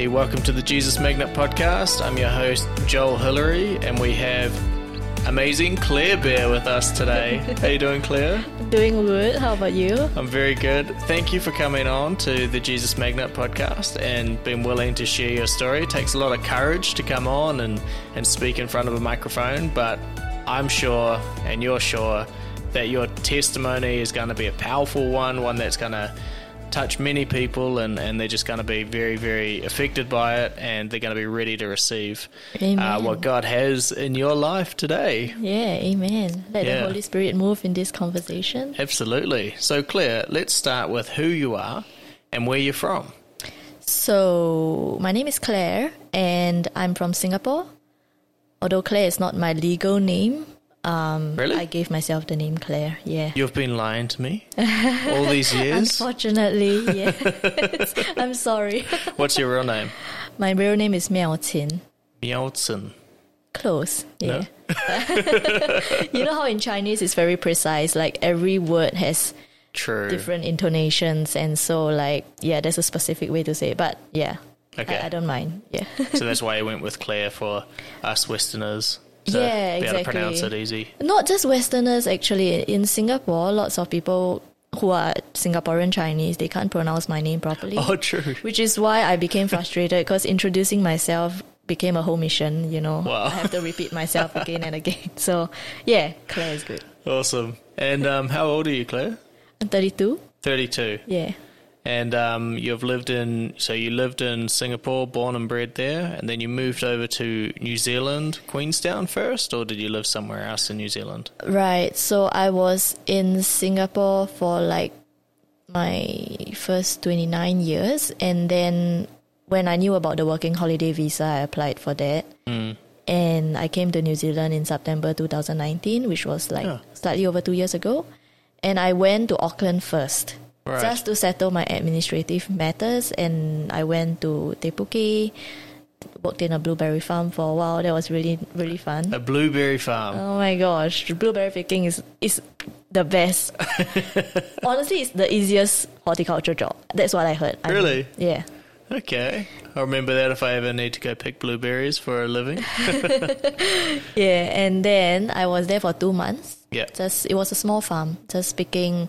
Hey, welcome to the Jesus Magnet podcast. I'm your host, Joel Hillary, and we have amazing Claire Bear with us today. How are you doing, Claire? Doing good. How about you? I'm very good. Thank you for coming on to the Jesus Magnet podcast and being willing to share your story. It takes a lot of courage to come on and, and speak in front of a microphone, but I'm sure, and you're sure, that your testimony is going to be a powerful one, one that's going to touch many people and, and they're just going to be very, very affected by it and they're going to be ready to receive uh, what God has in your life today. Yeah, amen. Let Yeah. the Holy Spirit move in this conversation. Absolutely. So, Claire, let's start with who you are and where you're from. So, my name is Claire and I'm from Singapore. Although Claire is not my legal name, um, Really? I gave myself the name Claire. Yeah. You've been lying to me all these years. Unfortunately, yes. I'm sorry. What's your real name? My real name is Miao Qin. Miaotsen. Close. No? Yeah. you know how in Chinese it's very precise, like every word has True. different intonations and so like yeah there's a specific way to say it but yeah Okay. I, I don't mind yeah so that's why I went with Claire for us Westerners. To Yeah, be able to exactly. pronounce it easy. not just westerners actually in singapore lots of people who are singaporean chinese they can't pronounce my name properly Oh, true. which is why i became frustrated because introducing myself became a whole mission you know Wow. i have to repeat myself again and again so yeah claire is good Awesome. And um, how old are you, Claire? i'm 32 32. yeah And um, you've lived in, so you lived in Singapore, born and bred there, and then you moved over to New Zealand, Queenstown first, or did you live somewhere else in New Zealand? Right. So I was in Singapore for like my first 29 years. And then when I knew about the working holiday visa, I applied for that. And I came to New Zealand in September 2019, which was like Yeah. slightly over two years ago. And I went to Auckland first. Right. Just to settle my administrative matters, and I went to Te Puke, worked in a blueberry farm for a while. That was really, really fun. A blueberry farm. Oh my gosh, blueberry picking is is the best. Honestly, it's the easiest horticulture job. That's what I heard. I mean, Really? yeah. Okay. I'll remember that if I ever need to go pick blueberries for a living. Yeah, and then I was there for two months. Yeah. Just it was a small farm, just picking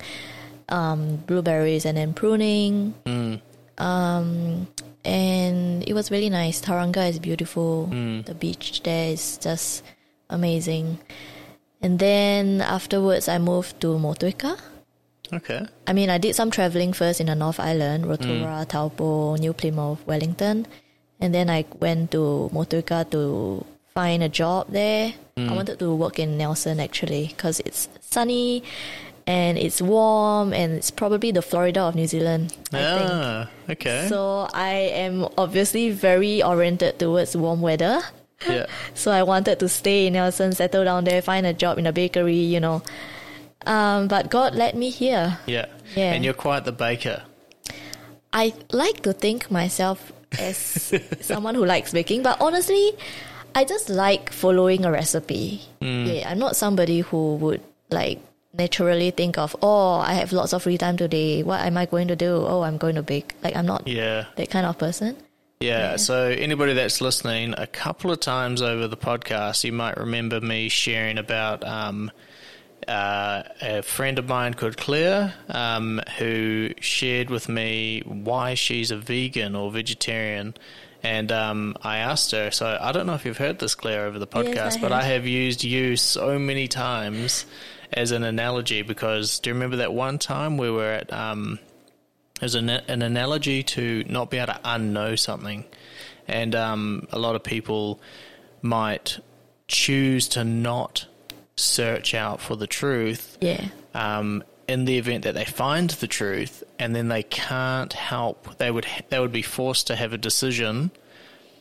um, blueberries and then pruning. Mm. Um, and it was really nice. Tauranga is beautiful. Mm. The beach there is just amazing. And then afterwards, I moved to Motueka. Okay. I mean, I did some traveling first in the North Island, Rotorua, Taupo, New Plymouth, Wellington, and then I went to Motueka to find a job there. I wanted to work in Nelson actually because it's sunny and it's warm and it's probably the Florida of New Zealand. I think. Ah, okay. So I am obviously very oriented towards warm weather. yeah. So I wanted to stay in Nelson, settle down there, find a job in a bakery, you know. Um, but God led me here. Yeah. Yeah. And you're quite the baker. I like to think myself as someone who likes baking, but honestly, I just like following a recipe. Yeah, I'm not somebody who would like naturally think of, oh, I have lots of free time today. What am I going to do? Oh, I'm going to bake. Like I'm not Yeah. that kind of person. Yeah, so anybody that's listening, a couple of times over the podcast, you might remember me sharing about um, uh, a friend of mine called Claire, um, who shared with me why she's a vegan or vegetarian. And um, I asked her, so I don't know if you've heard this, Claire, over the podcast, Yes, I but I have used you so many times as an analogy because do you remember that one time we were at um, as an, an analogy to not be able to unknow something. And um, a lot of people might choose to not search out for the truth Yeah. um, in the event that they find the truth, and then they can't help. They would they would be forced to have a decision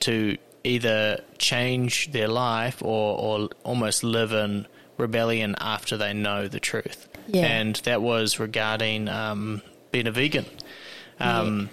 to either change their life or, or almost live in rebellion after they know the truth. Yeah. And that was regarding um, being a vegan. Um,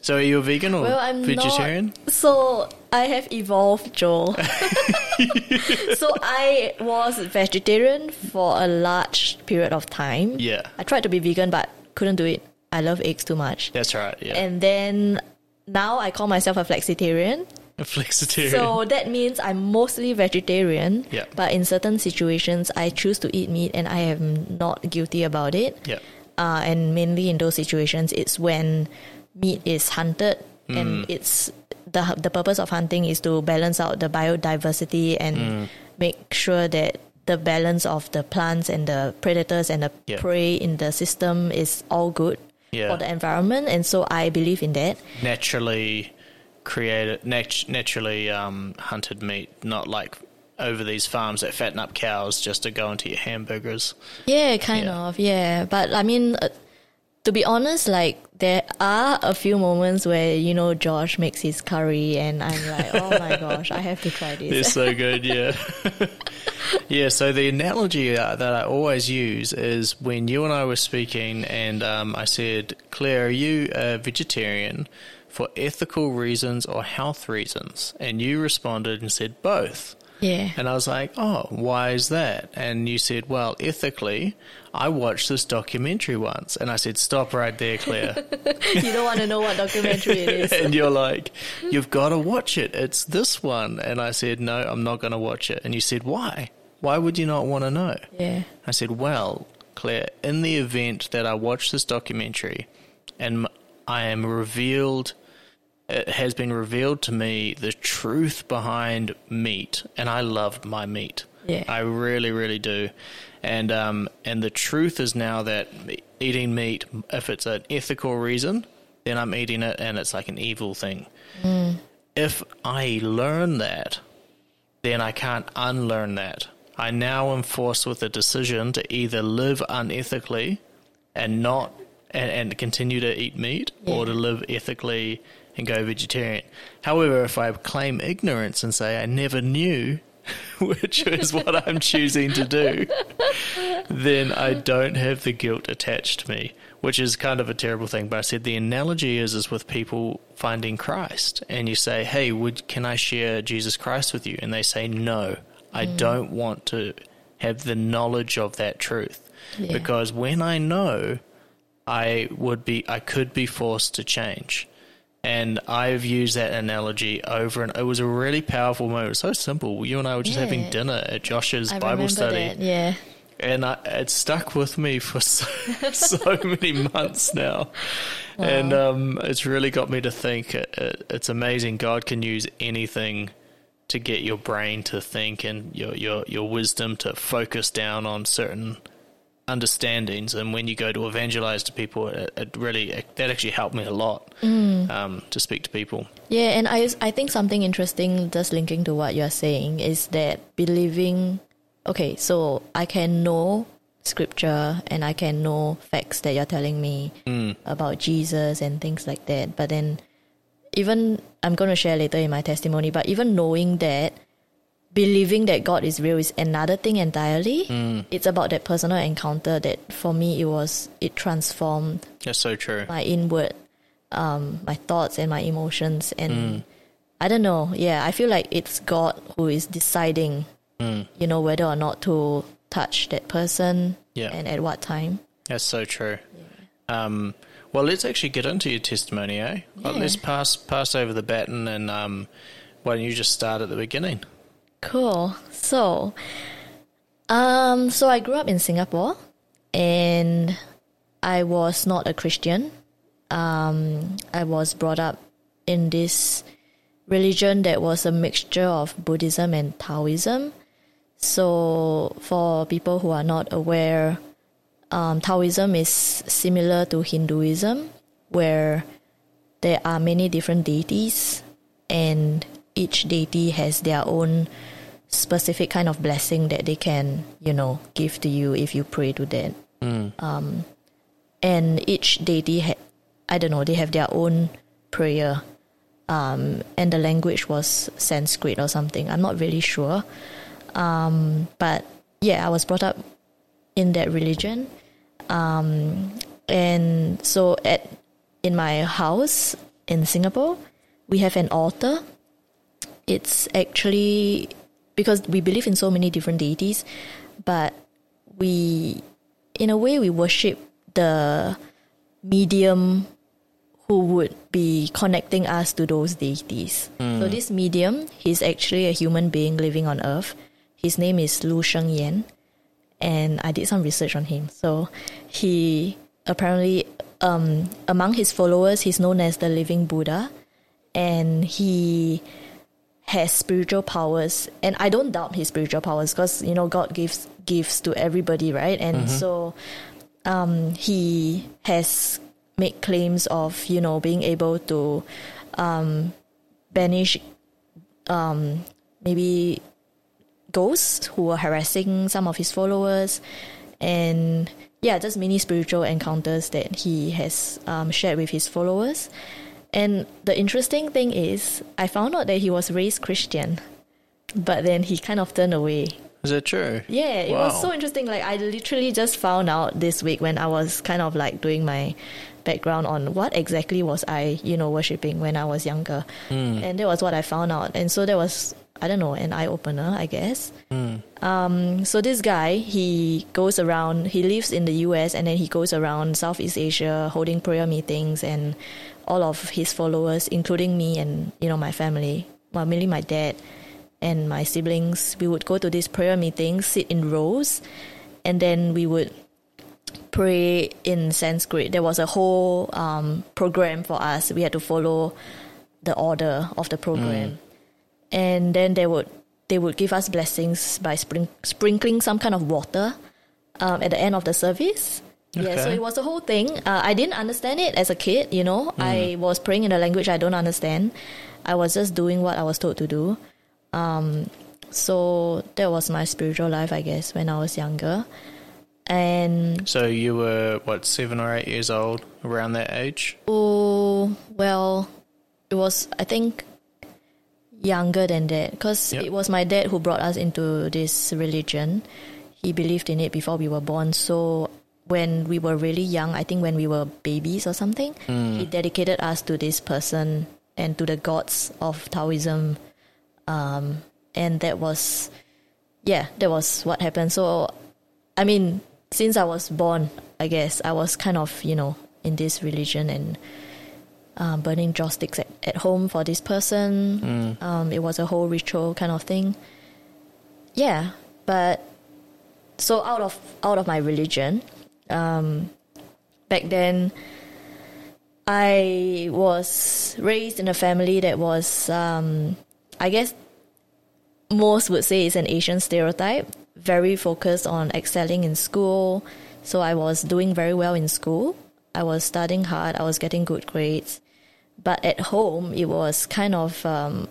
So are you a vegan or Well, I'm vegetarian? not. So I have evolved, Joel. so I was vegetarian for a large period of time. Yeah. I tried to be vegan, but couldn't do it. I love eggs too much. That's right. Yeah. And then now I call myself a flexitarian. A flexitarian. So that means I'm mostly vegetarian. Yeah. But in certain situations, I choose to eat meat and I am not guilty about it. yeah. Uh, and mainly in those situations, it's when meat is hunted Mm. and it's the the purpose of hunting is to balance out the biodiversity and Mm. make sure that the balance of the plants and the predators and the Yeah. prey in the system is all good Yeah. for the environment. And so I believe in that. naturally created, nat- naturally um, hunted meat, not like over these farms that fatten up cows just to go into your hamburgers. Yeah, kind Yeah. of. Yeah, but I mean, uh, to be honest, like there are a few moments where you know Josh makes his curry, and I'm like, oh my gosh, I have to try this. It's so good, yeah. yeah, so the analogy uh, that I always use is when you and I were speaking, and um, I said, Claire, are you a vegetarian for ethical reasons or health reasons? And you responded and said both. Yeah, And I was like, oh, why is that? And you said, well, ethically, I watched this documentary once. And I said, stop right there, Claire. you don't want to know what documentary it is. and you're like, you've got to watch it. It's this one. And I said, no, I'm not going to watch it. And you said, why? Why would you not want to know? Yeah, I said, well, Claire, in the event that I watch this documentary and I am revealed, it has been revealed to me the truth behind meat, and I love my meat. Yeah. I really, really do. And um, and the truth is now that eating meat, if it's an ethical reason, then I'm eating it, and it's like an evil thing. If I learn that, then I can't unlearn that. I now am forced with a decision to either live unethically and not and, and continue to eat meat or to live ethically and go vegetarian. However, if I claim ignorance and say I never knew, which is what I'm choosing to do, then I don't have the guilt attached to me, which is kind of a terrible thing. But I said the analogy is is with people finding Christ, and you say, "Hey, would can I share Jesus Christ with you?" And they say, "No, I mm. don't want to have the knowledge of that truth Yeah. because when I know, I would be I could be forced to change." And I've used that analogy over and it was a really powerful moment. It was so simple. You and I were just having dinner at Josh's I Bible study that. Yeah, and I, it stuck with me for so, so many months now, and um, it's really got me to think. It, it, it's amazing God can use anything to get your brain to think and your your your wisdom to focus down on certain understandings. And when you go to evangelize to people, it, it really it, that actually helped me a lot um, to speak to people. yeah, and I I think something interesting, just linking to what you're saying, is that believing. Okay, so I can know scripture and I can know facts that you're telling me about Jesus and things like that. But then, even I'm going to share later in my testimony, but even knowing that, believing that God is real is another thing entirely. It's about that personal encounter that for me, it was, it transformed That's so true. my inward, um, my thoughts and my emotions. And I don't know. Yeah, I feel like it's God who is deciding, you know, whether or not to touch that person Yeah. and at what time. That's so true. Um, well, let's actually get into your testimony, eh? Well, Yeah. let's pass pass over the baton, and um, why don't you just start at the beginning? Cool. So, um, so I grew up in Singapore, and I was not a Christian. Um, I was brought up in this religion that was a mixture of Buddhism and Taoism. So, for people who are not aware, um, Taoism is similar to Hinduism, where there are many different deities, and each deity has their own specific kind of blessing that they can, you know, give to you if you pray to them. Um, and each deity, ha- I don't know, they have their own prayer. Um, and the language was Sanskrit or something. I'm not really sure. Um, but yeah, I was brought up in that religion. Um, and so at in my house in Singapore, we have an altar. It's actually because we believe in so many different deities, but we, in a way, we worship the medium who would be connecting us to those deities. So this medium, he's actually a human being living on Earth. His name is Lu Sheng Yan, and I did some research on him. So he apparently, um, among his followers, he's known as the living Buddha, and he has spiritual powers. And I don't doubt his spiritual powers because you know God gives gifts to everybody, right? And so um, he has made claims of you know being able to um, banish um, maybe ghosts who were harassing some of his followers and yeah just many spiritual encounters that he has um, shared with his followers and the interesting thing is i found out that he was raised christian but then he kind of turned away Is that true? yeah, it was so interesting. Like I literally just found out this week when I was kind of like doing my background on what exactly was I, you know, worshipping when I was younger. And that was what I found out. And so that was I don't know, an eye opener, I guess. Um, so this guy, he goes around, he lives in the US and then he goes around Southeast Asia holding prayer meetings and all of his followers, including me and, you know, my family, well, mainly my dad and my siblings, we would go to these prayer meetings, sit in rows, and then we would pray in Sanskrit. There was a whole um, program for us. We had to follow the order of the program, and then they would they would give us blessings by sprinkling some kind of water um, at the end of the service. Yeah, so it was the whole thing. Uh, I didn't understand it as a kid. You know, I was praying in a language I don't understand. I was just doing what I was told to do. Um, so that was my spiritual life, I guess, when I was younger. And So you were what seven or eight years old around that age? oh, well, it was I think younger than that because Yep. it was my dad who brought us into this religion. He believed in it before we were born. So when we were really young, I think when we were babies or something, he dedicated us to this person and to the gods of Taoism. Um, and that was, yeah, that was what happened. So, I mean, since I was born, I guess I was kind of, you know, in this religion and um, burning joss sticks at, at home for this person. Um, it was a whole ritual kind of thing. Yeah, but so out of out of my religion, um, back then, I was raised in a family that was, um, I guess, most would say it's an Asian stereotype. Very focused on excelling in school. So I was doing very well in school. I was studying hard. I was getting good grades. But at home, it was kind of um,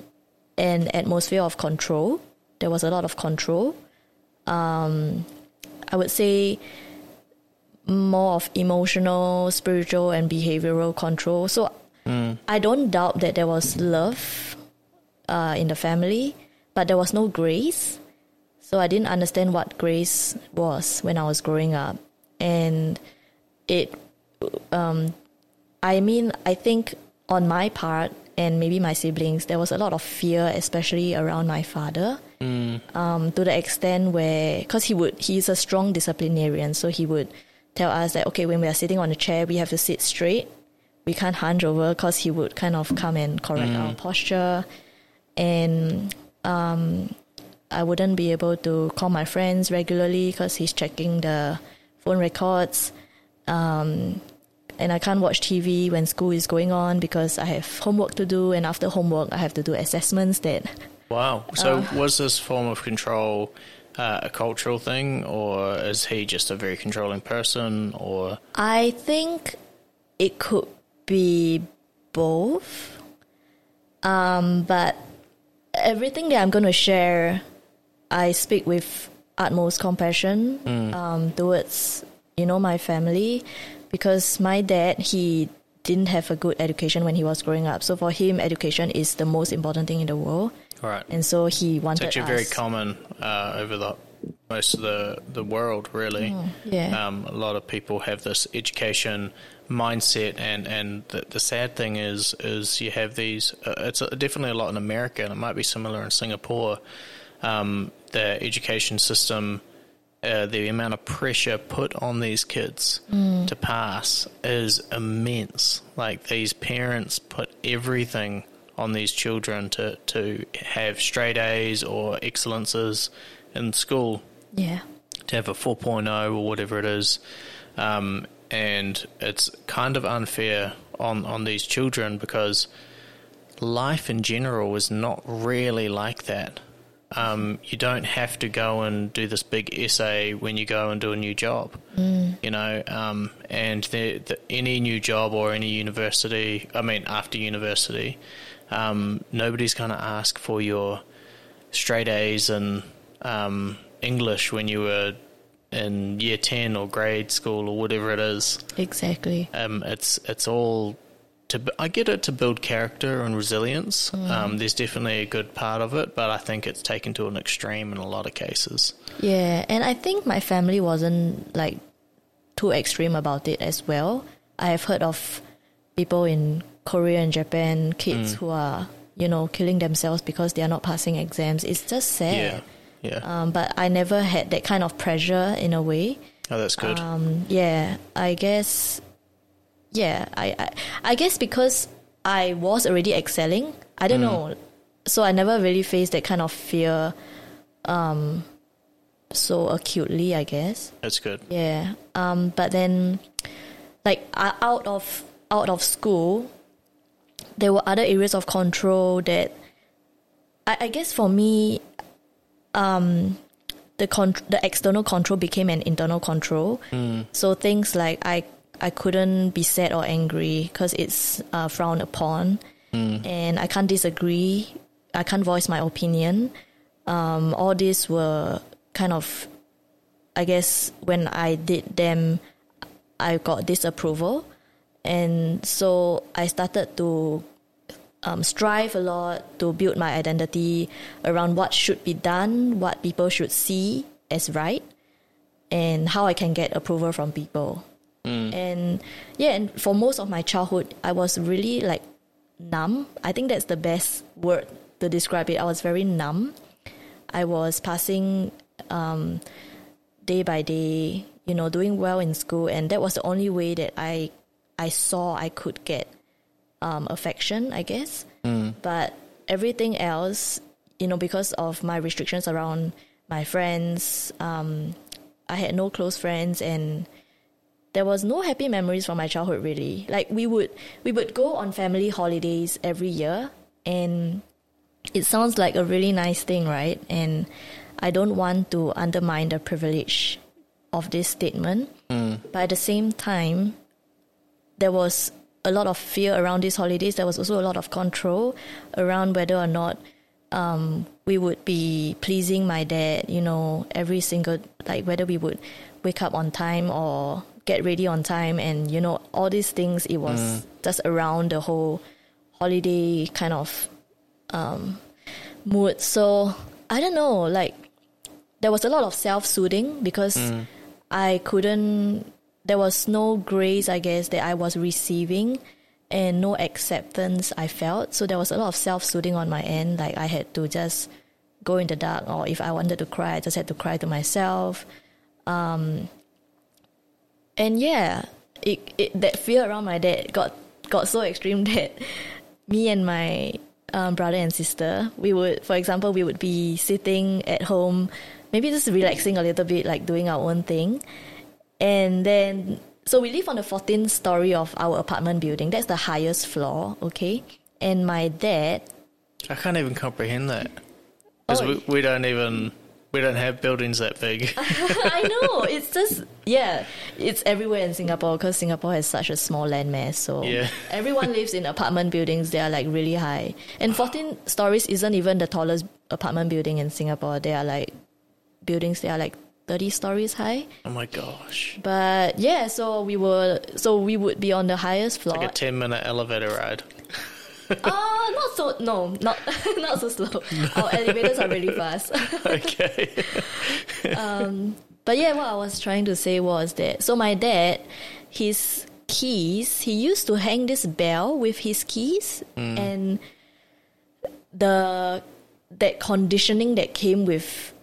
an atmosphere of control. There was a lot of control. Um, I would say more of emotional, spiritual, and behavioral control. So I don't doubt that there was love uh, in the family, but there was no grace. So I didn't understand what grace was when I was growing up, and it. Um, I mean, I think on my part and maybe my siblings, there was a lot of fear, especially around my father. Um, to the extent where, because he would, he's a strong disciplinarian, so he would tell us that okay, when we are sitting on a chair, we have to sit straight. We can't hunch over because he would kind of come and correct our posture, and um, I wouldn't be able to call my friends regularly because he's checking the phone records. Um, and I can't watch TV when school is going on because I have homework to do, and after homework, I have to do assessments that Wow. So Uh. was this form of control uh, a cultural thing, or is he just a very controlling person, or I think it could be both. Um, but everything that I'm going to share, I speak with utmost compassion um, towards you know my family because my dad he didn't have a good education when he was growing up. So for him, education is the most important thing in the world, right? and so he wanted. It's actually us. very common uh, over the most of the the world, really. yeah. Um, a lot of people have this education mindset, and and the, the sad thing is is you have these. Uh, it's definitely a lot in America, and it might be similar in Singapore. Um, the education system uh, the amount of pressure put on these kids to pass is immense. Like these parents put everything on these children to, to have straight A's or excellences in school, Yeah. to have a 4.0 or whatever it is. Um, and it's kind of unfair on, on these children because life in general is not really like that. Um, you don't have to go and do this big essay when you go and do a new job, you know. Um, and the, the, any new job or any university, I mean, after university, um, nobody's going to ask for your straight A's in um, English when you were in year ten or grade school or whatever it is. Exactly. Um, it's it's all to I get it to build character and resilience. Um, there's definitely a good part of it, but I think it's taken to an extreme in a lot of cases. Yeah, and I think my family wasn't like too extreme about it as well. I have heard of people in Korea and Japan, kids who are, you know, killing themselves because they are not passing exams. It's just sad. Yeah, yeah. Um, but I never had that kind of pressure in a way. oh, that's good. Um, yeah, I guess. Yeah, I, I I guess because I was already excelling. I don't know, so I never really faced that kind of fear, um, so acutely. I guess. that's good. Yeah. Um, but then, like out of out of school, there were other areas of control that I, I guess for me, um, the con- the external control became an internal control. So things like I I couldn't be sad or angry because it's uh, frowned upon, and I can't disagree. I can't voice my opinion. Um, all these were kind of I guess when I did them, I got disapproval, and so I started to um, strive a lot to build my identity around what should be done, what people should see as right, and how I can get approval from people. And yeah, and for most of my childhood, I was really like numb. I think that's the best word to describe it. I was very numb. I was passing um, day by day, you know, doing well in school, and that was the only way that I I saw I could get um, affection, I guess. But everything else, you know, because of my restrictions around my friends, um, I had no close friends, and there was no happy memories from my childhood. Really, like we would we would go on family holidays every year, and it sounds like a really nice thing, right? And I don't want to undermine the privilege of this statement, but at the same time, there was a lot of fear around these holidays. There was also a lot of control around whether or not um, we would be pleasing my dad. You know, every single like whether we would wake up on time or get ready on time, and you know all these things. It was just around the whole holiday kind of um, mood. So I don't know, like there was a lot of self soothing because I couldn't. There was no grace, I guess, that I was receiving, and no acceptance I felt. So there was a lot of self soothing on my end. Like I had to just go in the dark, or if I wanted to cry, I just had to cry to myself. Um, and yeah, it, it that fear around my dad got got so extreme that me and my um, brother and sister, we would, for example, we would be sitting at home, maybe just relaxing a little bit, like doing our own thing. And then, so we live on the 14th story of our apartment building. That's the highest floor, okay? And my dad, I can't even comprehend that because Oh, we, we don't even we don't have buildings that big. I know, it's just, yeah, it's everywhere in Singapore because Singapore has such a small landmass. So Yeah. everyone lives in apartment buildings. They are like really high. And 14 stories isn't even the tallest apartment building in Singapore. They are like buildings, they are like 30 stories high. oh my gosh! But yeah, so we were, so we would be on the highest floor. Like a ten minute elevator ride. Oh, not so, no, not, not so slow. Our elevators are really fast. okay. um, But yeah, what I was trying to say was that so my dad, his keys, he used to hang this bell with his keys, and the that conditioning that came with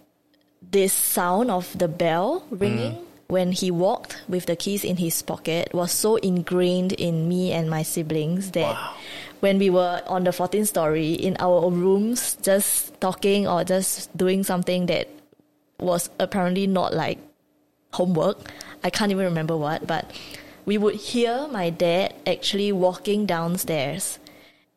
this sound of the bell ringing mm. when he walked with the keys in his pocket was so ingrained in me and my siblings that Wow. when we were on the 14th story in our rooms just talking or just doing something that was apparently not like homework i can't even remember what but we would hear my dad actually walking downstairs.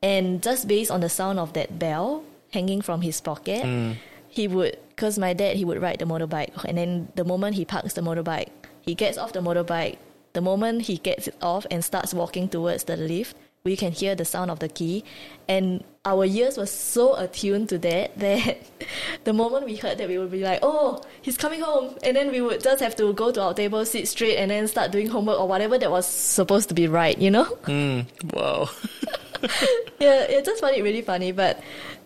And just based on the sound of that bell hanging from his pocket mm. He would because my dad he would ride the motorbike. And then the moment he parks the motorbike he gets off the motorbike. The moment he gets it off and starts walking towards the lift we can hear the sound of the key. And our ears were so attuned to that that the moment we heard that we would be like oh he's coming home. And then we would just have to go to our table sit straight and then start doing homework or whatever that was supposed to be right you know? Mm, whoa. yeah, it just it really funny, but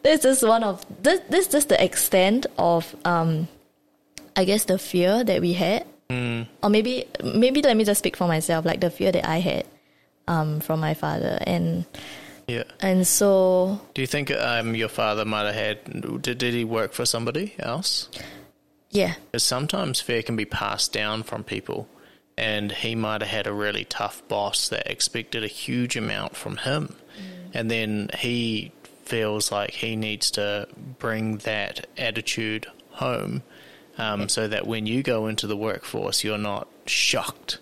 this is one of this this just the extent of um I guess the fear that we had. Mm. Or maybe maybe let me just speak for myself, like the fear that I had um from my father and Yeah. and so Do you think um, your father might have had? Did, did he work for somebody else? yeah. Because sometimes fear can be passed down from people, and he might have had a really tough boss that expected a huge amount from him, and then he feels like he needs to bring that attitude home, um, so that when you go into the workforce, you're not shocked,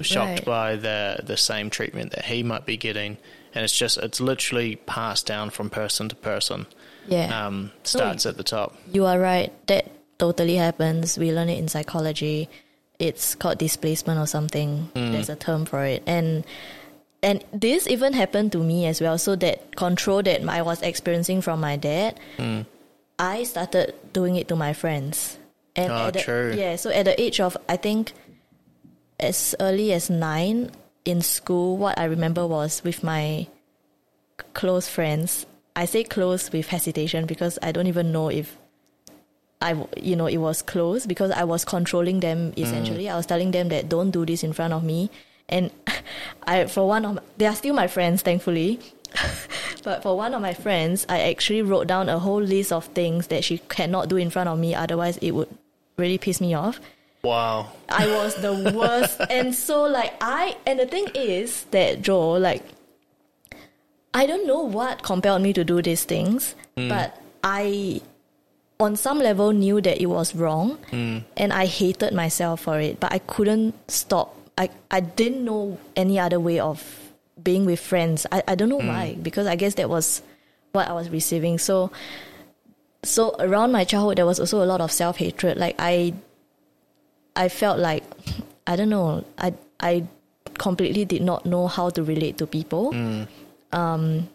shocked Right. by the the same treatment that he might be getting, and it's just it's literally passed down from person to person. Yeah. Um, starts at the top. You are right. That totally happens. We learn it in psychology. It's called displacement or something. There's a term for it. And and this even happened to me as well. So that control that I was experiencing from my dad, hmm. I started doing it to my friends. And Oh, at the, true. yeah, so at the age of I think as early as nine in school, what I remember was with my close friends. I say close with hesitation because I don't even know if I, you know, it was close because I was controlling them hmm. essentially. I was telling them that don't do this in front of me. And I, for one of, they are still my friends, thankfully. but for one of my friends, I actually wrote down a whole list of things that she cannot do in front of me. Otherwise, it would really piss me off. Wow. I was the worst. and so like I and the thing is that Joe, like I don't know what compelled me to do these things, hmm. but I on some level knew that it was wrong hmm. and I hated myself for it, but I couldn't stop. I, I didn't know any other way of being with friends. I, I don't know why, because I guess that was what I was receiving. So so around my childhood there was also a lot of self hatred. Like I I felt like I don't know. I I completely did not know how to relate to people. Um,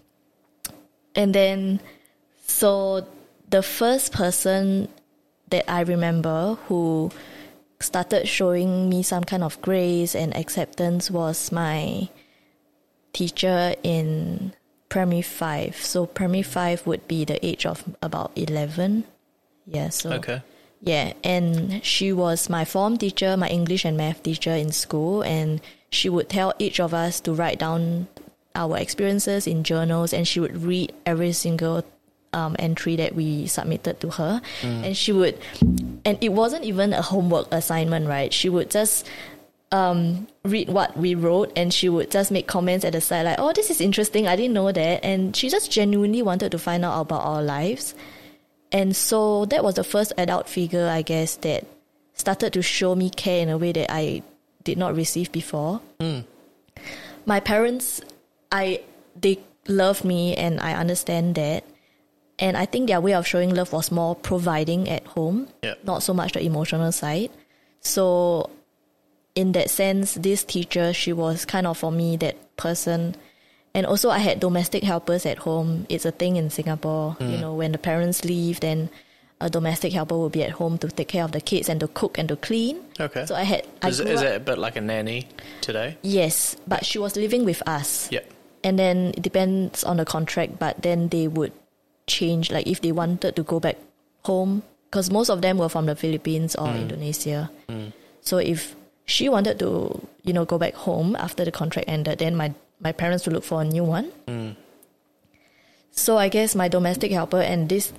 and then so the first person that I remember who started showing me some kind of grace and acceptance was my teacher in primary five. So primary five would be the age of about eleven. Yeah. So Okay. yeah, and she was my form teacher, my English and math teacher in school, and she would tell each of us to write down our experiences in journals, and she would read every single um, entry that we submitted to her, and she would, and it wasn't even a homework assignment, right? She would just um, read what we wrote and she would just make comments at the side like, oh, this is interesting. I didn't know that. And she just genuinely wanted to find out about our lives. And so that was the first adult figure, I guess, that started to show me care in a way that I did not receive before. My parents, I they love me, and I understand that. And I think their way of showing love was more providing at home, Yeah. not so much the emotional side. So, in that sense, this teacher, she was kind of for me that person. And also, I had domestic helpers at home. It's a thing in Singapore. You mm. know, when the parents leave, then a domestic helper will be at home to take care of the kids and to cook and to clean. Okay. So I had. I is up- it a bit like a nanny today? Yes, but she was living with us. Yep. And then it depends on the contract, but then they would change, like if they wanted to go back home, because most of them were from the Philippines or mm. Indonesia. Mm. So if she wanted to, you know, go back home after the contract ended, then my, my parents would look for a new one. Mm. So I guess my domestic helper and this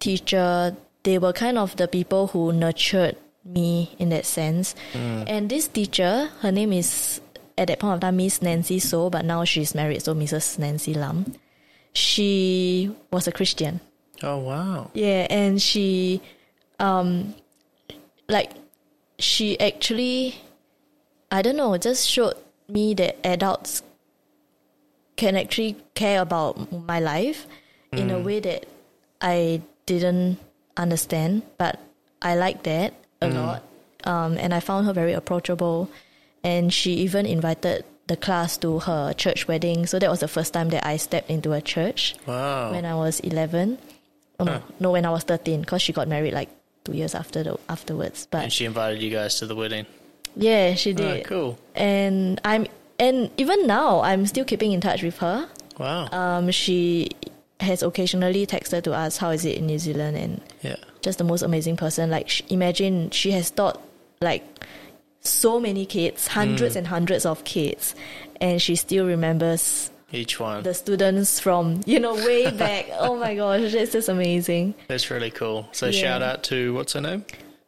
teacher, they were kind of the people who nurtured me in that sense. And this teacher, her name is at that point of time Miss Nancy So, but now she's married, so Mrs. Nancy Lam. She was a Christian. Oh wow. Yeah, and she, um, like, she actually, I don't know, just showed me that adults can actually care about my life in a way that I didn't understand, but I like that a lot. Um, and I found her very approachable, and she even invited the class to her church wedding. So that was the first time that I stepped into a church Wow. when I was 11. Oh, no, Huh. no, when I was 13, because she got married like two years after the, afterwards. But and she invited you guys to the wedding. yeah, she Oh, did. cool. And I'm and even now I'm still keeping in touch with her. Wow. Um, she has occasionally texted to us how is it in New Zealand and yeah. just the most amazing person. Like imagine she has taught like so many kids, hundreds and hundreds of kids, and she still remembers Each one. the students from you know way back. oh my gosh, this is amazing. That's really cool. So Yeah. shout out to what's her name?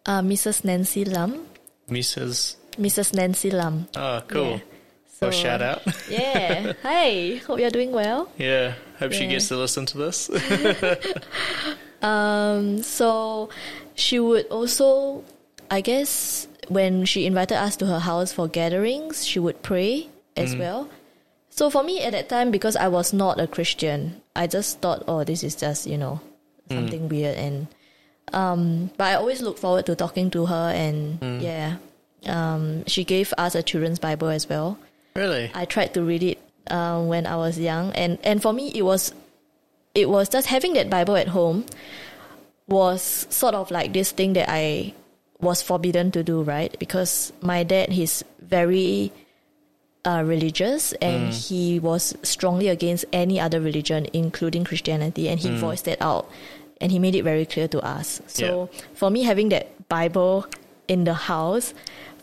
Uh, Mrs. Nancy Lam, Mrs. Mrs. Nancy Lam. Oh, cool. Yeah. Well, So- shout out. Yeah. hey, hope you're doing well. yeah. Hope she gets to listen to this. Um, so she would also, I guess, when she invited us to her house for gatherings, she would pray as well. So for me at that time, because I was not a Christian, I just thought, oh, this is just you know something weird, and um, but I always look forward to talking to her, and yeah, um, she gave us a children's Bible as well. really? I tried to read it um, when I was young, and and for me it was it was just having that Bible at home was sort of like this thing that I was forbidden to do, right? Because my dad he's very uh, religious and he was strongly against any other religion, including Christianity, and he voiced that out and he made it very clear to us. So for me, having that Bible in the house,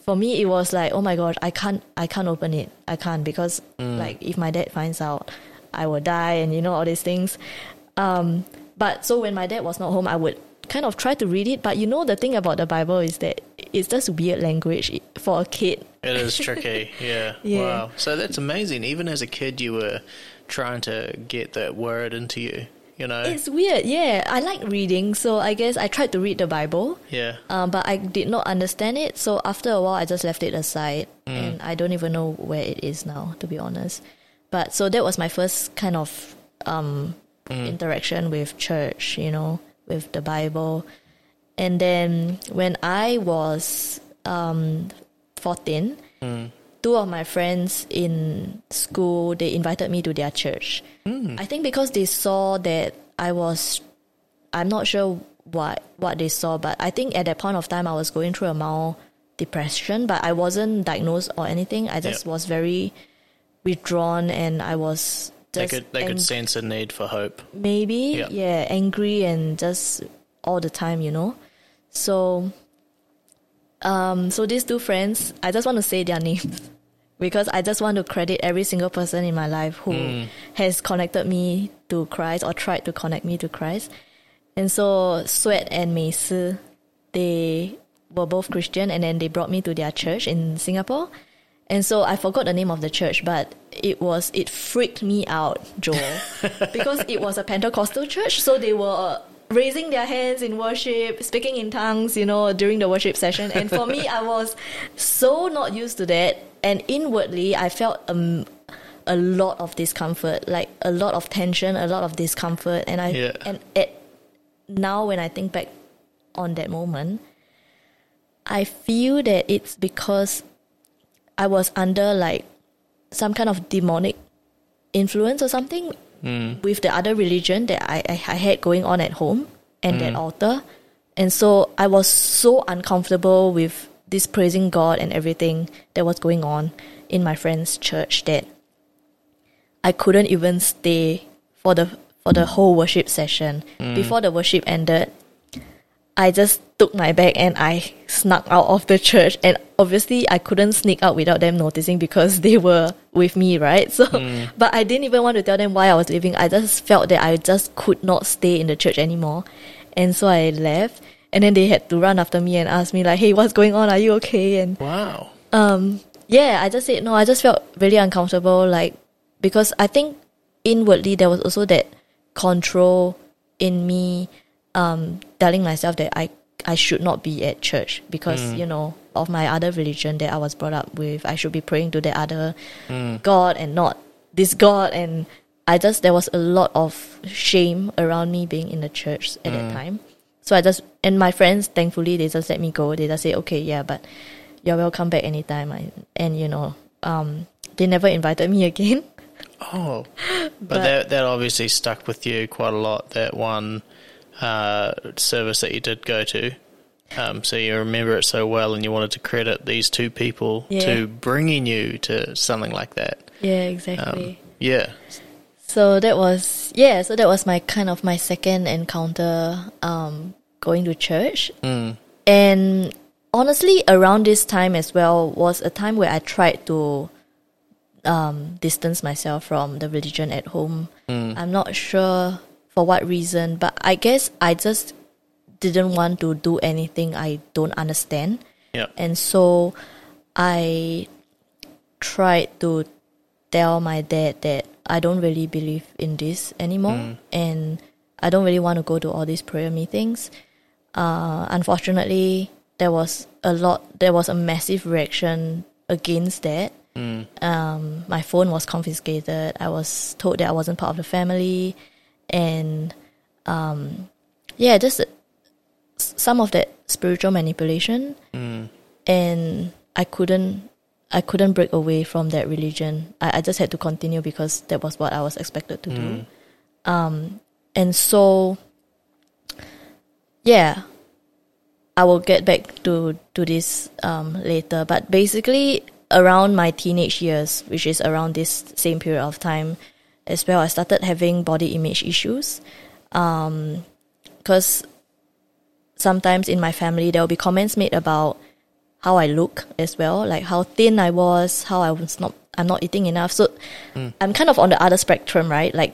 for me it was like, oh my god, I can't, I can't open it, I can't because like if my dad finds out, I will die, and you know all these things. Um, but so when my dad was not home, I would kind of try to read it. But you know the thing about the Bible is that it's just weird language for a kid. It is tricky. Yeah. Yeah. Wow. So that's amazing. Even as a kid, you were trying to get that word into you. You know. It's weird, yeah. I like reading, so I guess I tried to read the Bible, yeah. um, but I did not understand it. So after a while, I just left it aside, and I don't even know where it is now, to be honest. But so that was my first kind of um, interaction with church, you know, with the Bible. And then when I was um, 14, two of my friends in school, they invited me to their church. I think because they saw that I was, I'm not sure what what they saw, but I think at that point of time I was going through a mild depression, but I wasn't diagnosed or anything. I just Yep. was very withdrawn, and I was They could they ang- could sense a need for hope. maybe Yeah. yeah angry and just all the time you know so um so these two friends i just want to say their names because i just want to credit every single person in my life who has connected me to christ or tried to connect me to christ and so sweat and mei Si, they were both christian and then they brought me to their church in singapore and so I forgot the name of the church, but it was it freaked me out, Joel, because it was a Pentecostal church. So they were raising their hands in worship, speaking in tongues, you know, during the worship session. And for me, I was so not used to that, and inwardly, I felt um, a lot of discomfort, like a lot of tension, a lot of discomfort. And I Yeah. and at now when I think back on that moment, I feel that it's because I was under like some kind of demonic influence or something hmm. with the other religion that I, I, I had going on at home and that hmm. altar. And so I was so uncomfortable with this praising God and everything that was going on in my friend's church that I couldn't even stay for the for the whole worship session. Hmm. Before the worship ended, I just took my bag and I snuck out of the church. And obviously, I couldn't sneak out without them noticing because they were with me, right? So, but I didn't even want to tell them why I was leaving. I just felt that I just could not stay in the church anymore. and so I left. And then they had to run after me and ask me like, "Hey, what's going on? Are you okay?" And Wow. um, yeah, I just said no. I just felt really uncomfortable, like because I think inwardly there was also that control in me, um, telling myself that I I should not be at church because mm. you know of my other religion that I was brought up with. I should be praying to the other mm. God and not this God. And I just there was a lot of shame around me being in the church at that mm. time. So I just and my friends, thankfully, they just let me go. They just say, okay, yeah, but you're welcome back anytime. I, and you know, um, they never invited me again. Oh, but, But- that that obviously stuck with you quite a lot. That one uh, service that you did go to, um, so you remember it so well, and you wanted to credit these two people Yeah. to bringing you to something like that. Yeah, Um, exactly. yeah, So that was yeah. So that was my kind of my second encounter um, going to church, and honestly, around this time as well was a time where I tried to um, distance myself from the religion at home. I'm not sure for what reason, but I guess I just didn't want to do anything I don't understand. yeah, And so I tried to tell my dad that I don't really believe in this anymore and I don't really want to go to all these prayer meetings. Uh, unfortunately, there was a lot, there was a massive reaction against that. Um, my phone was confiscated. I was told that I wasn't part of the family. And um, yeah, just some of that spiritual manipulation and I couldn't I couldn't break away from that religion. I, I just had to continue because that was what I was expected to do. Um and so yeah. I will get back to to this um later. But basically around my teenage years, which is around this same period of time as well, I started having body image issues. Um because sometimes in my family there will be comments made about how I look as well, like how thin I was, how I was not I'm not eating enough. So I'm kind of on the other spectrum, right? Like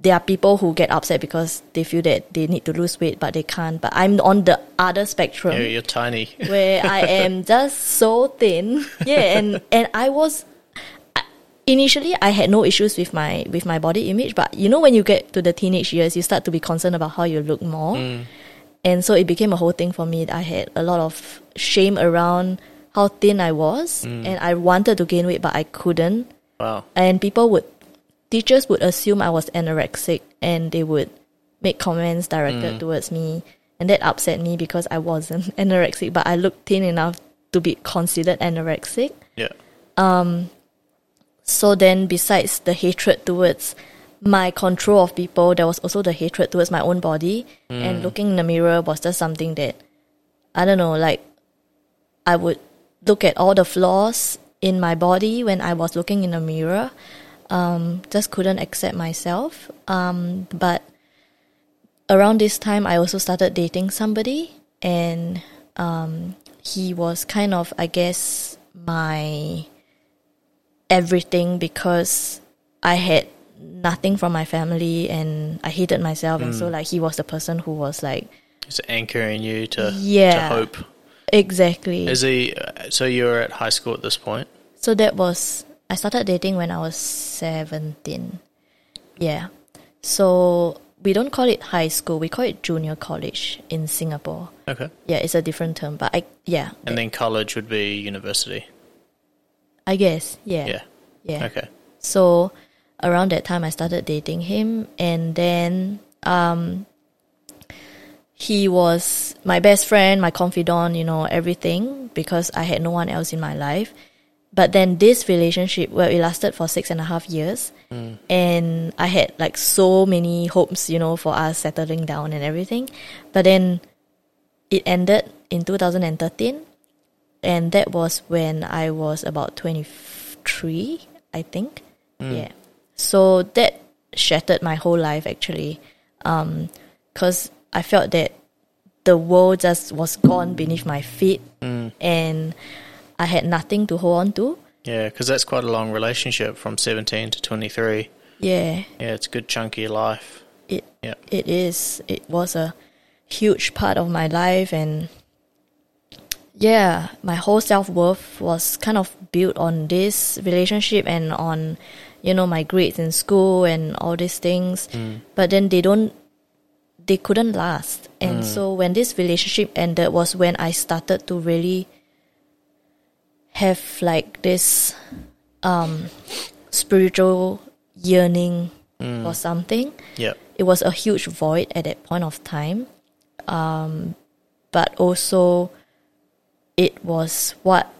there are people who get upset because they feel that they need to lose weight but they can't. But I'm on the other spectrum you're, you're tiny. where I am just so thin. Yeah, and and I was initially I had no issues with my with my body image, but you know when you get to the teenage years, you start to be concerned about how you look more. Mm. And so it became a whole thing for me. I had a lot of shame around how thin I was, mm. and I wanted to gain weight, but I couldn't. Wow. And people would, teachers would assume I was anorexic, and they would make comments directed mm. towards me, and that upset me because I wasn't anorexic, but I looked thin enough to be considered anorexic. Yeah. Um, So then, besides the hatred towards my control of people, there was also the hatred towards my own body. And looking in the mirror was just something that, I don't know, like, I would look at all the flaws in my body when I was looking in the mirror. Um, just couldn't accept myself. Um, but around this time, I also started dating somebody, and um, he was kind of, I guess, my everything because I had nothing from my family and I hated myself and so like he was the person who was like It's anchoring you to Yeah. to hope. exactly Is he? uh, So you're at high school at this point. so that was I started dating when I was 17 yeah so we don't call it high school we call it junior college in Singapore Okay. yeah it's a different term but I yeah And then college would be university. I guess yeah Yeah. yeah Okay. So around that time, I started dating him, and then um, he was my best friend, my confidant, you know, everything because I had no one else in my life. But then this relationship, well, it lasted for six and a half years, and I had like so many hopes, you know, for us settling down and everything. But then it ended in 2013, and that was when I was about 23, I think. Mm. Yeah. So that shattered my whole life actually, um, because I felt that the world just was gone beneath my feet, mm. and I had nothing to hold on to. Yeah, because that's quite a long relationship from 17 to 23. Yeah, Yeah, it's a good chunk of your life. it Yeah. it is. It was a huge part of my life and yeah, my whole self worth was kind of built on this relationship and on, you know, my grades in school and all these things. But then they don't, they couldn't last. And so when this relationship ended was when I started to really have like this um, spiritual yearning for something Yeah. it was a huge void at that point of time. Um, but also, it was what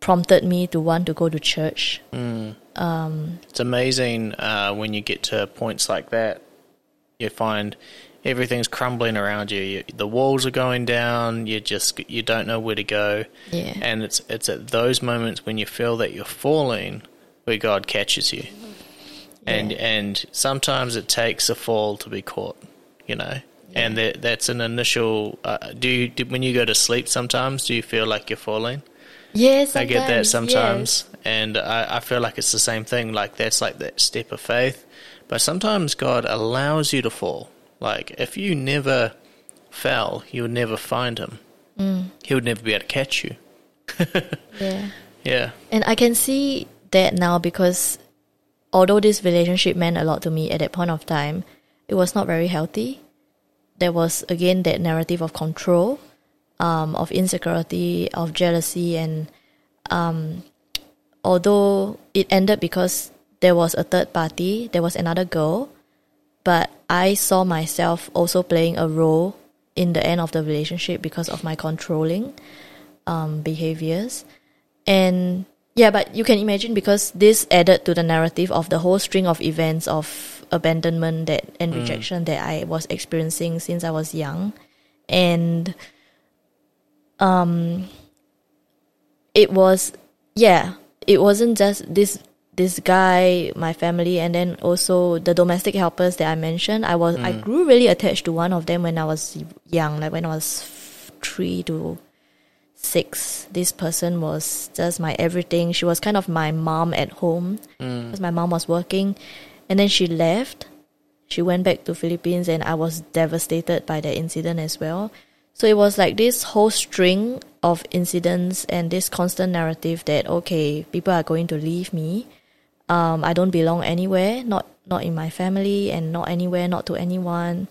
prompted me to want to go to church. It's amazing uh, when you get to points like that. You find everything's crumbling around you. you. The walls are going down. You just you don't know where to go. Yeah. And it's it's at those moments when you feel that you're falling where God catches you. And Yeah. and sometimes it takes a fall to be caught, you know. And that that's an initial. Uh, do you do, when you go to sleep? Sometimes do you feel like you're falling? Yes, I get that sometimes, sometimes, and I, I feel like it's the same thing. Like that's like that step of faith, but sometimes God allows you to fall. Like if you never fell, you would never find Him. Mm. He would never be able to catch you. Yeah. Yeah, And I can see that now because although this relationship meant a lot to me at that point of time, it was not very healthy. There was again that narrative of control, um, of insecurity, of jealousy, and um, although it ended because there was a third party, there was another girl, but I saw myself also playing a role in the end of the relationship because of my controlling um, behaviors. And yeah, but you can imagine because this added to the narrative of the whole string of events of abandonment that and mm. rejection that I was experiencing since I was young. And um it was yeah, it wasn't just this this guy, my family, and then also the domestic helpers that I mentioned. I was I mm. grew really attached to one of them when I was young, like when I was three to six. This person was just my everything. She was kind of my mom at home mm. because my mom was working, and then she left. She went back to Philippines, and I was devastated by that incident as well. So it was like this whole string of incidents and this constant narrative that okay, people are going to leave me. Um, I don't belong anywhere, not not in my family, and not anywhere, not to anyone.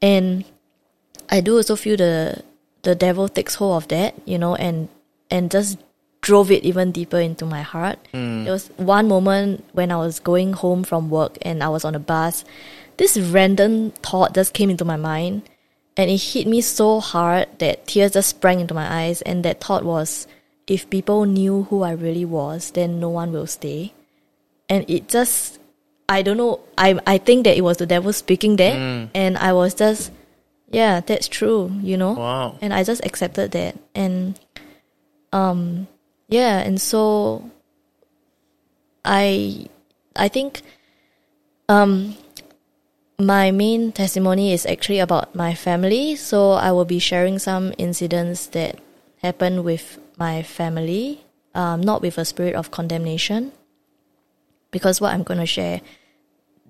And I do also feel the the devil takes hold of that, you know, and and just drove it even deeper into my heart. There was one moment when I was going home from work and I was on a bus. This random thought just came into my mind and it hit me so hard that tears just sprang into my eyes and that thought was if people knew who I really was, then no one will stay. And it just I don't know, I I think that it was the devil speaking there and I was just yeah, that's true, you know? wow. and I just accepted that and um yeah and so I I think um my main testimony is actually about my family so I will be sharing some incidents that happened with my family um not with a spirit of condemnation because what I'm going to share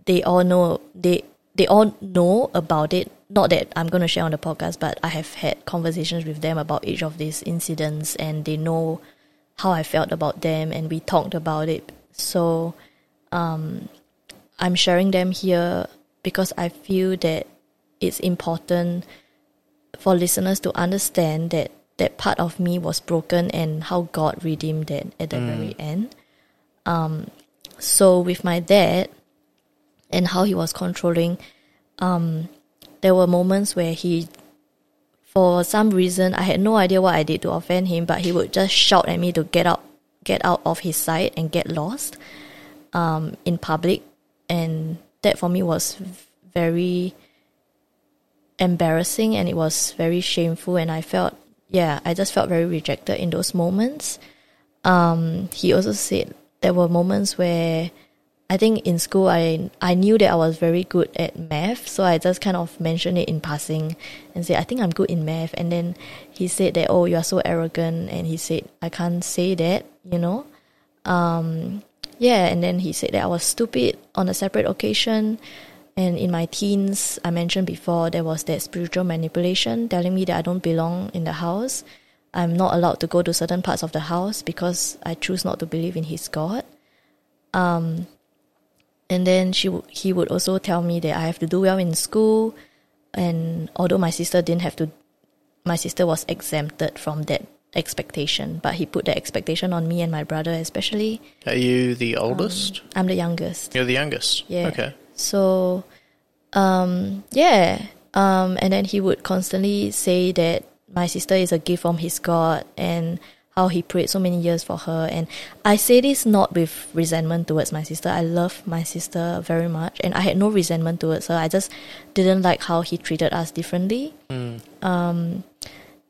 they all know they they all know about it. Not that I'm going to share on the podcast, but I have had conversations with them about each of these incidents, and they know how I felt about them, and we talked about it. So, um, I'm sharing them here because I feel that it's important for listeners to understand that that part of me was broken and how God redeemed it at the very end. Um, so with my dad and how he was controlling, um, there were moments where he, for some reason, I had no idea what I did to offend him, but he would just shout at me to get out, get out of his sight and get lost, um, in public, and that for me was very embarrassing and it was very shameful, and I felt, yeah, I just felt very rejected in those moments. Um, he also said there were moments where I think in school I I knew that I was very good at math, so I just kind of mentioned it in passing and said I think I'm good in math. And then he said that oh you are so arrogant, and he said I can't say that, you know. Um, yeah, and then he said that I was stupid on a separate occasion, And in my teens, I mentioned before, there was that spiritual manipulation telling me that I don't belong in the house. I'm not allowed to go to certain parts of the house because I choose not to believe in his God. Um, and then she w- he would also tell me that I have to do well in school, and although my sister didn't have to, my sister was exempted from that expectation, but he put that expectation on me and my brother especially. Are you the oldest? I'm the youngest. You're the youngest. Yeah. Okay. So, um, yeah. Um, and then he would constantly say that my sister is a gift from his God and how he prayed so many years for her. And I say this not with resentment towards my sister. I love my sister very much and I had no resentment towards her. I just didn't like how he treated us differently. Um,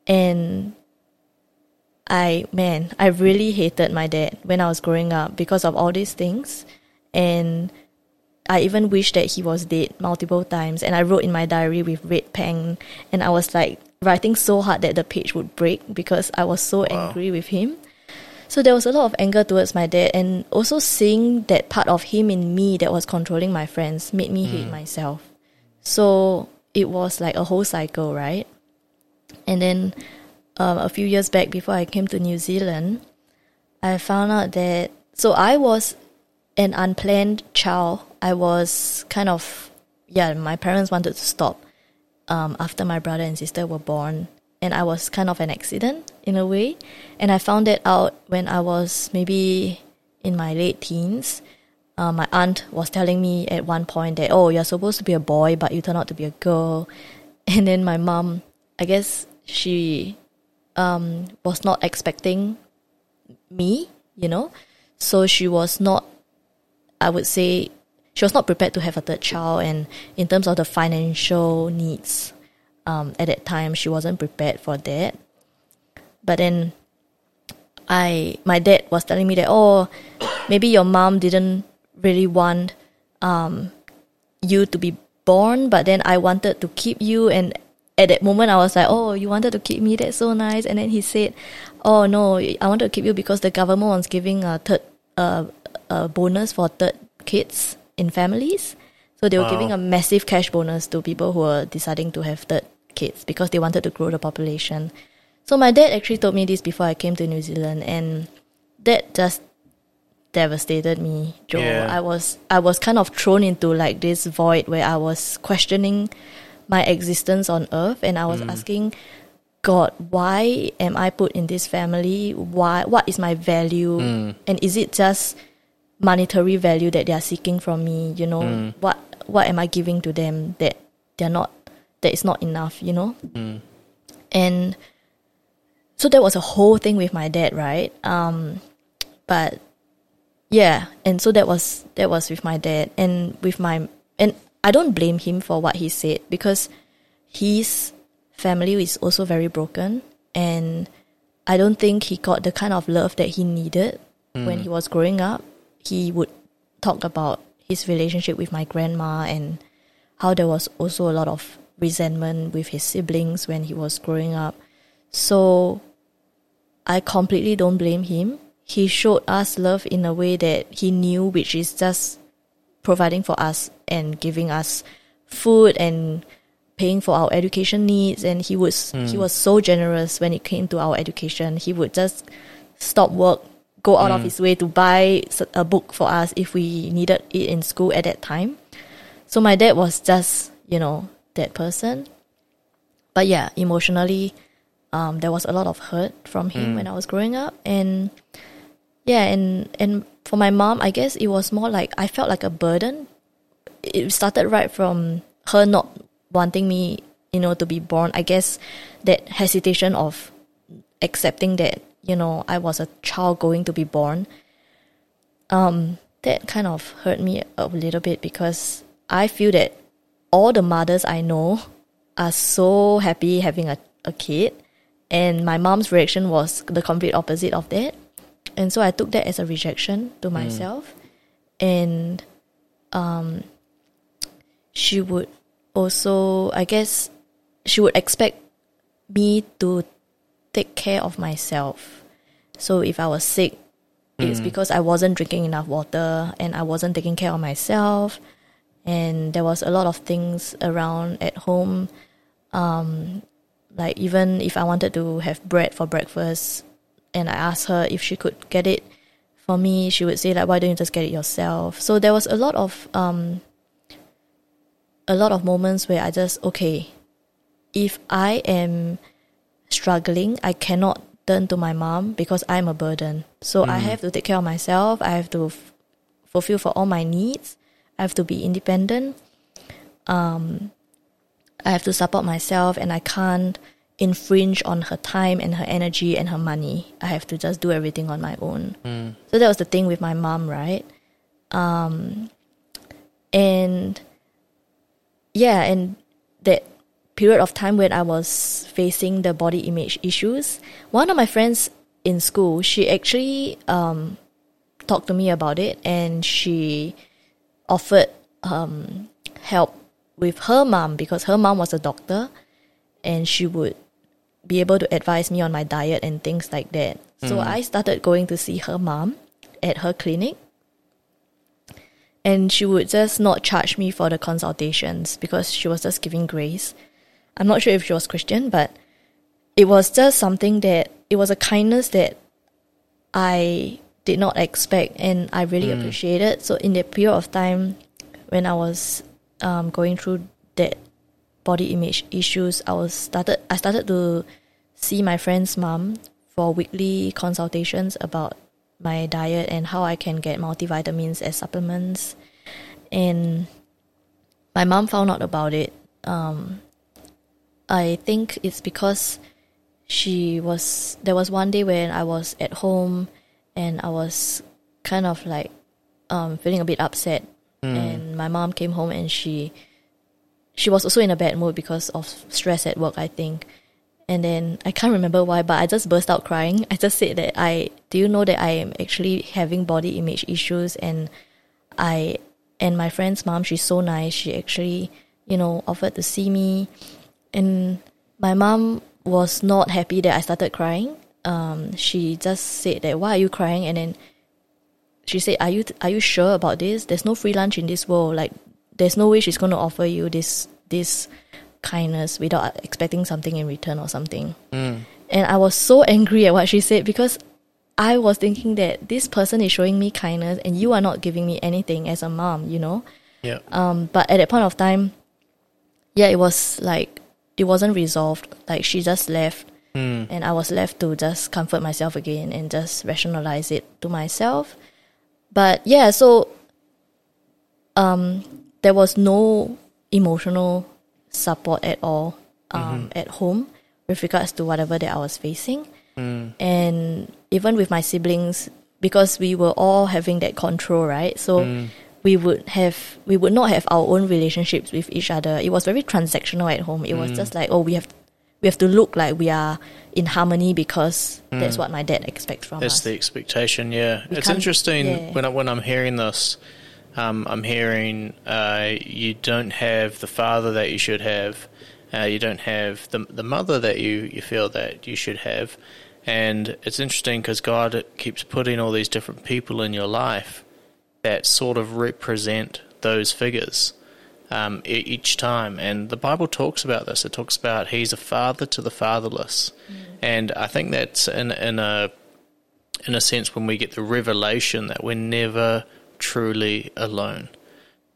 and I, man, I really hated my dad when I was growing up because of all these things. And I even wished that he was dead multiple times. And I wrote in my diary with red pen, and I was like writing so hard that the page would break because I was so angry with him. So there was a lot of anger towards my dad, and also seeing that part of him in me that was controlling my friends made me hate myself. So it was like a whole cycle, right? And then um, a few years back, before I came to New Zealand, I found out that so I was an unplanned child. I was kind of yeah. My parents wanted to stop um, after my brother and sister were born, and I was kind of an accident in a way. And I found that out when I was maybe in my late teens. Uh, my aunt was telling me at one point that oh you're supposed to be a boy but you turn out to be a girl, and then my mom, I guess she um, was not expecting me, you know. So she was not, I would say, she was not prepared to have a third child. And in terms of the financial needs, um, at that time, she wasn't prepared for that. But then I, my dad was telling me that, oh, maybe your mom didn't really want um, you to be born, but then I wanted to keep you. And at that moment, I was like, oh, you wanted to keep me? That's so nice. And then he said, oh, no, I wanted to keep you because the government was giving a third uh, a bonus for third kids in families. So they were Wow. giving a massive cash bonus to people who were deciding to have third kids because they wanted to grow the population. So my dad actually told me this before I came to New Zealand, and that just devastated me, Joel. Yeah. I was I was kind of thrown into like this void where I was questioning my existence on earth, and I was mm. asking God, why am I put in this family? Why? What is my value? Mm. And is it just monetary value that they are seeking from me? You know, mm. what what am I giving to them that they're not that is not enough? You know, mm. and so that was a whole thing with my dad, right? Um, but yeah, and so that was that was with my dad and with my and I don't blame him for what he said because his family is also very broken and I don't think he got the kind of love that he needed when mm. he was growing up. He would talk about his relationship with my grandma and how there was also a lot of resentment with his siblings when he was growing up. So I completely don't blame him. He showed us love in a way that he knew, which is just providing for us and giving us food and paying for our education needs. And he was he hmm. was so generous when it came to our education. He would just stop work, go out of his way to buy a book for us if we needed it in school at that time. So my dad was just you know that person. But yeah, emotionally, um, there was a lot of hurt from him when I was growing up, and yeah, and and for my mom, I guess it was more like I felt like a burden. It started right from her not wanting me, you know, to be born. I guess that hesitation of accepting that you know I was a child going to be born. Um, that kind of hurt me a little bit because I feel that all the mothers I know are so happy having a, a kid and my mom's reaction was the complete opposite of that and so i took that as a rejection to myself and um she would also i guess she would expect me to take care of myself so if i was sick it's because i wasn't drinking enough water and i wasn't taking care of myself and there was a lot of things around at home. Um, like even if I wanted to have bread for breakfast, and I asked her if she could get it for me, she would say like, "Why don't you just get it yourself?" So there was a lot of um, a lot of moments where I just okay, if I am struggling, I cannot turn to my mom because I'm a burden. So I have to take care of myself. I have to f- fulfill for all my needs. I have to be independent. Um, I have to support myself, and I can't infringe on her time and her energy and her money. I have to just do everything on my own. So that was the thing with my mom, right? Um, and yeah, and that period of time when I was facing the body image issues, one of my friends in school, she actually um, talked to me about it and she offered um, help with her mom because her mom was a doctor and she would be able to advise me on my diet and things like that. So I started going to see her mom at her clinic and she would just not charge me for the consultations because she was just giving grace. I'm not sure if she was Christian, but it was just something that it was a kindness that I did not expect and I really appreciated. So in that period of time when I was um, going through that body image issues, I was started I started to see my friend's mom for weekly consultations about my diet and how I can get multivitamins as supplements. And my mom found out about it. Um, I think it's because she was there was one day when I was at home and I was kind of like um, feeling a bit upset. And my mom came home and she she was also in a bad mood because of stress at work I think. And then I can't remember why but I just burst out crying. I just said that I do you know that I am actually having body image issues? And I and my friend's mom she's so nice. She actually you know offered to see me and my mom was not happy that I started crying. Um, she just said that why are you crying? And then she said, "Are you are you sure about this? There's no free lunch in this world. Like, there's no way she's going to offer you this this kindness without expecting something in return or something." And I was so angry at what she said because I was thinking that this person is showing me kindness and you are not giving me anything as a mom, you know. Yeah. Um, but at that point of time, yeah, it was like it wasn't resolved. Like she just left, and I was left to just comfort myself again and just rationalize it to myself. But yeah, so um, there was no emotional support at all um, at home with regards to whatever that I was facing, and even with my siblings because we were all having that control, right? So we would have we would not have our own relationships with each other. It was very transactional at home. It was just like, oh, we have we have to look like we are in harmony because that's what my dad expects from That's us. That's the expectation. Yeah, We it's interesting yeah. when I, when I'm hearing this. Um, I'm hearing uh, you don't have the father that you should have. Uh, you don't have the the mother that you, you feel that you should have, and it's interesting because God keeps putting all these different people in your life that sort of represent those figures um, each time. And the Bible talks about this. It talks about He's a father to the fatherless, and I think that's in in a in a sense when we get the revelation that we're never truly alone.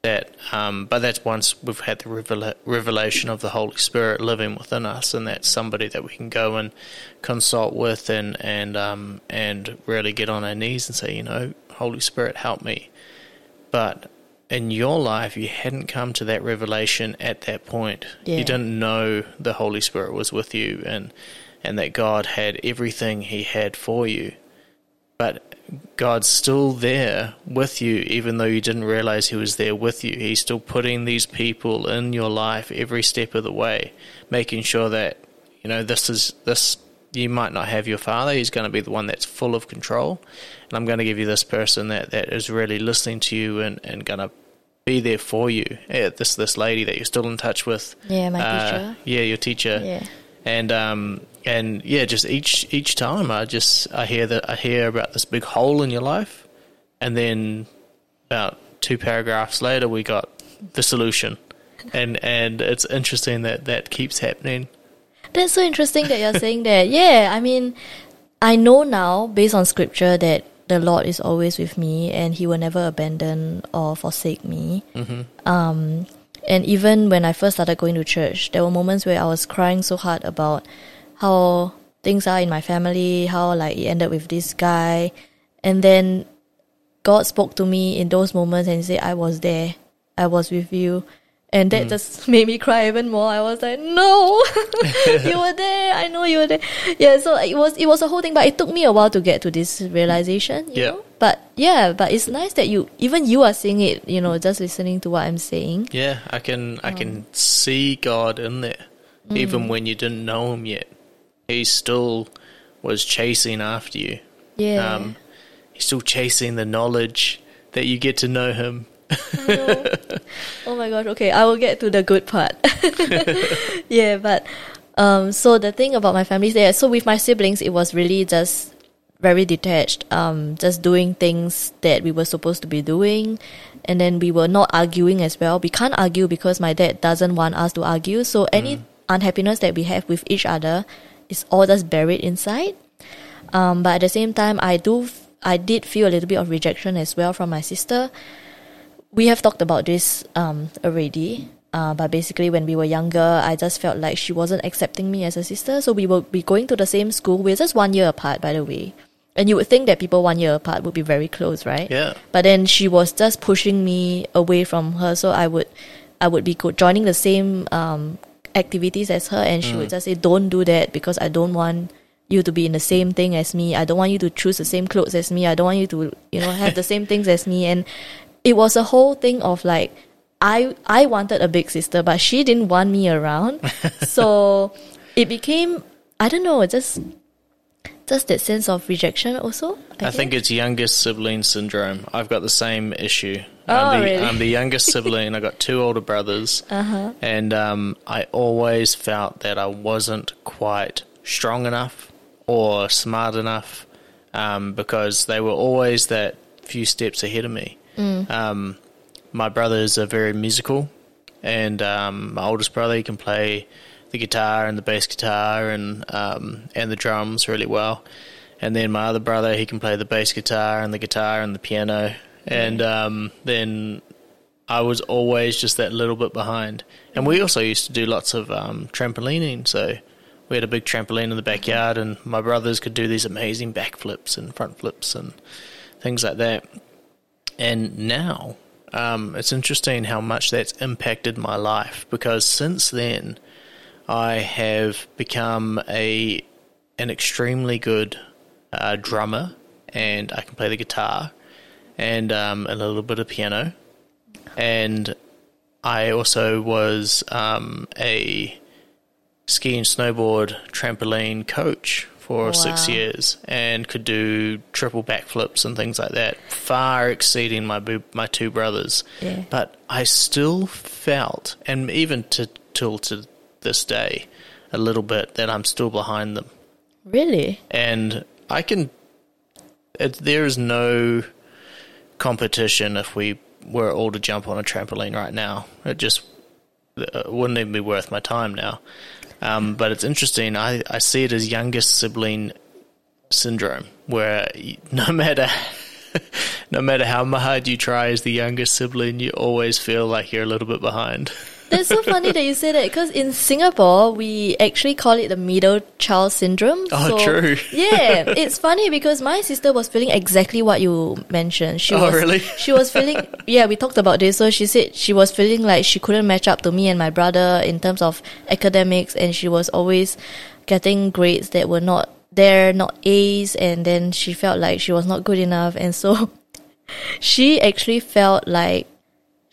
That, um, but that's once we've had the revela- revelation of the Holy Spirit living within us, and that's somebody that we can go and consult with, and and um, and really get on our knees and say, you know, Holy Spirit, help me. But in your life, you hadn't come to that revelation at that point. Yeah. You didn't know the Holy Spirit was with you, and and that God had everything He had for you but God's still there with you, even though you didn't realize He was there with you. He's still putting these people in your life every step of the way, making sure that you know this is this. You might not have your father; he's going to be the one that's full of control, and I'm going to give you this person that, that is really listening to you and, and going to be there for you. Yeah, this this lady that you're still in touch with. Yeah, my Uh, teacher. Yeah, your teacher Yeah. and um and yeah, just each each time I just I hear that I hear about this big hole in your life, and then about two paragraphs later we got the solution, and and it's interesting that that keeps happening. That's so interesting that you're saying that. Yeah, I mean, I know now based on scripture that the Lord is always with me and He will never abandon or forsake me. Um, and even when I first started going to church, there were moments where I was crying so hard about how things are in my family, how like it ended with this guy, and then God spoke to me in those moments and said, "I was there, I was with you." And that mm. just made me cry even more. I was like, "No, you were there. I know you were there." Yeah, so it was it was a whole thing, but it took me a while to get to this realization. You Yeah. know? But yeah, but it's nice that you even you are seeing it. You know, just listening to what I'm saying. Yeah, I can I can um, see God in there, even mm. when you didn't know Him yet. He still was chasing after you. Yeah. Um, he's still chasing the knowledge that you get to know Him. Oh my gosh. Okay, I will get to the good part. yeah, but um, so the thing about my family is that so with my siblings, it was really just very detached. Um, just doing things that we were supposed to be doing, and then we were not arguing as well. We can't argue because my dad doesn't want us to argue. So any unhappiness that we have with each other is all just buried inside. Um, but at the same time, I do, I did feel a little bit of rejection as well from my sister we have talked about this um, already. Uh, but basically, when we were younger, I just felt like she wasn't accepting me as a sister. So we will be going to the same school. We're just one year apart, by the way. And you would think that people one year apart would be very close, right? Yeah. But then she was just pushing me away from her. So I would, I would be go- joining the same um, activities as her, and she would just say, "Don't do that because I don't want." You to be in the same thing as me. I don't want you to choose the same clothes as me. I don't want you to, you know, have the same things as me. And it was a whole thing of like I I wanted a big sister, but she didn't want me around. so it became I don't know, just just that sense of rejection also. I think it's youngest sibling syndrome. I've got the same issue. Oh, I'm, the, really? I'm the youngest sibling. I got two older brothers, uh-huh. and um, I always felt that I wasn't quite strong enough or smart enough um, because they were always that few steps ahead of me. Um, my brothers are very musical, and um, my oldest brother he can play the guitar and the bass guitar and um, and the drums really well. And then my other brother he can play the bass guitar and the guitar and the piano. And um, then I was always just that little bit behind. And we also used to do lots of um, trampolining, so we had a big trampoline in the backyard, and my brothers could do these amazing backflips and front flips and things like that. And now, um, it's interesting how much that's impacted my life because since then, I have become a an extremely good uh, drummer, and I can play the guitar and um, a little bit of piano. And I also was um, a ski and snowboard trampoline coach for six years and could do triple backflips and things like that, far exceeding my my two brothers. Yeah. But I still felt, and even to till to this day, a little bit that I'm still behind them Really? and I can. It, there is no competition if we were all to jump on a trampoline right now. It just it wouldn't even be worth my time now. Um, but it's interesting. I, I see it as youngest sibling syndrome, where no matter no matter how hard you try as the youngest sibling, you always feel like you're a little bit behind. That's so funny that you say that because in Singapore we actually call it the middle child syndrome. Oh, So, true. yeah, it's funny because my sister was feeling exactly what you mentioned. She Oh, was really? she was feeling yeah, we talked about this. So she said she was feeling like she couldn't match up to me and my brother in terms of academics and she was always getting grades that were not there, not A's and then she felt like she was not good enough and so she actually felt like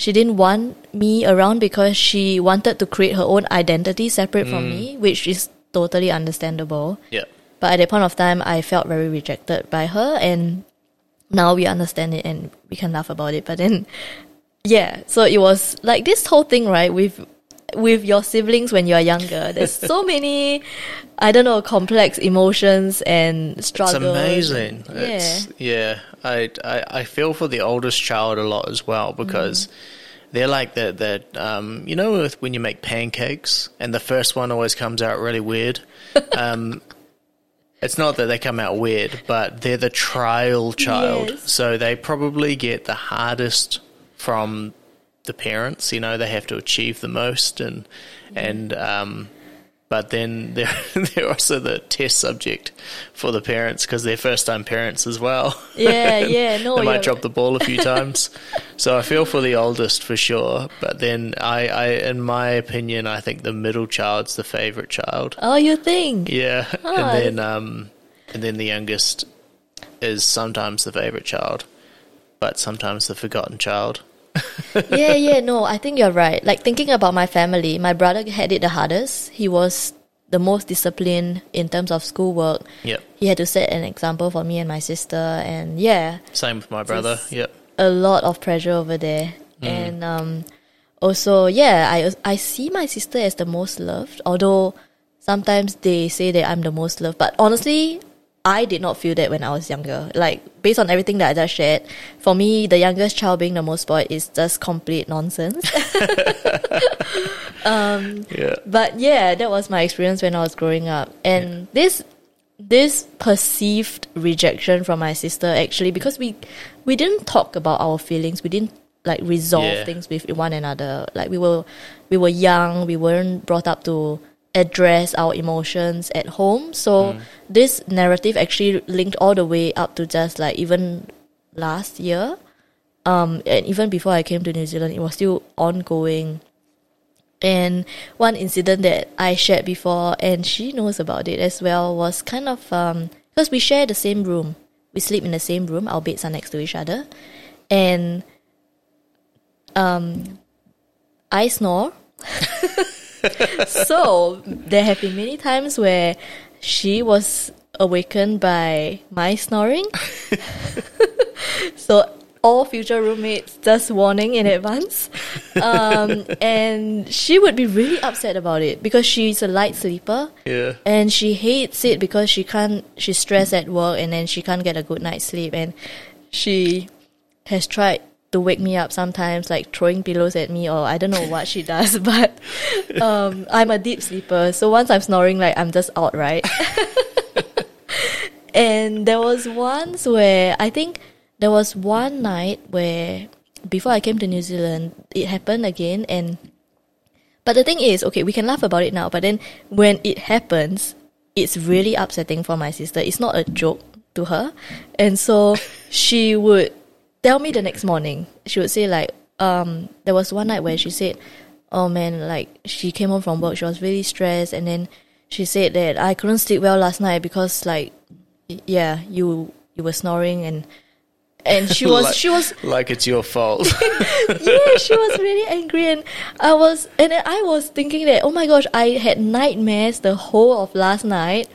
she didn't want me around because she wanted to create her own identity separate from mm. me, which is totally understandable. Yeah. But at that point of time, I felt very rejected by her, and now we understand it and we can laugh about it. But then, yeah, so it was like this whole thing, right? With with your siblings when you are younger, there's so many, I don't know, complex emotions and struggles. It's amazing. Yeah. It's, yeah. I, I I feel for the oldest child a lot as well because They're like that. the um, you know with- when you make pancakes and the first one always comes out really weird. Um, it's not that they come out weird, but they're the trial child, Yes. so they probably get the hardest from the parents. You know, they have to achieve the most, and and um, but then they're they're also the test subject for the parents because they're first time parents as well. Yeah, yeah, no, they might drop the ball a few times. so I feel for the oldest for sure, but then I, I, in my opinion, I think the middle child's the favorite child. Oh, you think? Yeah, Oh, and then um, and then the youngest is sometimes the favorite child, but sometimes the forgotten child. yeah, yeah, no, I think you're right. Like thinking about my family, my brother had it the hardest. He was the most disciplined in terms of schoolwork. Yep, He had to set an example for me and my sister, and yeah, same with my brother. Yep, a lot of pressure over there. And um, also, yeah, I I see my sister as the most loved. Although sometimes they say that I'm the most loved, but honestly, I did not feel that when I was younger. Like based on everything that I just shared, for me, the youngest child being the most spoiled is just complete nonsense. Um, yeah, But yeah, that was my experience when I was growing up. And this this perceived rejection from my sister actually because we we didn't talk about our feelings, we didn't like resolve Yeah. things with one another. Like we were we were young, we weren't brought up to address our emotions at home. So this narrative actually linked all the way up to just like even last year. Um and even before I came to New Zealand, it was still ongoing. And one incident that I shared before, and she knows about it as well, was kind of um because we share the same room, we sleep in the same room. Our beds are next to each other, and um, I snore. so there have been many times where she was awakened by my snoring. so all future roommates just warning in advance. Um, and she would be really upset about it because she's a light sleeper yeah, and she hates it because she can't she's stressed at work and then she can't get a good night's sleep and she has tried to wake me up sometimes like throwing pillows at me or I don't know what she does but um, I'm a deep sleeper so once I'm snoring like I'm just out right and there was once where I think there was one night where before I came to New Zealand it happened again and but the thing is, okay, we can laugh about it now, but then when it happens, it's really upsetting for my sister. It's not a joke to her. And so she would tell me the next morning. She would say like, um, there was one night where she said, Oh man, like she came home from work, she was really stressed and then she said that I couldn't sleep well last night because like yeah, you you were snoring and and she was Like- she was like it's your fault. yeah, she was really angry, and I was, and I was thinking that, oh my gosh, I had nightmares the whole of last night,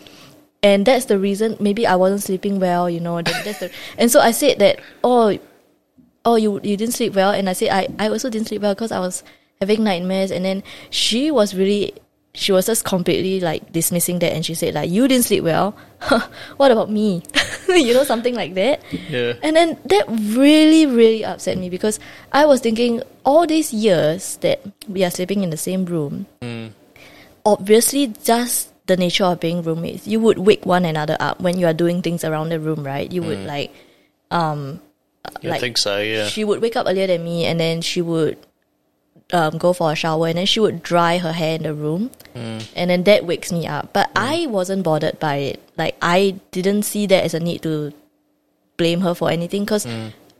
and that's the reason. Maybe I wasn't sleeping well, you know. That, that's the, and so I said that, oh, oh, you you didn't sleep well, and I said I I also didn't sleep well because I was having nightmares, and then she was really. She was just completely like dismissing that, and she said like, "You didn't sleep well. what about me? you know, something like that." yeah, And then that really, really upset me because I was thinking all these years that we are sleeping in the same room, obviously, just the nature of being roommates, you would wake one another up when you are doing things around the room, right? You would like, um, I like think so. Yeah, she would wake up earlier than me and then she would um, go for a shower and then she would dry her hair in the room. And then that wakes me up. But i wasn't bothered by it. Like i didn't see that as a need to blame her for anything because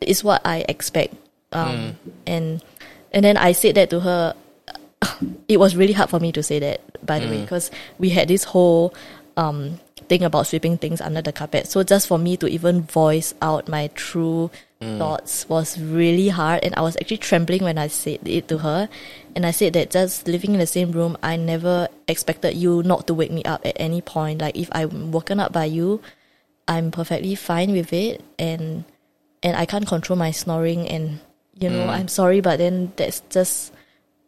it's what i expect. Um, and and then i said that to her. It was really hard for me to say that by the way because we had this whole um, thing about sweeping things under the carpet. So just for me to even voice out my true mm. thoughts was really hard. And i was actually trembling when i said it to her. And i said that just living in the same room i never expected you not to wake me up at any point. Like if i'm woken up by you i'm perfectly fine with it. And and i can't control my snoring and you know mm. i'm sorry but then that's just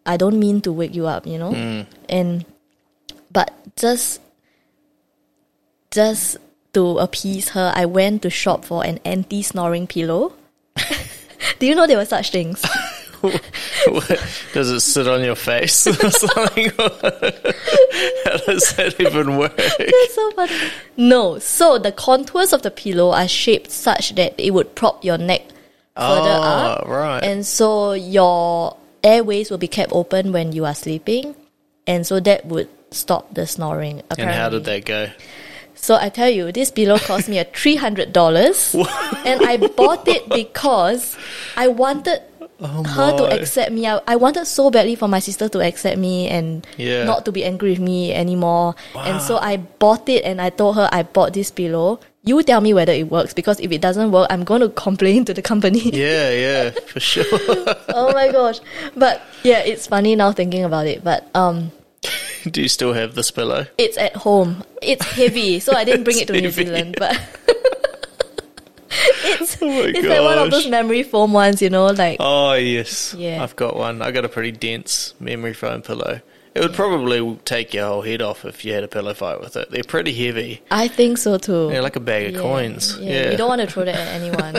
i don't mean to wake you up you know? Mm. And but just just to appease her i went to shop for an anti-snoring pillow do you know there were such things Does it sit on your face or something? How does that even work? That's so funny. No, so the contours of the pillow are shaped such that it would prop your neck further Oh, up. right. And so your airways will be kept open when you are sleeping. And so that would stop the snoring. Apparently. And how did that go? So I tell you, this pillow cost me a three hundred dollars, and I bought it because I wanted her to accept me. I, I wanted so badly for my sister to accept me and Yeah. not to be angry with me anymore. And so I bought it, and I told her I bought this pillow. You tell me whether it works because if it doesn't work, I'm going to complain to the company. Yeah, yeah, for sure. oh my gosh! But yeah, it's funny now thinking about it. But um, Do you still have this pillow? It's at home. It's heavy, so I didn't bring it to It's New. Zealand. But it's Oh it's like one of those memory foam ones, you know, like Oh yes, Yeah. I've got one. I got a pretty dense memory foam pillow. It would probably take your whole head off if you had a pillow fight with it. They're pretty heavy. I think so too. They're like a bag of Yeah, coins. Yeah, Yeah, you don't want to throw that at anyone.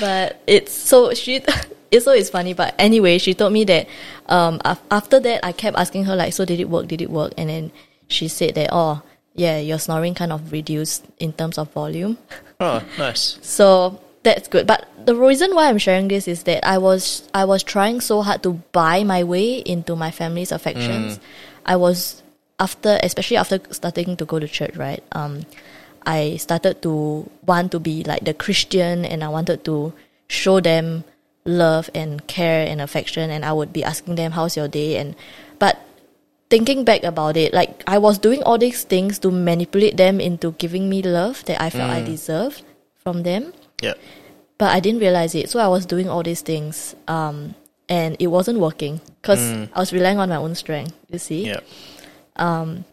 but it's so she. It's so it's funny, but anyway, she told me that um, after that, I kept asking her like, "So did it work? Did it work?" And then she said that, "Oh, yeah, your snoring kind of reduced in terms of volume." Oh, nice. So that's good. But the reason why I'm sharing this is that I was I was trying so hard to buy my way into my family's affections. I was after especially after starting to go to church, right? Um I started to want to be like the Christian and I wanted to show them love and care and affection and I would be asking them how's your day and but thinking back about it, like I was doing all these things to manipulate them into giving me love that I felt I deserved from them, Yeah. but I didn't realize it. So I was doing all these things, um, and it wasn't working because I was relying on my own strength. You see, Yeah. Um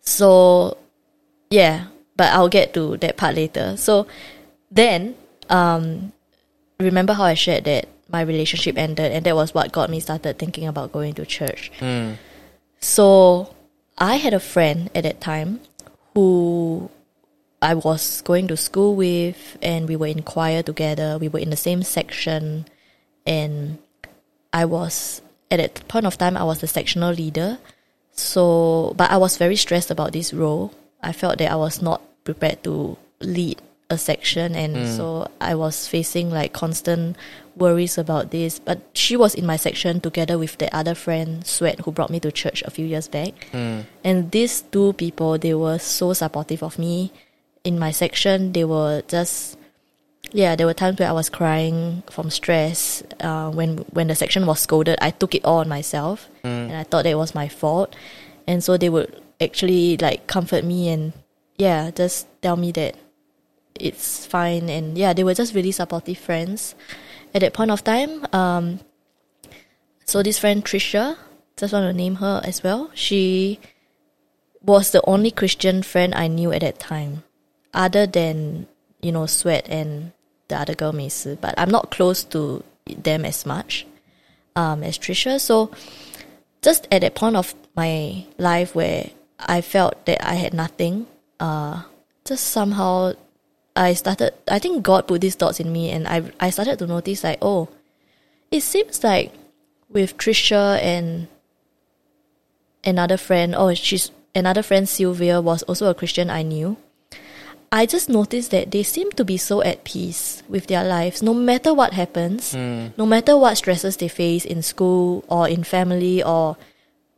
so yeah, but I'll get to that part later. So then, um, remember how I shared that my relationship ended, and that was what got me started thinking about going to church. Hmm. So I had a friend at that time who I was going to school with, and we were in choir together. We were in the same section, and I was at that point of time I was the sectional leader. So, but I was very stressed about this role. I felt that I was not prepared to lead a section, and mm. so I was facing like constant worries about this. But she was in my section together with the other friend, Sweat, who brought me to church a few years back. Mm. And these two people, they were so supportive of me in my section. They were just yeah, there were times where I was crying from stress. Uh, when when the section was scolded, I took it all on myself, mm. and I thought that it was my fault. And so they would actually like comfort me and yeah, just tell me that it's fine. And yeah, they were just really supportive friends at that point of time. Um, so this friend Trisha, just want to name her as well. She was the only Christian friend I knew at that time, other than you know Sweat and the other girl Macy. But I'm not close to them as much um, as Trisha. So just at that point of my life where I felt that I had nothing, uh, just somehow I started. I think God put these thoughts in me, and I I started to notice like, oh, it seems like with Trisha and another friend, oh, she's another friend Sylvia was also a Christian I knew. I just noticed that they seem to be so at peace with their lives, no matter what happens, hmm. no matter what stresses they face in school or in family or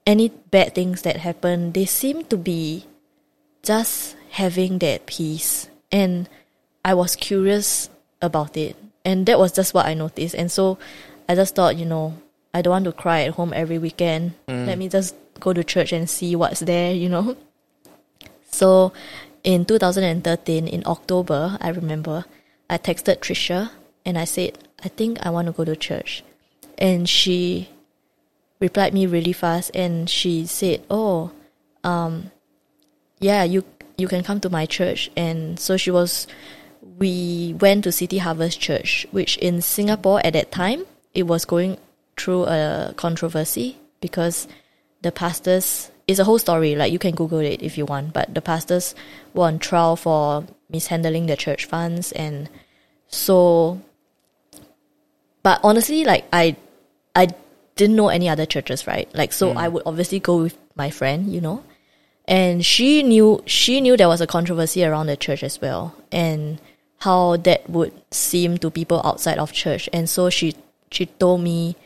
any bad things that happen, they seem to be just having that peace. And I was curious about it. And that was just what I noticed. And so I just thought, you know, I don't want to cry at home every weekend. Let me just go to church and see what's there, you know. So in 2013, in October, I remember, I texted Trisha and I said, I think I want to go to church. And she replied me really fast and she said, Oh, um, yeah, you you can come to my church. And so she was we went to City Harvest Church, which in Singapore at that time it was going through a controversy because the pastors it's a whole story, like you can Google it if you want, but the pastors were on trial for mishandling the church funds and so but honestly, like I, I didn't know any other churches, right? Like so, mm. I would obviously go with my friend, you know, and she knew she knew there was a controversy around the church as well, and how that would seem to people outside of church, and so she she told me,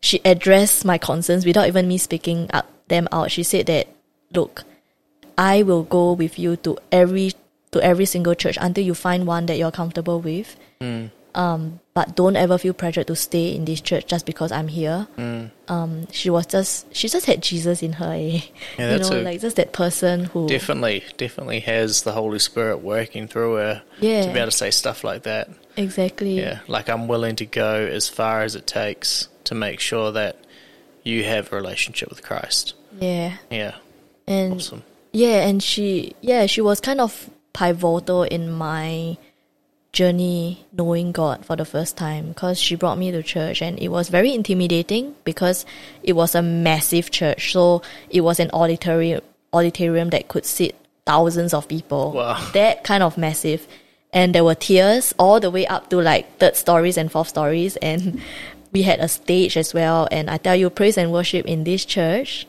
she addressed my concerns without even me speaking up them out. She said that, look, I will go with you to every to every single church until you find one that you're comfortable with. Um, but don't ever feel pressured to stay in this church just because I'm here. Um, she was just she just had Jesus in her, eh? Yeah, you know, like just that person who Definitely, definitely has the Holy Spirit working through her Yeah. to be able to say stuff like that. exactly Yeah, like I'm willing to go as far as it takes to make sure that you have a relationship with Christ. yeah. Yeah, And awesome. yeah, and she yeah, she was kind of pivotal in my journey knowing God for the first time because she brought me to church and it was very intimidating because it was a massive church. So it was an auditorium auditorium that could sit thousands of people. Wow. That kind of massive. And there were tiers all the way up to like third stories and fourth stories and we had a stage as well and I tell you praise and worship in this church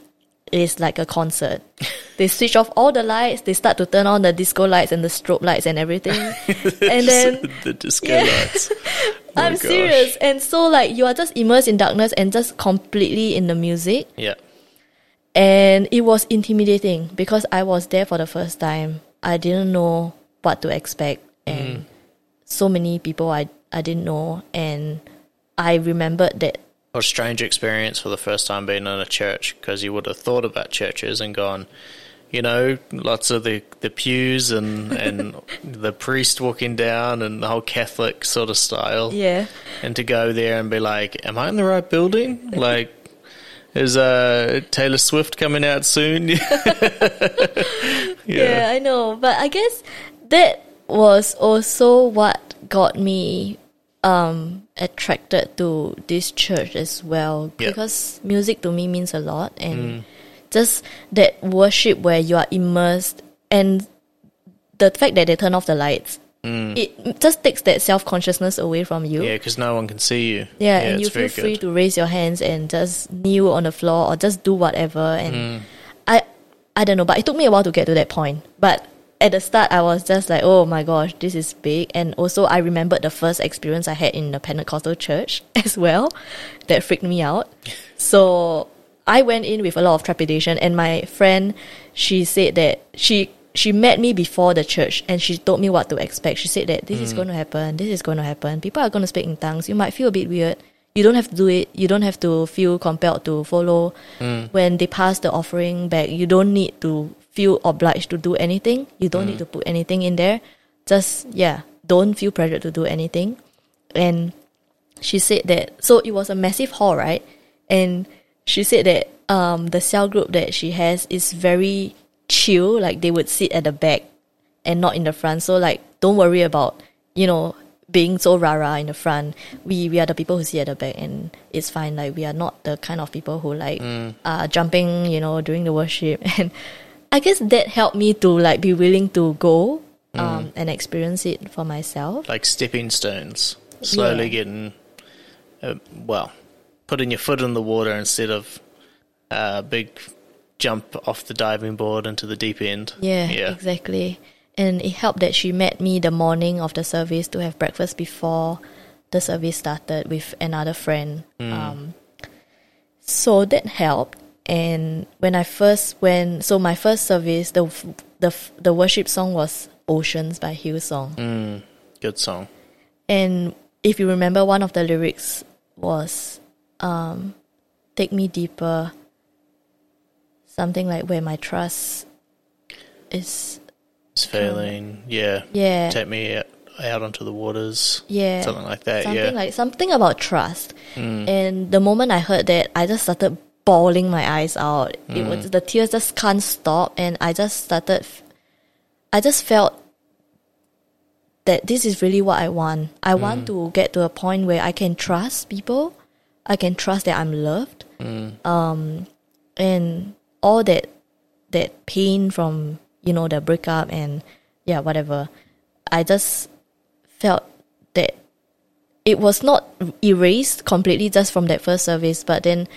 is like a concert. they switch off all the lights, they start to turn on the disco lights and the strobe lights and everything. and then the disco Yeah. lights. Oh I'm gosh. serious. And so like you are just immersed in darkness and just completely in the music. Yeah, And it was intimidating because I was there for the first time. I didn't know what to expect and mm. so many people I I didn't know and I remembered that a strange experience for the first time being in a church because you would have thought about churches and gone, you know, lots of the, the pews and, and the priest walking down and the whole Catholic sort of style. yeah. And to go there and be like, am I in the right building? Like, is uh, Taylor Swift coming out soon? Yeah, I know. But I guess that was also what got me um attracted to this church as well. Yeah. Because music to me means a lot and mm. just that worship where you are immersed and the fact that they turn off the lights. Mm. It just takes that self consciousness away from you. Yeah, because no one can see you. Yeah, and you feel free good. to raise your hands and just kneel on the floor or just do whatever. And mm. I, I don't know, but it took me a while to get to that point. But at the start, I was just like, oh my gosh, this is big. And also, I remembered the first experience I had in the Pentecostal church as well, that freaked me out. So I went in with a lot of trepidation, and my friend, she said that she she met me before the church and she told me what to expect. She said that this is mm. going to happen, this is going to happen. People are going to speak in tongues. You might feel a bit weird. You don't have to do it. You don't have to feel compelled to follow. Mm. When they pass the offering back, you don't need to feel obliged to do anything. You don't need to put anything in there. Just, yeah, don't feel pressured to do anything. And she said that, so it was a massive hall, right? And she said that um, the cell group that she has is very chill. Like they would sit at the back and not in the front. So like, don't worry about you know being so rah-rah in the front. We we are the people who sit at the back, and it's fine. Like we are not the kind of people who like are jumping, you know, during the worship. And I guess that helped me to like be willing to go um, and experience it for myself. like stepping stones, slowly Yeah. getting, uh, well, putting your foot in the water instead of a big jump off the diving board into the deep end. Yeah, yeah, exactly. And it helped that she met me the morning of the service to have breakfast before the service started with another friend. Um, so that helped. And when I first went, so my first service, the the the worship song was "Oceans" by Hillsong. Mm, good song. And if you remember, one of the lyrics was um, "Take me deeper." Something like where my trust is. It's failing. Yeah, Yeah, take me out, out onto the waters. yeah, Something like that. something yeah, like something about trust. Mm. And the moment I heard that, I just started bawling my eyes out. It Mm. was the tears just can't stop, and I just started. I just felt that this is really what I want. I Mm. want to get to a point where I can trust people. I can trust that I'm loved. Mm. Um, and all that that pain from you know the breakup and yeah whatever. I just felt that it was not erased completely just from that first service, but then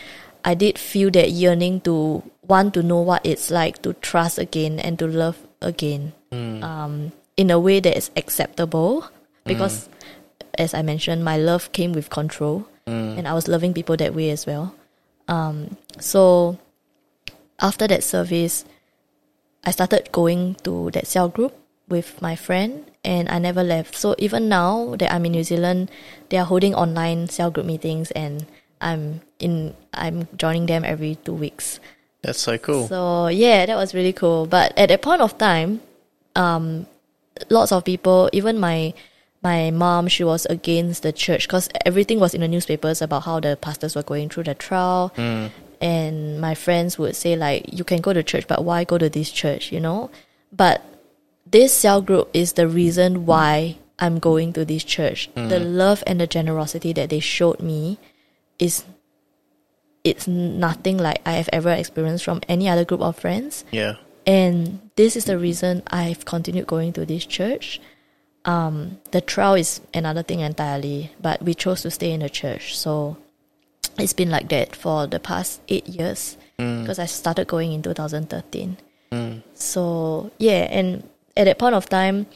I did feel that yearning to want to know what it's like to trust again and to love again um, in a way that is acceptable because as I mentioned, my love came with control and I was loving people that way as well. Um, so after that service, I started going to that cell group with my friend and I never left. So even now that I'm in New Zealand, they are holding online cell group meetings and I'm in I'm joining them every two weeks. That's so cool. So yeah, that was really cool. But at that point of time, um, lots of people, even my my mom, she was against the church because everything was in the newspapers about how the pastors were going through the trial. And my friends would say like, you can go to church, but why go to this church? You know, but this cell group is the reason why I'm going to this church. The love and the generosity that they showed me is it's nothing like I have ever experienced from any other group of friends. Yeah. And this is the reason I've continued going to this church. Um, the trial is another thing entirely, but we chose to stay in the church. So it's been like that for the past eight years because I started going in 2013. So yeah, and at that point of time,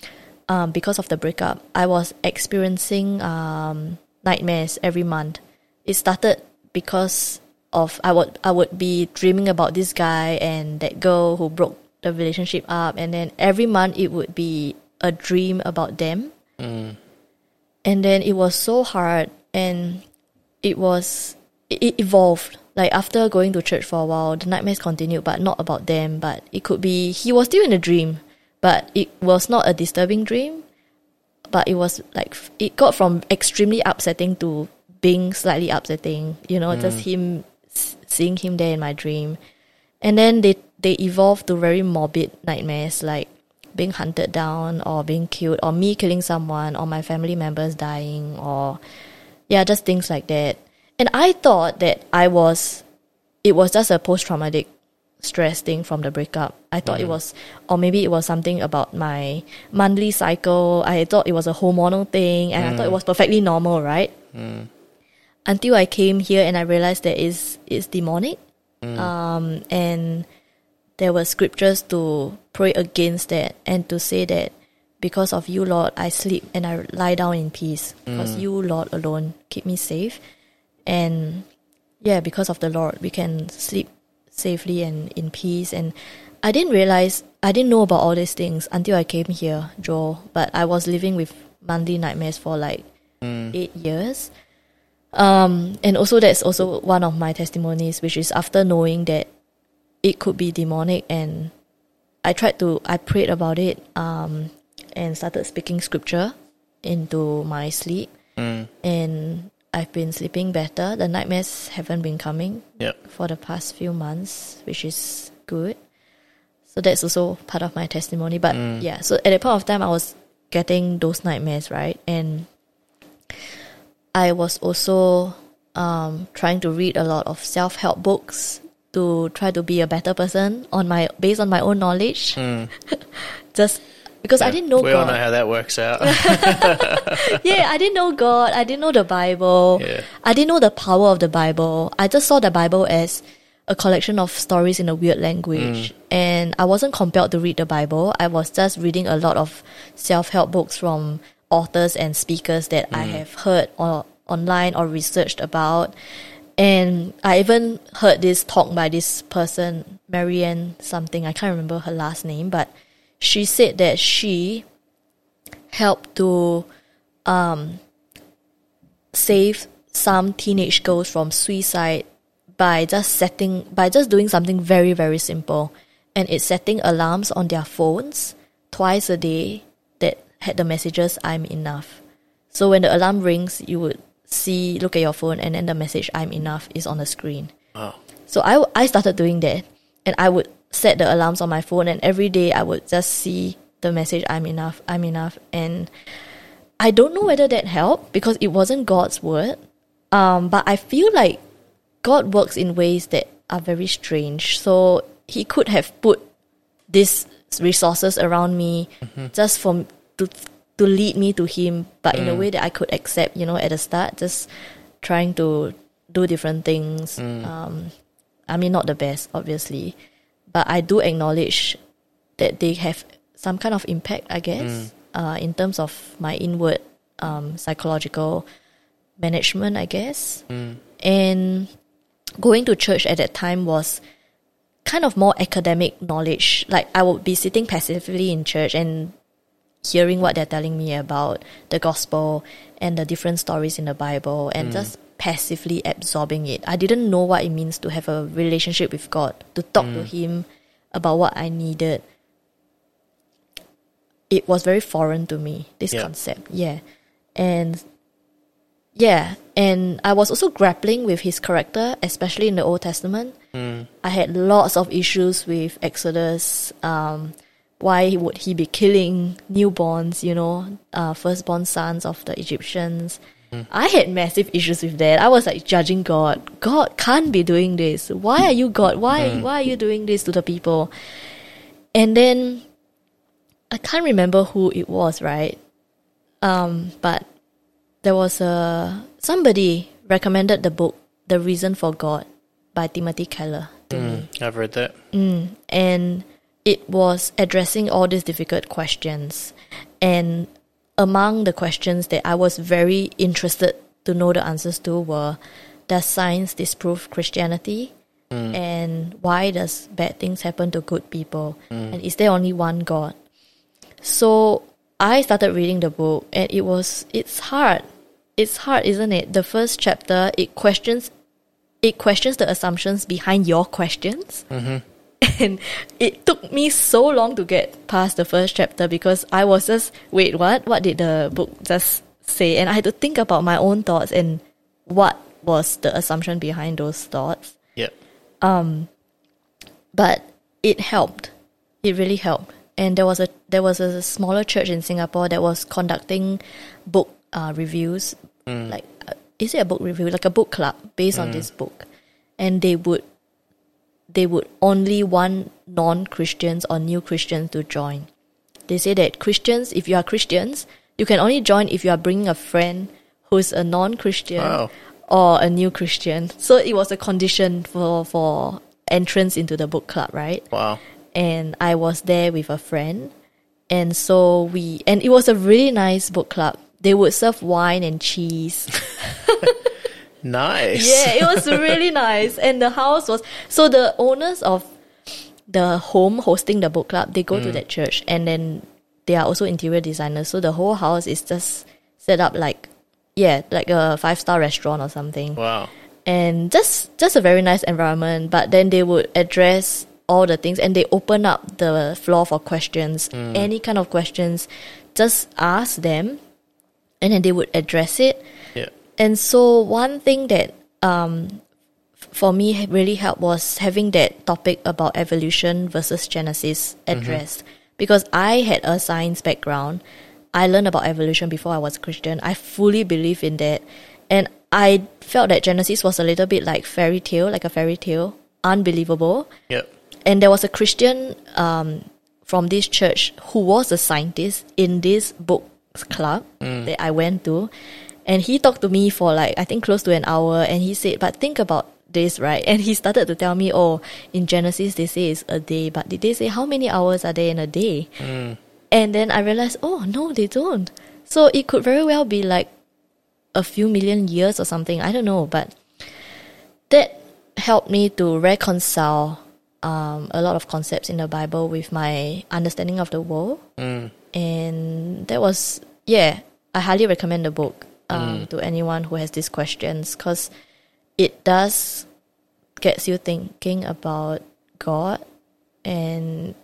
um, because of the breakup, I was experiencing um, nightmares every month. It started because of I would I would be dreaming about this guy and that girl who broke the relationship up, and then every month it would be a dream about them. Mm. And then it was so hard, and it was it it evolved. Like after going to church for a while, the nightmares continued, but not about them. But it could be he was still in a dream, but it was not a disturbing dream. But it was like it got from extremely upsetting to being slightly upsetting. You know, just mm. him seeing him there in my dream, and then they they evolved to very morbid nightmares like being hunted down or being killed or me killing someone or my family members dying or yeah just things like that. And i thought that i was it was just a post-traumatic stress thing from the breakup. I thought it mm. was or maybe it was something about my monthly cycle. I thought it was a hormonal thing and i thought it mm. was perfectly normal right until i came here and i realized that it's, it's demonic mm. um, and there were scriptures to pray against that and to say that because of you, Lord, I sleep and I lie down in peace. Because mm. you, Lord, alone keep me safe. And yeah, because of the Lord, we can sleep safely and in peace. And I didn't realize, I didn't know about all these things until I came here, Joel. But I was living with monthly nightmares for like mm. eight years. Um, and also that's also one of my testimonies, which is after knowing that it could be demonic and I tried to I prayed about it um and started speaking scripture into my sleep and I've been sleeping better. The nightmares haven't been coming Yep. for the past few months, which is good. So that's also part of my testimony. But yeah, so at that point of time I was getting those nightmares, right? And I was also um, trying to read a lot of self help books to try to be a better person on my based on my own knowledge. Just because I didn't know we all know how that works out. yeah, I didn't know God. I didn't know the Bible. Yeah. I didn't know the power of the Bible. I just saw the Bible as a collection of stories in a weird language. And I wasn't compelled to read the Bible. I was just reading a lot of self help books from authors and speakers that I have heard or online or researched about. And I even heard this talk by this person, Marianne something. I can't remember her last name, but she said that she helped to um, save some teenage girls from suicide by just setting by just doing something very very simple and it's setting alarms on their phones twice a day had the messages i'm enough so when the alarm rings you would see look at your phone and then the message i'm enough is on the screen Wow. so I, I started doing that and I would set the alarms on my phone and every day I would just see the message I'm enough, I'm enough. And I don't know whether that helped because it wasn't God's word. Um, but I feel like God works in ways that are very strange. So he could have put these resources around me just for to to lead me to him, but in a way that I could accept, you know, at the start, just trying to do different things. Um, I mean, not the best, obviously, but I do acknowledge that they have some kind of impact, I guess, uh, in terms of my inward um, psychological management, I guess. And going to church at that time was kind of more academic knowledge. Like I would be sitting passively in church and hearing what they're telling me about the gospel and the different stories in the Bible and mm. just passively absorbing it. I didn't know what it means to have a relationship with God, to talk to mm. Him about what I needed. It was very foreign to me, this Yeah. concept. Yeah. And yeah, and I was also grappling with his character, especially in the Old Testament. Mm. I had lots of issues with Exodus. Um, why would he be killing newborns, you know, uh, firstborn sons of the Egyptians? I had massive issues with that. I was like judging God. God can't be doing this. Why are you God? Why why are you doing this to the people? And then I can't remember who it was, right? Um, but there was a somebody recommended the book The Reason for God by Timothy Keller to me. I've read that. And it was addressing all these difficult questions. And among the questions that I was very interested to know the answers to were Does science disprove Christianity? Mm. And why does bad things happen to good people? Mm. And is there only one God? So I started reading the book and it was it's hard. It's hard, isn't it? The first chapter it questions it questions the assumptions behind your questions. Mm-hmm. And it took me so long to get past the first chapter because I was just wait, what? What did the book just say? And I had to think about my own thoughts and what was the assumption behind those thoughts Yep. Um but it helped. It really helped. And there was a there was a smaller church in Singapore that was conducting book uh, reviews, like uh, is it a book review, like a book club based on this book, and they would they would only want non Christians or new Christians to join. They say that Christians, if you are Christians, you can only join if you are bringing a friend who's a non Christian Wow. or a new Christian. So it was a condition for for entrance into the book club, right? Wow. And I was there with a friend, and so we and it was a really nice book club. They would serve wine and cheese. Nice. Yeah, it was really nice. And the house was so the owners of the home hosting the book club, they go to mm. that church and then they are also interior designers. So the whole house is just set up like yeah, like a five star restaurant or something. Wow. And just just a very nice environment. But then they would address all the things and they open up the floor for questions. Mm. Any kind of questions. Just ask them and then they would address it. And so one thing that um, for me really helped was having that topic about evolution versus Genesis addressed. Because I had a science background. I learned about evolution before I was a Christian. I fully believe in that, and I felt that Genesis was a little bit like fairy tale, like a fairy tale, unbelievable. Yep. and there was a Christian um, from this church who was a scientist in this book club that I went to, and he talked to me for like I think close to an hour, and he said, "But think about this, right?" And he started to tell me, "Oh, in Genesis they say it's a day, but did they say how many hours are there in a day?" And then I realized, oh no, they don't. So it could very well be like a few million years or something. I don't know, but that helped me to reconcile um, a lot of concepts in the Bible with my understanding of the world. And that was, yeah, I highly recommend the book um, to anyone who has these questions because it does gets you thinking about God and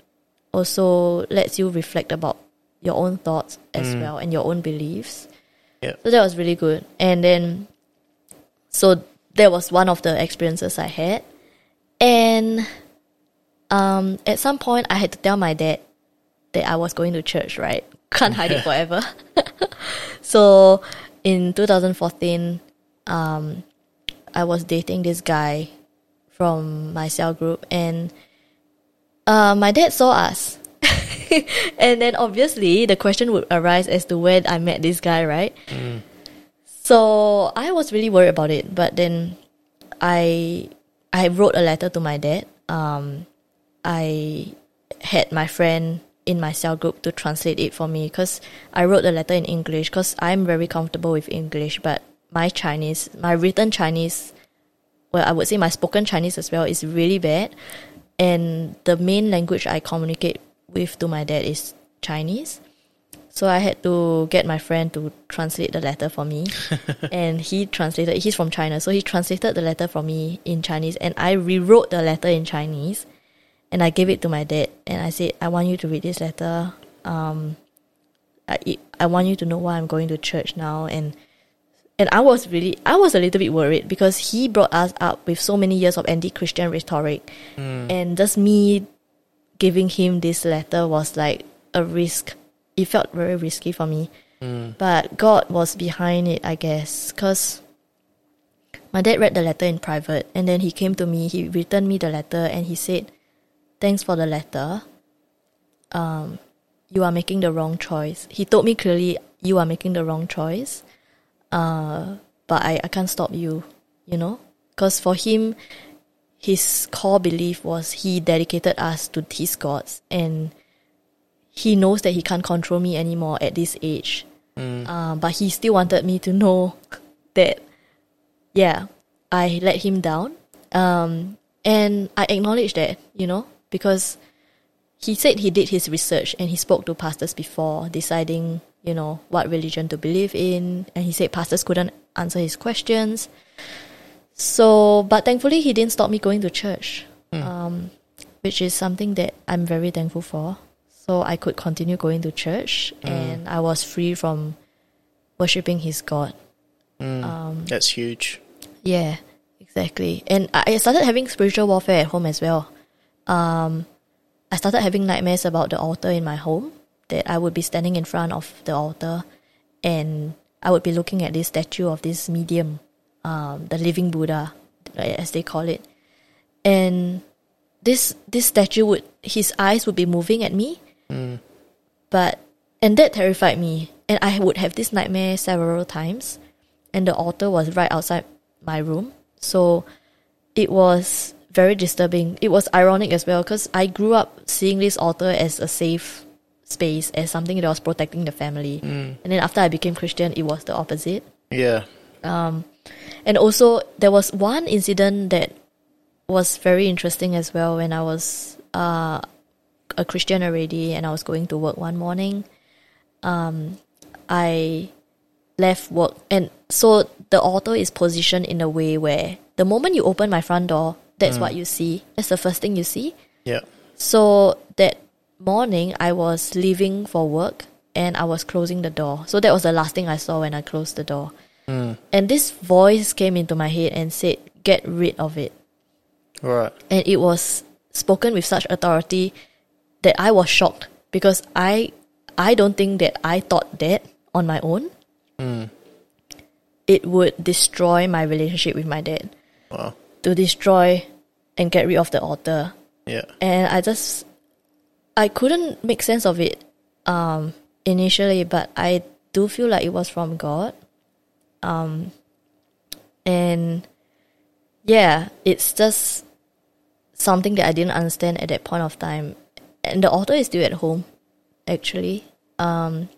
also lets you reflect about your own thoughts as well and your own beliefs. Yeah. So that was really good. And then, so that was one of the experiences I had. And um, at some point, I had to tell my dad that I was going to church, right? Can't hide it forever. so in 2014, um, I was dating this guy from my cell group, and uh, my dad saw us. and then obviously the question would arise as to where I met this guy, right? So I was really worried about it, but then I I wrote a letter to my dad. Um, I had my friend in my cell group to translate it for me because I wrote the letter in English because I'm very comfortable with English, but my Chinese, my written Chinese, well, I would say my spoken Chinese as well is really bad, and the main language I communicate with to my dad is Chinese. So I had to get my friend to translate the letter for me. and he translated, he's from China, so he translated the letter for me in Chinese. And I rewrote the letter in Chinese. And I gave it to my dad. And I said, I want you to read this letter. Um, I, I want you to know why I'm going to church now. And and I was really, I was a little bit worried because he brought us up with so many years of anti-Christian rhetoric, and just me giving him this letter was like a risk. It felt very risky for me, but God was behind it, I guess, because my dad read the letter in private, and then he came to me. He returned me the letter, and he said, "Thanks for the letter. Um, you are making the wrong choice." He told me clearly, "You are making the wrong choice." uh, but I, I can't stop you, you know? Because for him, his core belief was he dedicated us to his gods and he knows that he can't control me anymore at this age. Uh, but he still wanted me to know that, yeah, I let him down. Um, and I acknowledge that, you know, because he said he did his research and he spoke to pastors before deciding, you know, what religion to believe in. And he said pastors couldn't answer his questions. So, but thankfully, he didn't stop me going to church, um, which is something that I'm very thankful for. So I could continue going to church and I was free from worshipping his God. Um, That's huge. Yeah, exactly. And I started having spiritual warfare at home as well. Um, I started having nightmares about the altar in my home, that I would be standing in front of the altar and I would be looking at this statue of this medium, um, the living Buddha, as they call it. And this this statue would his eyes would be moving at me. But and that terrified me. And I would have this nightmare several times and the altar was right outside my room. So it was very disturbing. It was ironic as well because I grew up seeing this altar as a safe space, as something that was protecting the family. And then after I became Christian, it was the opposite. Yeah. And also, there was one incident that was very interesting as well when I was uh, a Christian already and I was going to work one morning. Um, I left work, and so the altar is positioned in a way where the moment you open my front door, that's mm. what you see. That's the first thing you see. Yeah. So that morning, I was leaving for work and I was closing the door. So that was the last thing I saw when I closed the door. Mm. And this voice came into my head and said, Get rid of it. Right. And it was spoken with such authority that I was shocked because I I don't think that I thought that on my own. Mm. It would destroy my relationship with my dad. Wow. To destroy and get rid of the altar. Yeah. and I just I couldn't make sense of it um initially, but I do feel like it was from God. Um and yeah, it's just something that I didn't understand at that point of time. And the author is still at home, actually. Um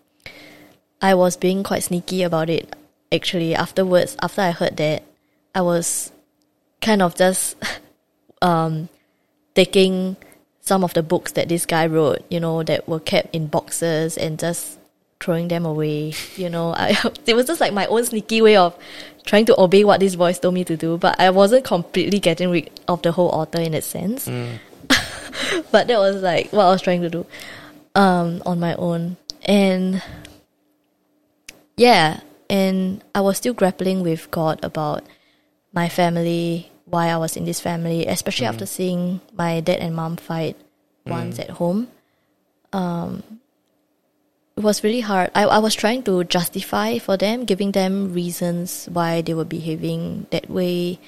I was being quite sneaky about it actually afterwards after I heard that I was kind of just um taking some of the books that this guy wrote, you know, that were kept in boxes and just throwing them away. You know, I it was just like my own sneaky way of trying to obey what this voice told me to do, but I wasn't completely getting rid of the whole author in that sense. but that was like what I was trying to do um on my own. And yeah, and I was still grappling with God about my family, why I was in this family, especially after seeing my dad and mom fight once at home. Um, it was really hard. I, I was trying to justify for them, giving them reasons why they were behaving that way,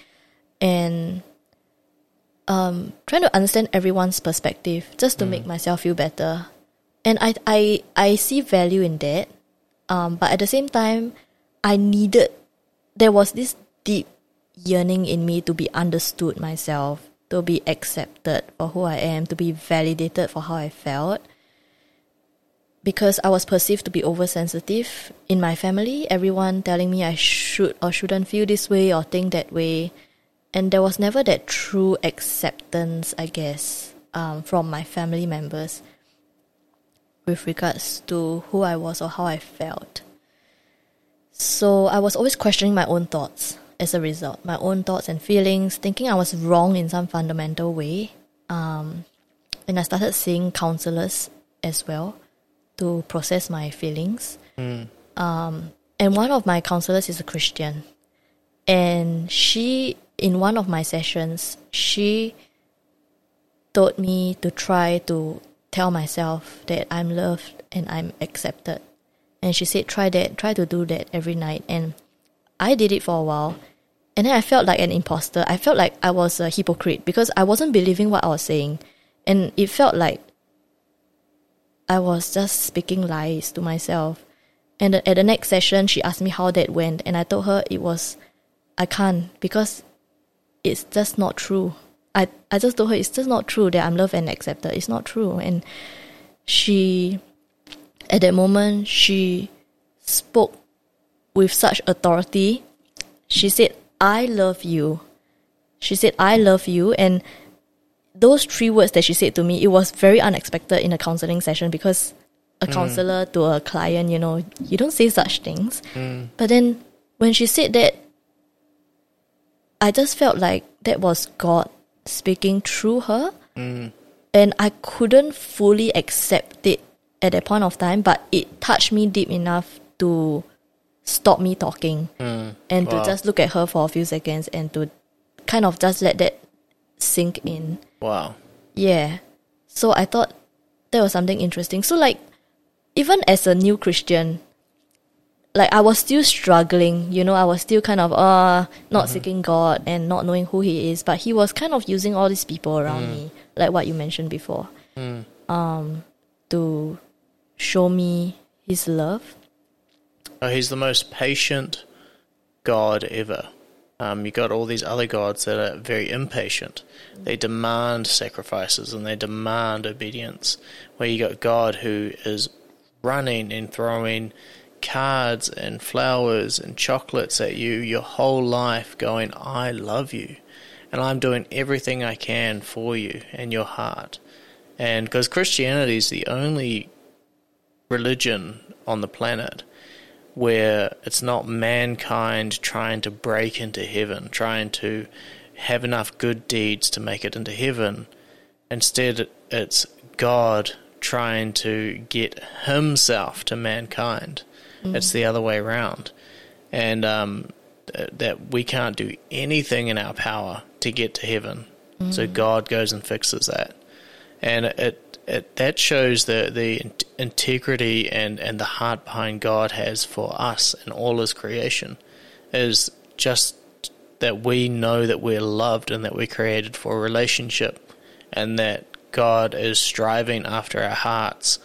and um, trying to understand everyone's perspective just to make myself feel better. and I I I see value in that. Um, but at the same time, I needed there was this deep yearning in me to be understood myself, to be accepted for who I am, to be validated for how I felt. Because I was perceived to be oversensitive in my family, everyone telling me I should or shouldn't feel this way or think that way. And there was never that true acceptance, I guess, um, from my family members with regards to who I was or how I felt. So I was always questioning my own thoughts as a result, my own thoughts and feelings, thinking I was wrong in some fundamental way. Um, and I started seeing counselors as well to process my feelings. Um, and one of my counselors is a Christian. And she, in one of my sessions, she told me to try to tell myself that I'm loved and I'm accepted. And she said, try that, try to do that every night. And I did it for a while. And then I felt like an imposter. I felt like I was a hypocrite because I wasn't believing what I was saying. And it felt like I was just speaking lies to myself. And at the next session, she asked me how that went. And I told her it was, I can't because it's just not true. I, I just told her it's just not true that I'm loved and accepted. It's not true. And she, at that moment, she spoke with such authority. She said, I love you. She said, I love you. And those three words that she said to me, it was very unexpected in a counseling session because a mm. counselor to a client, you know, you don't say such things. Mm. But then when she said that, I just felt like that was God speaking through her. Mm. And I couldn't fully accept it at that point of time, but it touched me deep enough to stop me talking and Wow. to just look at her for a few seconds and to kind of just let that sink in. Wow. Yeah. So I thought that was something interesting. So like even as a new Christian, like I was still struggling, you know, I was still kind of uh not seeking God and not knowing who he is, but he was kind of using all these people around me, like what you mentioned before. Um to show me his love. Oh, he's the most patient God ever. Um, you got all these other gods that are very impatient. They demand sacrifices and they demand obedience. Where you got God who is running and throwing cards and flowers and chocolates at you your whole life, going, I love you. And I'm doing everything I can for you and your heart. And because Christianity is the only religion on the planet where it's not mankind trying to break into heaven, trying to have enough good deeds to make it into heaven. Instead, it's God trying to get himself to mankind. It's the other way around. And um, th- that we can't do anything in our power to get to heaven. So God goes and fixes that. And it, it that shows the, the integrity and, and the heart behind God has for us and all his creation is just that we know that we're loved and that we're created for a relationship and that God is striving after our hearts.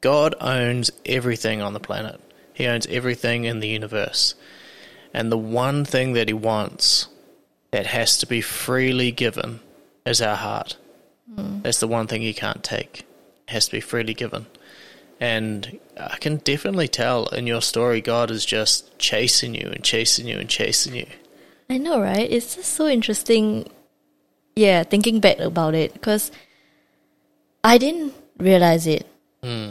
God owns everything on the planet. He owns everything in the universe. And the one thing that he wants that has to be freely given is our heart. That's the one thing he can't take. It has to be freely given. And I can definitely tell in your story, God is just chasing you and chasing you and chasing you. I know, right? It's just so interesting. Yeah, thinking back about it because I didn't realize it. Hmm.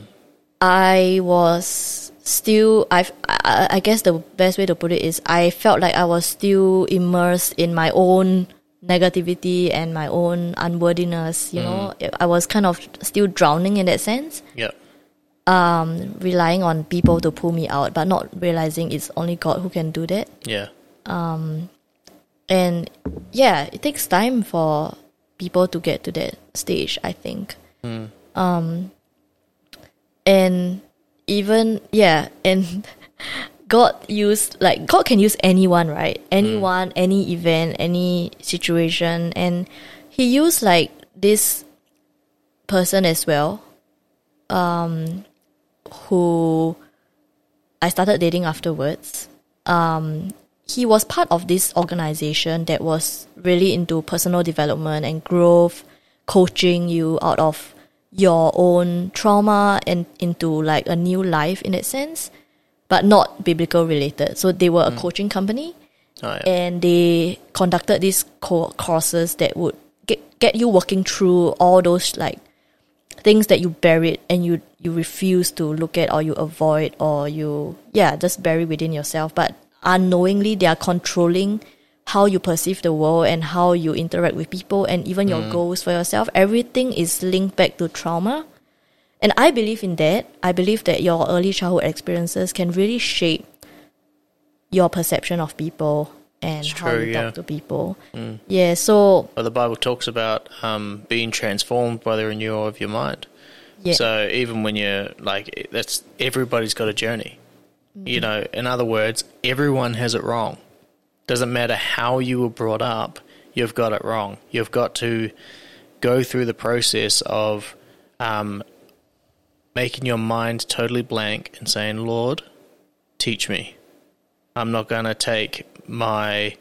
I was still. I've, I I guess the best way to put it is I felt like I was still immersed in my own negativity and my own unworthiness. You know, I was kind of still drowning in that sense Yeah. um, relying on people to pull me out, but not realizing it's only God who can do that. Yeah. Um, And yeah, it takes time for people to get to that stage, I think. Um, and even, yeah, and God used, like, God can use anyone, right? Anyone, any event, any situation. And He used, like, this person as well um, who I started dating afterwards. Um, he was part of this organization that was really into personal development and growth, coaching you out of your own trauma and into like a new life in that sense, but not biblical related. So they were a hmm. coaching company Oh, yeah. and they conducted these co- courses that would get get you working through all those like things that you buried and you you refuse to look at or you avoid or you yeah just bury within yourself. But unknowingly they are controlling how you perceive the world and how you interact with people and even your hmm. goals for yourself. Everything is linked back to trauma and i believe in that i believe that your early childhood experiences can really shape your perception of people and how you yeah. talk to people yeah so Well, the Bible talks about um, being transformed by the renewal of your mind. yeah So even when you're like, that's everybody's got a journey. You know, in other words, everyone has it wrong. Doesn't matter how you were brought up, you've got it wrong. You've got to go through the process of um, making your mind totally blank and saying, Lord, teach me. I'm not going to take my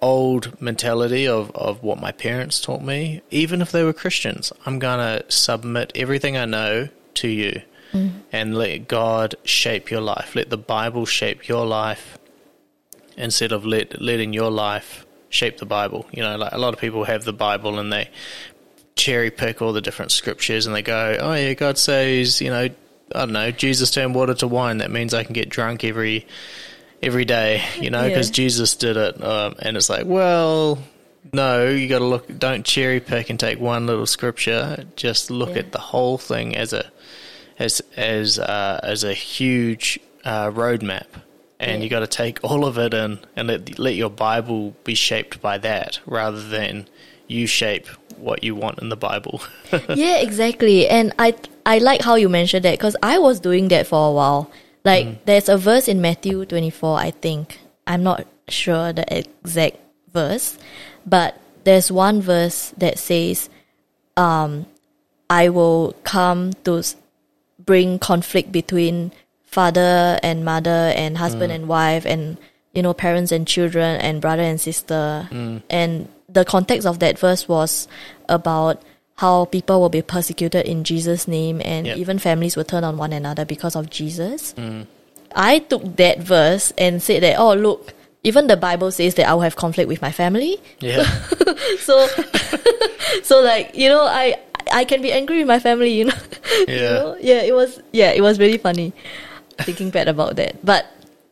old mentality of, of what my parents taught me, even if they were Christians. I'm going to submit everything I know to you mm-hmm. and let God shape your life. Let the Bible shape your life instead of let, letting your life shape the Bible. You know, like a lot of people have the Bible and they cherry pick all the different scriptures and they go, oh, yeah, God says, you know, I don't know, Jesus turned water to wine. That means I can get drunk every every day, you know, because Yeah. Jesus did it. Um, and it's like, well, no, you got to look. Don't cherry pick and take one little scripture. Just look Yeah. at the whole thing as a as as uh, as a huge uh, roadmap, and Yeah. you got to take all of it in and let let your Bible be shaped by that, rather than you shape what you want in the Bible. yeah, exactly. And I I like how you mentioned that because I was doing that for a while. Like mm. there's a verse in Matthew 24, I think. I'm not sure the exact verse, but there's one verse that says, um, I will come to bring conflict between father and mother and husband mm. and wife and you know parents and children and brother and sister mm. and the context of that verse was about how people will be persecuted in Jesus name and Yep. even families will turn on one another because of Jesus. I took that verse and said that oh look even the bible says that I will have conflict with my family. Yeah, so so like you know i i can be angry with my family you know? You yeah, know? yeah it was yeah it was really funny thinking bad about that. But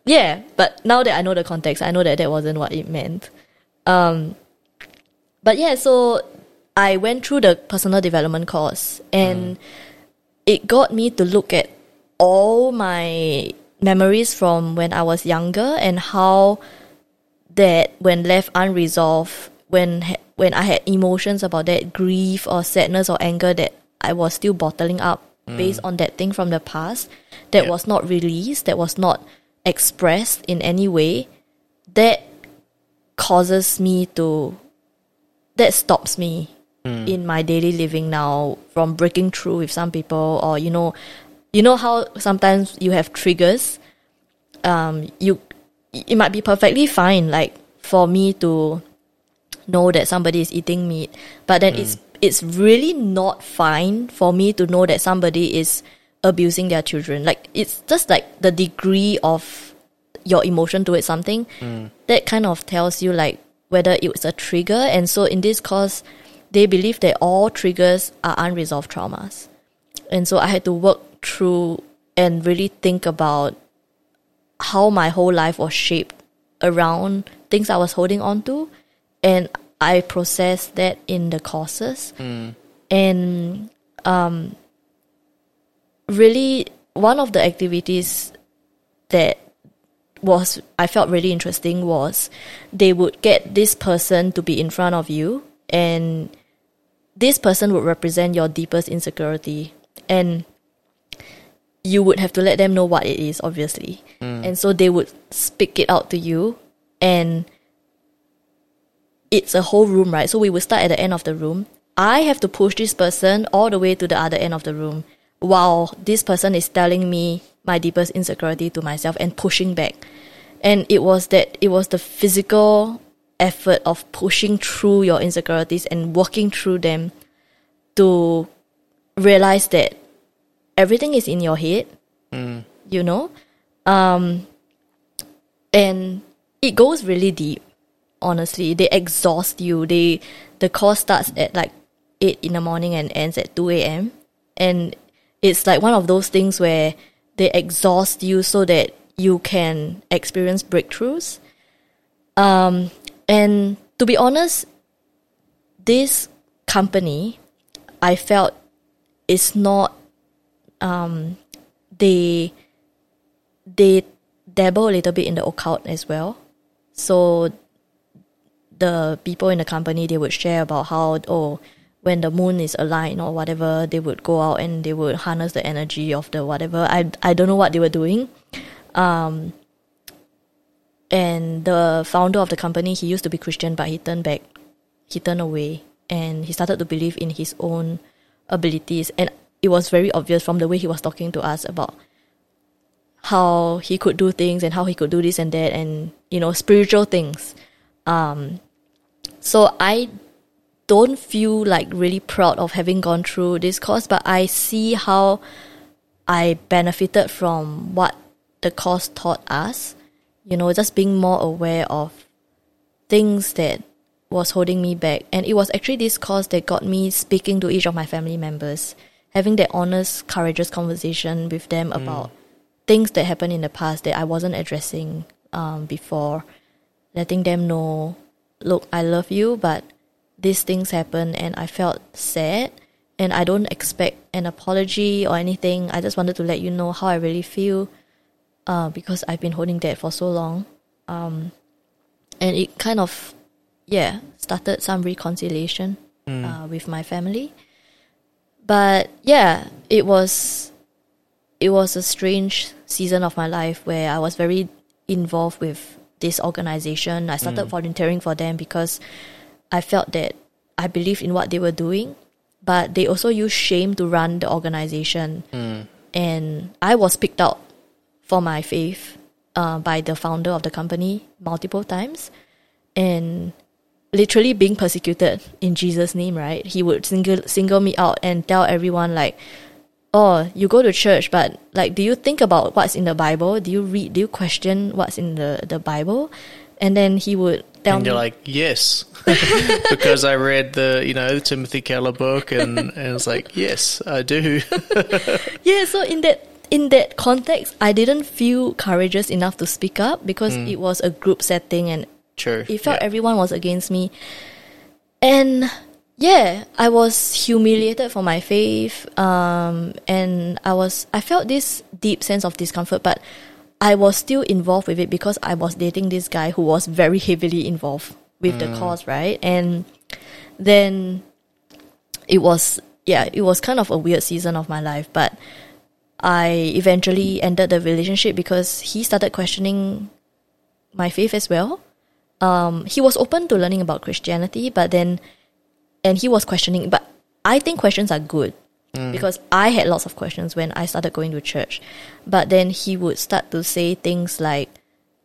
yeah but now that i know the context i know that that wasn't what it meant. Um but yeah so i went through the personal development course and mm. it got me to look at all my memories from when i was younger and how that when left unresolved, when when I had emotions about that grief or sadness or anger that I was still bottling up mm. based on that thing from the past that Yep. was not released, that was not expressed in any way, that causes me to that stops me hmm. in my daily living now from breaking through with some people or you know you know how sometimes you have triggers? Um you it might be perfectly fine like for me to know that somebody is eating meat but then it's hmm. it's really not fine for me to know that somebody is abusing their children. Like it's just like the degree of your emotion towards something hmm. that kind of tells you like whether it was a trigger. And so in this course, they believe that all triggers are unresolved traumas. And so i had to work through and really think about how my whole life was shaped around things I was holding on to, and I processed that in the courses. And um, really, one of the activities that was I felt really interesting was they would get this person to be in front of you, and this person would represent your deepest insecurity, and you would have to let them know what it is, obviously. Hmm. And so they would speak it out to you, and it's a whole room, right? So we would start at the end of the room. I have to push this person all the way to the other end of the room. while this person is telling me my deepest insecurity to myself and pushing back. And it was that it was the physical effort of pushing through your insecurities and working through them to realize that everything is in your head, you know? Um, and it goes really deep, honestly. They exhaust you. They the course starts at like eight in the morning and ends at two AM. And it's like one of those things where they exhaust you so that you can experience breakthroughs. Um, and to be honest, this company, I felt is not. Um, they they dabble a little bit in the occult as well. So the people in the company they would share about how oh when the moon is aligned or whatever they would go out and they would harness the energy of the whatever. I I don't know what they were doing. Um and the founder of the company he used to be Christian but he turned back he turned away and he started to believe in his own abilities. And it was very obvious from the way he was talking to us about how he could do things and how he could do this and that and you know spiritual things. Um so i don't feel like really proud of having gone through this course but i see how i benefited from what the course taught us. You know just being more aware of things that was holding me back. And it was actually this course that got me speaking to each of my family members having that honest courageous conversation with them about things that happened in the past that I wasn't addressing um, before, letting them know, look, I love you, but these things happen and I felt sad and I don't expect an apology or anything. I just wanted to let you know how I really feel uh, because I've been holding that for so long. Um, and it kind of, yeah, started some reconciliation uh, with my family. But yeah, it was it was a strange season of my life where I was very involved with this organization. I started volunteering for them because I felt that I believed in what they were doing, but they also use shame to run the organization. And I was picked out for my faith uh, by the founder of the company multiple times. And literally being persecuted in Jesus' name, right? He would single single me out and tell everyone like, "Oh, you go to church, but like, do you think about what's in the Bible? Do you read? Do you question what's in the the Bible?" And then he would tell And me, you're like, yes, because I read the you know the Timothy Keller book, and, and it's like, yes, I do. yeah. So in that in that context, I didn't feel courageous enough to speak up because it was a group setting and True. it felt yeah. everyone was against me and yeah i was humiliated for my faith um, and i was i felt this deep sense of discomfort but i was still involved with it because i was dating this guy who was very heavily involved with the cause right? And then it was yeah it was kind of a weird season of my life but i eventually ended the relationship because he started questioning my faith as well. Um, he was open to learning about Christianity, but then, and he was questioning. But I think questions are good Mm. because I had lots of questions when I started going to church. But then he would start to say things like,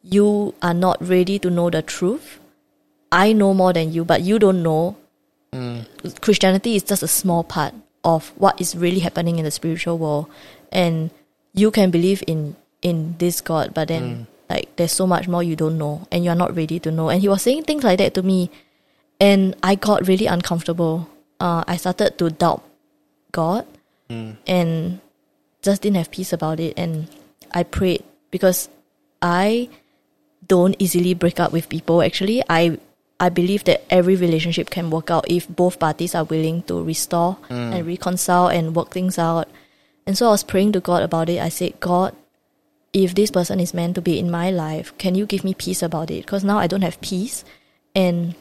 "You are not ready to know the truth. I know more than you, but you don't know. Mm. Christianity is just a small part of what is really happening in the spiritual world, and you can believe in in this God, but then." Mm. like there's so much more you don't know and you're not ready to know and he was saying things like that to me and i got really uncomfortable uh, i started to doubt god mm. and just didn't have peace about it. And i prayed because i don't easily break up with people. Actually i i believe that every relationship can work out if both parties are willing to restore mm. and reconcile and work things out. And so i was praying to god about it. I said god if this person is meant to be in my life, can you give me peace about it? Because now I don't have peace. And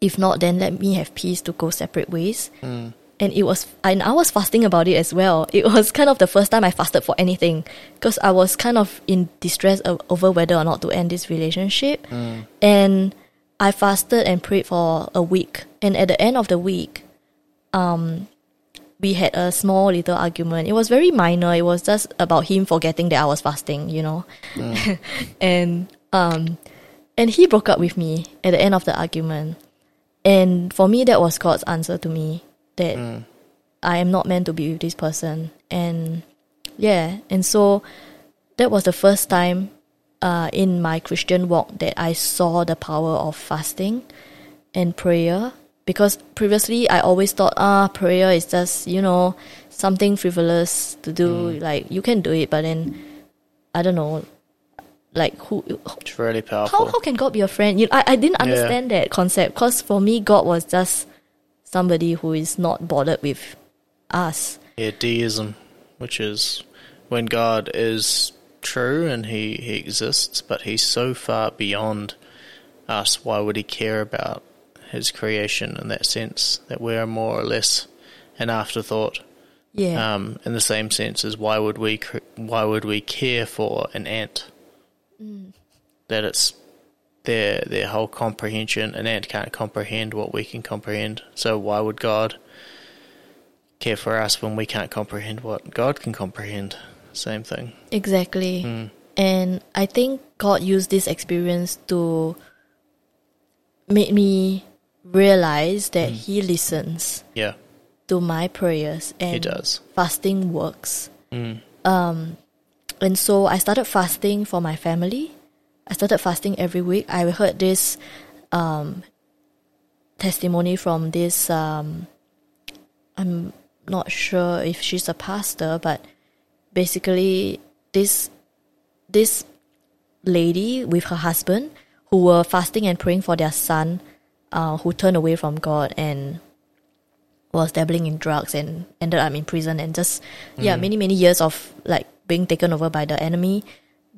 if not, then let me have peace to go separate ways. Mm. And it was, and I was fasting about it as well. It was kind of the first time I fasted for anything because I was kind of in distress over whether or not to end this relationship. And I fasted and prayed for a week. And at the end of the week, um, we had a small little argument. It was very minor. It was just about him forgetting that I was fasting, you know. and um and he broke up with me at the end of the argument. And for me that was God's answer to me that I am not meant to be with this person. And yeah, and so that was the first time uh, in my Christian walk that I saw the power of fasting and prayer. Because previously I always thought, ah, prayer is just, you know, something frivolous to do. Like, you can do it, but then, I don't know, like, who, It's really how, powerful. how can God be a friend? You I, I didn't understand that concept because for me, God was just somebody who is not bothered with us. Yeah, deism, which is when God is true and he, he exists, but he's so far beyond us, why would he care about his creation in that sense? That we're more or less an afterthought. Yeah. Um, in the same sense as why would we why would we care for an ant? That it's their their whole comprehension. An ant can't comprehend what we can comprehend. So why would God care for us when we can't comprehend what God can comprehend? Same thing. Exactly. Hmm. And I think God used this experience to make me realize that hmm. He listens Yeah, to my prayers and He does. fasting works. Hmm. Um, and so I started fasting for my family. I started fasting every week. I heard this um, testimony from this. Um, I'm not sure if she's a pastor, but basically this this lady with her husband who were fasting and praying for their son, uh, who turned away from God and was dabbling in drugs and ended up in prison and just yeah many many years of like being taken over by the enemy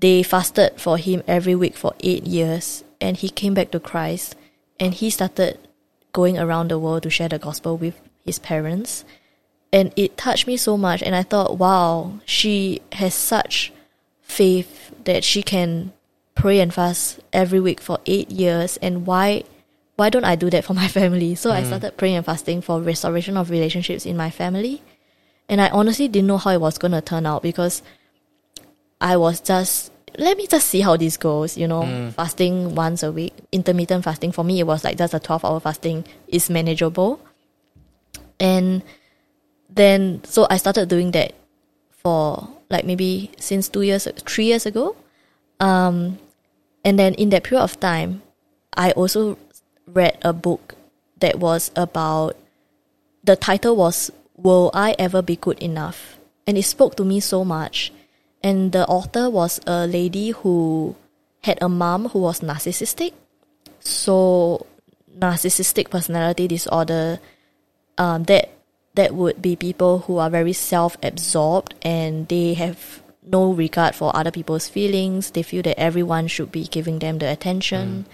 they fasted for him every week for eight years and he came back to christ and he started going around the world to share the gospel with his parents and it touched me so much and i thought wow she has such faith that she can pray and fast every week for eight years and why why don't I do that for my family? So I mm. started praying and fasting for restoration of relationships in my family. And I honestly didn't know how it was gonna turn out because I was just let me just see how this goes, you know, fasting once a week, intermittent fasting. For me it was like just a twelve hour fasting is manageable. And then so I started doing that for like maybe since two years three years ago. Um and then in that period of time I also read a book that was about the title was Will I Ever Be Good Enough? And it spoke to me so much. And the author was a lady who had a mom who was narcissistic. So narcissistic personality disorder um, that that would be people who are very self-absorbed and they have no regard for other people's feelings. They feel that everyone should be giving them the attention.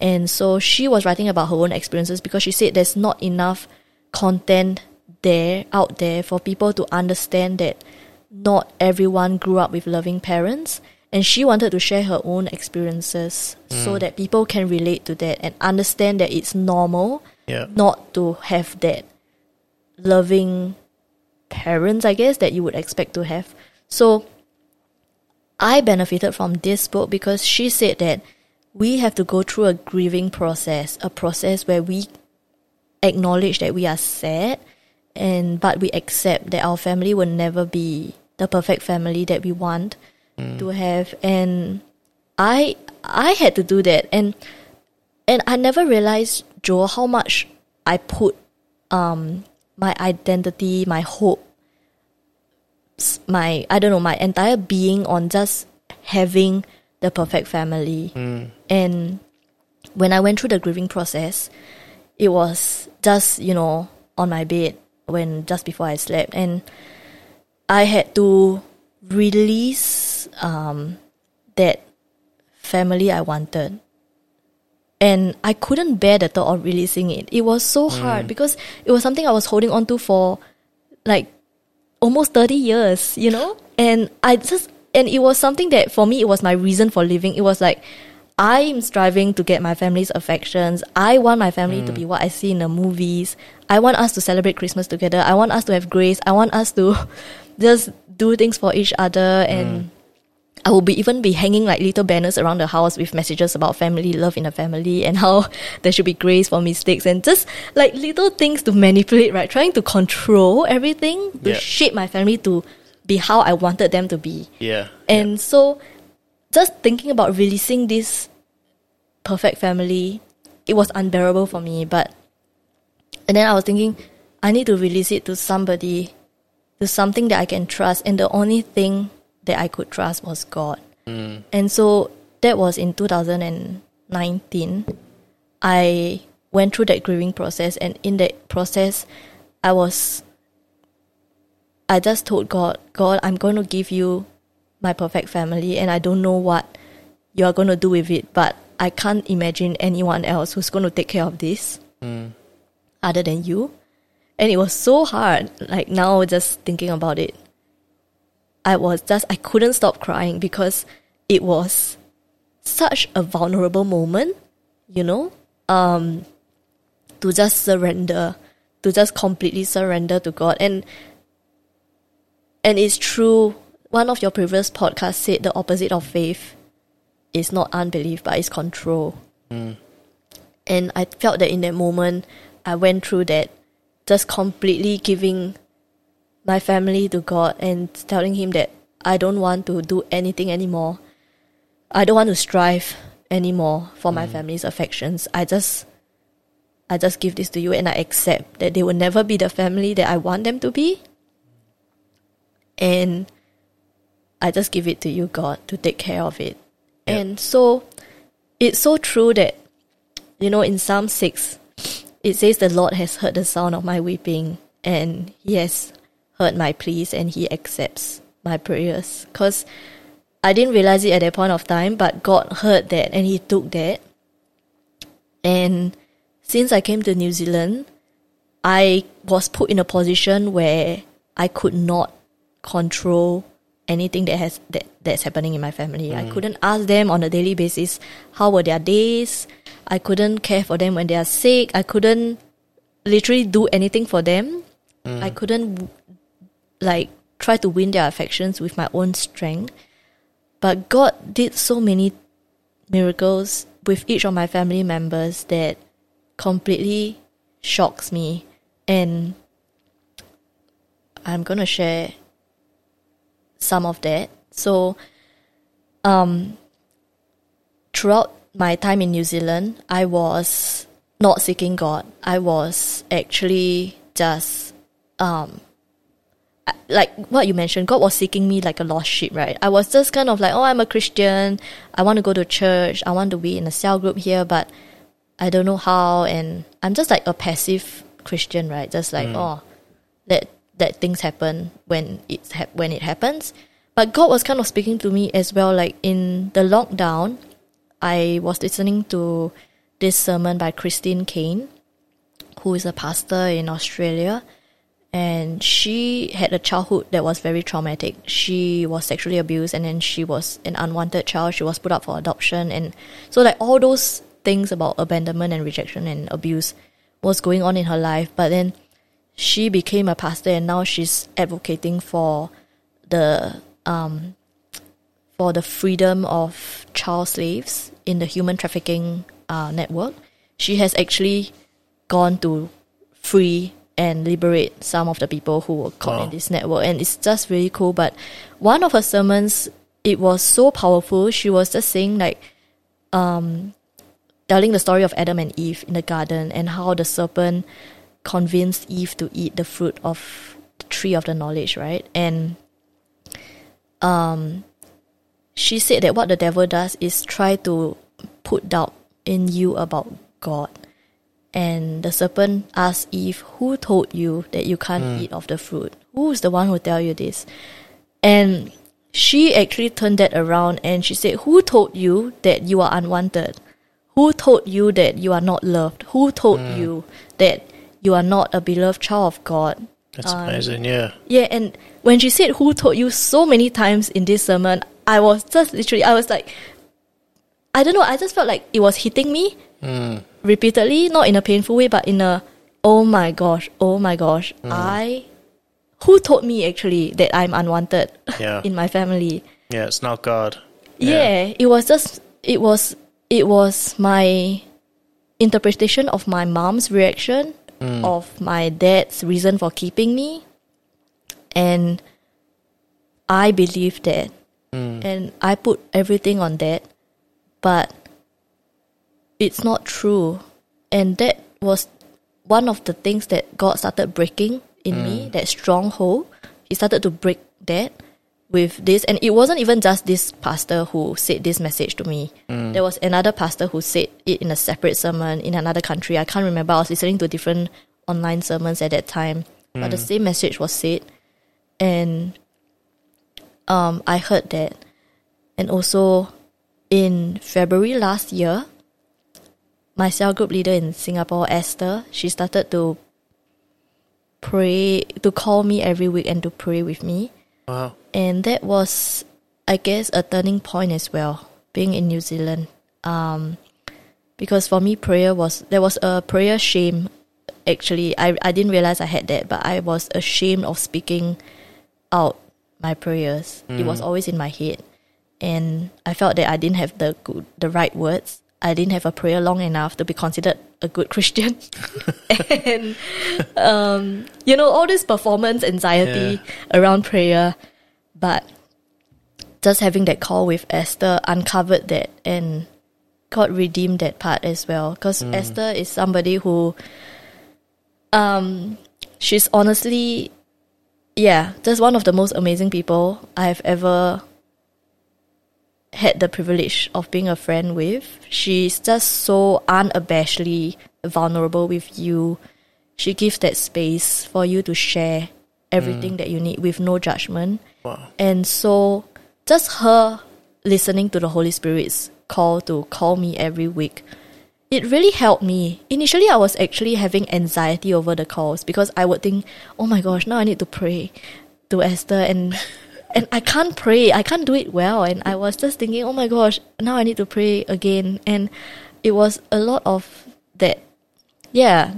And so she was writing about her own experiences because she said there's not enough content there out there for people to understand that not everyone grew up with loving parents and she wanted to share her own experiences mm. so that people can relate to that and understand that it's normal Yeah. not to have that loving parents, I guess, that you would expect to have. So I benefited from this book because she said that we have to go through a grieving process, a process where we acknowledge that we are sad and but we accept that our family will never be the perfect family that we want to have. And I I had to do that. And and I never realized Joe how much I put um my identity, my hope, my I don't know, my entire being on just having the perfect family. And when I went through the grieving process, it was just, you know, on my bed when just before I slept. And I had to release um that family I wanted and I couldn't bear the thought of releasing it. It was so hard because it was something I was holding on to for like almost 30 years, you know? And I just, and it was something that for me, it was my reason for living. It was like, I'm striving to get my family's affections. I want my family to be what I see in the movies. I want us to celebrate Christmas together. I want us to have grace. I want us to just do things for each other and mm. I will be even be hanging like little banners around the house with messages about family love in a family and how there should be grace for mistakes and just like little things to manipulate, right? Trying to control everything to Yeah. shape my family to be how I wanted them to be. Yeah. And so just thinking about releasing this perfect family, it was unbearable for me. But and then I was thinking, I need to release it to somebody, to something that I can trust. And the only thing that I could trust was God. And so that was in 2019. I went through that grieving process, and in that process, I was. I just told God, God, I'm going to give you my perfect family, and I don't know what you are going to do with it, but I can't imagine anyone else who's going to take care of this mm. other than you. And it was so hard. Like now, just thinking about it, I was just, I couldn't stop crying because it was such a vulnerable moment, you know, um, to just surrender, to just completely surrender to God. And and it's true. One of your previous podcasts said the opposite of faith is not unbelief, but it's control. And I felt that in that moment, I went through that, just completely giving my family to God and telling Him that I don't want to do anything anymore. I don't want to strive anymore for my mm. family's affections. I just, I just give this to you, and I accept that they will never be the family that I want them to be. And I just give it to you, God, to take care of it. Yeah. And so, it's so true that, you know, in Psalm 6, it says, The Lord has heard the sound of my weeping, and He has heard my pleas, and He accepts my prayers. Because I didn't realize it at that point of time, but God heard that, and He took that. And since I came to New Zealand, I was put in a position where I could not control anything that has that, that's happening in my family. I mm. couldn't ask them on a daily basis how were their days. I couldn't care for them when they are sick. I couldn't literally do anything for them. I couldn't like try to win their affections with my own strength. But God did so many miracles with each of my family members that completely shocks me and I'm gonna share some of that. So um throughout my time in New Zealand I was not seeking God. I was actually just um like what you mentioned, God was seeking me like a lost sheep, right? I was just kind of like, oh, I'm a Christian. I want to go to church. I want to be in a cell group here, but I don't know how. And I'm just like a passive Christian, right? Just like, oh, let that things happen when it's hap- when it happens. But God was kind of speaking to me as well. Like in the lockdown, I was listening to this sermon by Christine Caine, who is a pastor in Australia and she had a childhood that was very traumatic. She was sexually abused, and then she was an unwanted child. She was put up for adoption, and so like all those things about abandonment and rejection and abuse was going on in her life. But then she became a pastor, and now she's advocating for the um for the freedom of child slaves in the human trafficking uh, network. She has actually gone to free and liberate some of the people who were caught Wow. in this network and it's just really cool but one of her sermons it was so powerful she was just saying like um telling the story of adam and eve in the garden and how the serpent convinced eve to eat the fruit of the tree of the knowledge right and um she said that what the devil does is try to put doubt in you about god and the serpent asked Eve, Who told you that you can't hmm. eat of the fruit? Who is the one who tell you this? And she actually turned that around and she said, Who told you that you are unwanted? Who told you that you are not loved? Who told hmm. you that you are not a beloved child of God? That's um, amazing. Yeah. Yeah, and when she said who told you so many times in this sermon, I was just literally I was like I don't know. I just felt like it was hitting me hmm. repeatedly, not in a painful way, but in a oh my gosh, oh my gosh, hmm. I who told me actually that I'm unwanted Yeah. in my family. Yeah, it's not God. Yeah. it was just it was it was my interpretation of my mom's reaction hmm. of my dad's reason for keeping me, and I believed that, Mm. and I put everything on that, but it's not true, and that was one of the things that God started breaking in me, mm. that stronghold. He started to break that with this, and it wasn't even just this pastor who said this message to me. Mm. There was another pastor who said it in a separate sermon in another country. I can't remember. I was listening to different online sermons at that time, but the same message was said, and um, I heard that, and also in February last year, my cell group leader in Singapore, Esther, she started to pray, to call me every week and to pray with me. Wow. And that was, I guess, a turning point as well, being in New Zealand. Um, because for me, prayer was, there was a prayer shame. Actually, I, I didn't realize I had that, but I was ashamed of speaking out my prayers. It was always in my head. And I felt that I didn't have the good, the right words. I didn't have a prayer long enough to be considered a good Christian. and um, you know, all this performance anxiety around prayer. But just having that call with Esther uncovered that and God redeemed that part as well. Because Esther is somebody who um she's honestly yeah, just one of the most amazing people I've ever had the privilege of being a friend with. She's just so unabashedly vulnerable with you. She gives that space for you to share everything mm. that you need with no judgment. Wow. And so just her listening to the Holy Spirit's call to call me every week, it really helped me. Initially, I was actually having anxiety over the calls because I would think, oh my gosh, now I need to pray to Esther and and I can't pray. I can't do it well. And I was just thinking, oh my gosh, now I need to pray again. And it was a lot of that, yeah,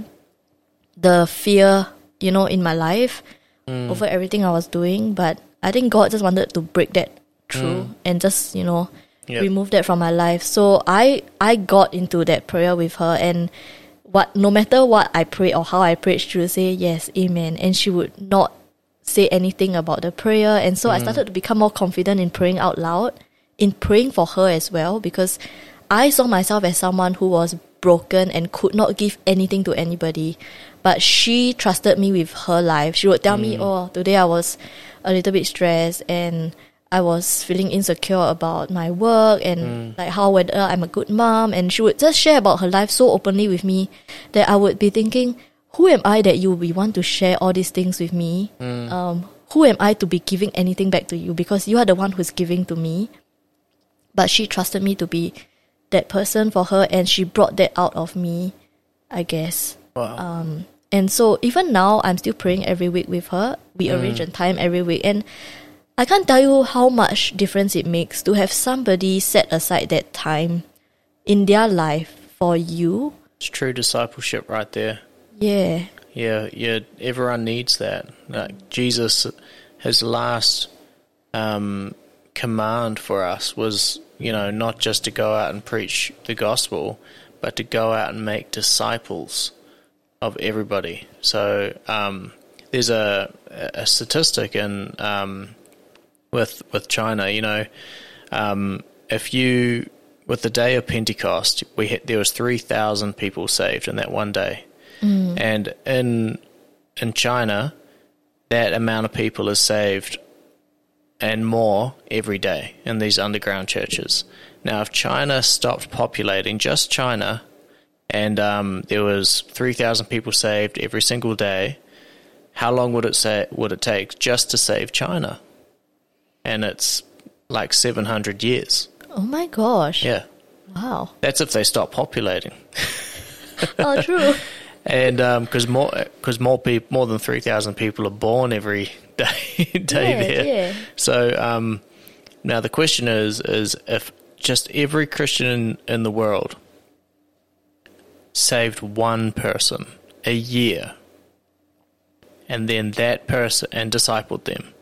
the fear, you know, in my life mm. over everything I was doing. But I think God just wanted to break that through mm. and just, you know, Yep. remove that from my life. So I I got into that prayer with her and what no matter what I prayed or how I prayed, she would say yes, amen. And she would not say anything about the prayer. And so I mm. started to become more confident in praying out loud, in praying for her as well, because I saw myself as someone who was broken and could not give anything to anybody. But she trusted me with her life. She would tell me, mm. Oh, today I was a little bit stressed and I was feeling insecure about my work and mm. like how whether I'm a good mom and she would just share about her life so openly with me that I would be thinking, who am I that you would want to share all these things with me? Mm. Um, who am I to be giving anything back to you? Because you are the one who's giving to me. But she trusted me to be that person for her and she brought that out of me, I guess. Wow. Um, and so even now, I'm still praying every week with her. We mm. arrange a time every week, and I can't tell you how much difference it makes to have somebody set aside that time in their life for you. it's true discipleship right there. Yeah, Yeah, yeah. Everyone needs that. Like Jesus, his last um, command for us was, you know, not just to go out and preach the gospel, but to go out and make disciples of everybody. So um, there's a a statistic in um, with with China. You know, um, if you with the day of Pentecost, we had, there was three thousand people saved in that one day, and in in China, that amount of people is saved and more every day in these underground churches. Now, if China stopped populating, just China, and um, there was three thousand people saved every single day, how long would it say would it take just to save China? And it's like seven hundred years. Oh my gosh. Yeah, Wow. that's if they stop populating. Oh, true. and because more because more people more than three thousand people are born every day day Yeah, there. yeah. So um, now the question is is if just every Christian in, in the world saved one person a year, and then that person and discipled them,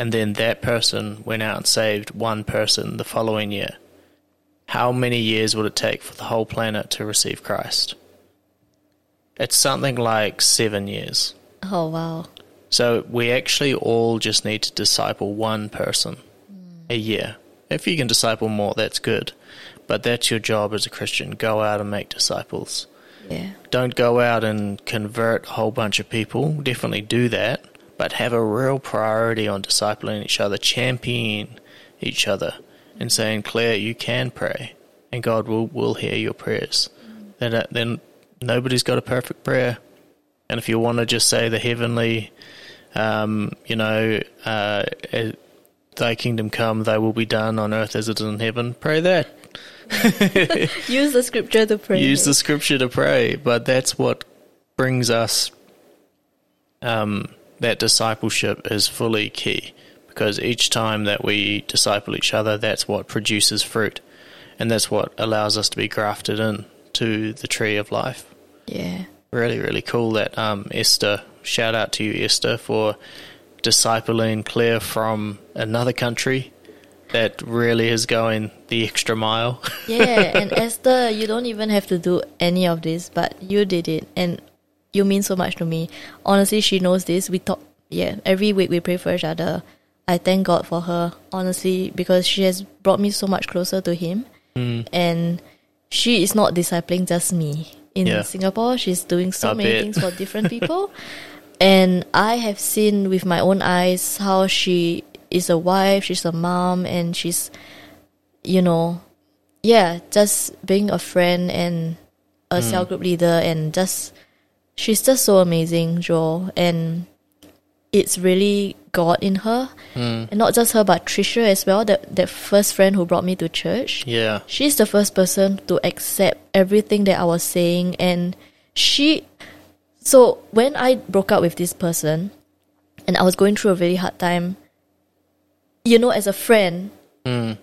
and then that person went out and saved one person the following year, how many years would it take for the whole planet to receive Christ? It's something like seven years. Oh wow. So we actually all just need to disciple one person a year. If you can disciple more, that's good. But that's your job as a Christian. Go out and make disciples. Yeah. Don't go out and convert a whole bunch of people. Definitely do that. But have a real priority on discipling each other, championing each other, and saying, Clare, you can pray, and God will, will hear your prayers. Then, uh, then nobody's got a perfect prayer. And if you want to just say the heavenly, um, you know, uh, uh, thy kingdom come, thy will be done on earth as it is in heaven, pray that. Use the scripture to pray. Use the scripture to pray, but that's what brings us um, that discipleship is fully key because each time that we disciple each other, that's what produces fruit, and that's what allows us to be grafted in to the tree of life. Yeah. Really, really cool that um, Esther. Shout out to you, Esther, for discipling Clare from another country that really is going the extra mile. Yeah, and Esther, you don't even have to do any of this, but you did it, and you mean so much to me. Honestly, she knows this. We talk, yeah, every week we pray for each other. I thank God for her, honestly, because she has brought me so much closer to Him, Mm. and she is not discipling just me. In Yeah. Singapore, she's doing so many things for different people, and I have seen with my own eyes how she is a wife, she's a mom, and she's, you know, yeah, just being a friend and a cell group leader and just she's just so amazing, Joel, And it's really God in her. And not just her but Trisha as well, that that first friend who brought me to church. yeah, She's the first person to accept everything that I was saying and she so when I broke up with this person and I was going through a really hard time, you know, as a friend, Mm.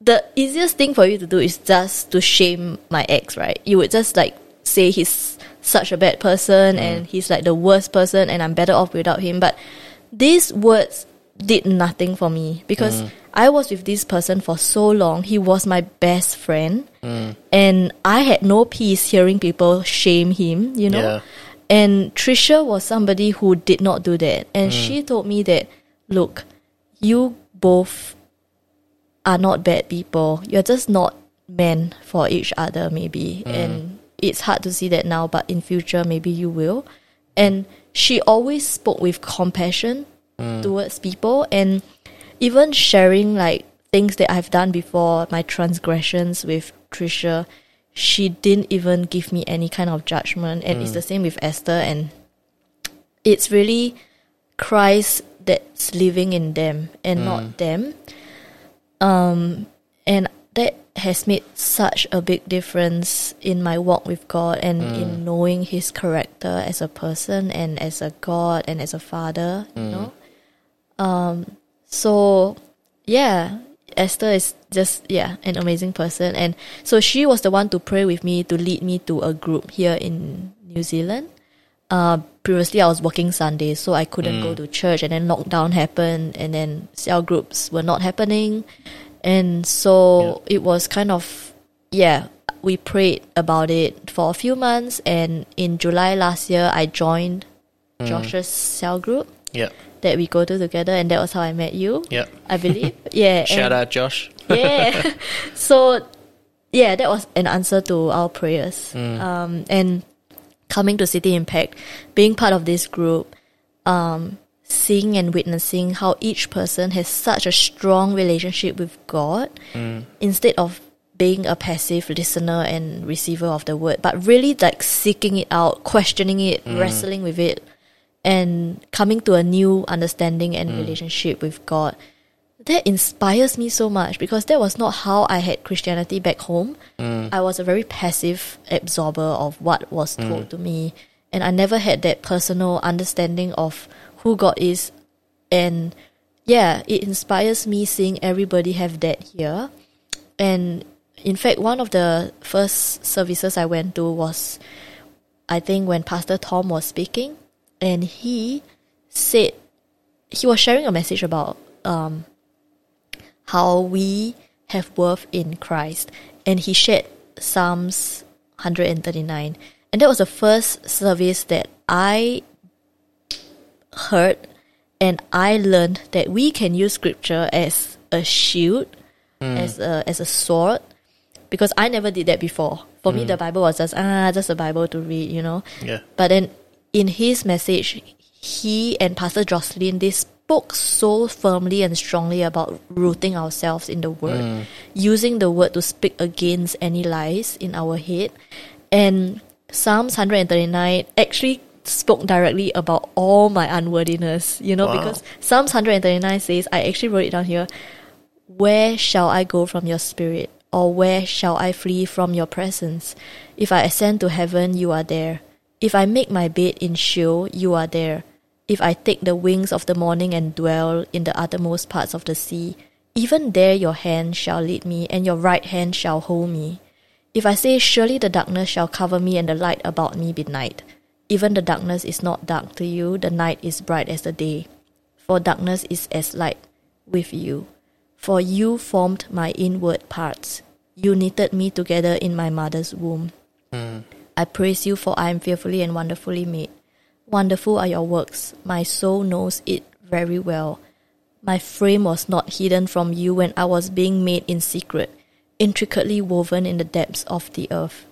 the easiest thing for you to do is just to shame my ex, right? You would just like say he's such a bad person mm. and he's like the worst person and I'm better off without him. But these words did nothing for me because mm. I was with this person for so long. He was my best friend mm. and I had no peace hearing people shame him, you know? Yeah. And Trisha was somebody who did not do that. And she told me that, look, you both are not bad people. You're just not meant for each other, maybe. And it's hard to see that now, but in future, maybe you will. And she always spoke with compassion mm. towards people and even sharing like things that I've done before, my transgressions with Trisha, she didn't even give me any kind of judgment. And it's mm. the same with Esther. And it's really Christ that's living in them and not mm. them. Um, and that has made such a big difference in my walk with God and in knowing His character as a person and as a God and as a father. You know, um, so yeah, Esther is just yeah an amazing person, and so she was the one to pray with me to lead me to a group here in New Zealand. Uh, previously, I was working Sundays, so I couldn't go to church, and then lockdown happened, and then cell groups were not happening, and so it was kind of yeah. We prayed about it for a few months, and in July last year, I joined Josh's cell group yeah, that we go to together, and that was how I met you. yeah. I believe. Yeah. Shout out, Josh. Yeah. so, yeah, that was an answer to our prayers. Um, and coming to City Impact, being part of this group, um, seeing and witnessing how each person has such a strong relationship with God mm. instead of being a passive listener and receiver of the word, but really like seeking it out, questioning it, mm. wrestling with it, and coming to a new understanding and mm. relationship with God. That inspires me so much because that was not how I had Christianity back home. I was a very passive absorber of what was told to me, and I never had that personal understanding of who God is. And yeah, it inspires me seeing everybody have that here. And in fact, one of the first services I went to was, I think, when Pastor Tom was speaking, and he said he was sharing a message about um, how we have worth in Christ, and he shared Psalms 139, and that was the first service that I heard, and I learned that we can use Scripture as a shield, hmm. as a as a sword, because I never did that before. For me, hmm. the Bible was just ah, just a Bible to read, you know. Yeah. But then in his message, he and Pastor Jocelyn they spoke so firmly and strongly about rooting ourselves in the word, hmm. using the word to speak against any lies in our head. And Psalms 139 actually spoke directly about all my unworthiness, you know, Wow. because Psalms 139 says, I actually wrote it down here, where shall I go from your spirit? Or where shall I flee from your presence? If I ascend to heaven, you are there. If I make my bed in Sheol, you are there. If I take the wings of the morning and dwell in the uttermost parts of the sea, even there your hand shall lead me, and your right hand shall hold me. If I say, Surely the darkness shall cover me, and the light about me be night. Even the darkness is not dark to you, the night is bright as the day. For darkness is as light with you. For you formed my inward parts. You knitted me together in my mother's womb. Hmm. I praise you, for I am fearfully and wonderfully made. Wonderful are your works. My soul knows it very well. My frame was not hidden from you when I was being made in secret, intricately woven in the depths of the earth.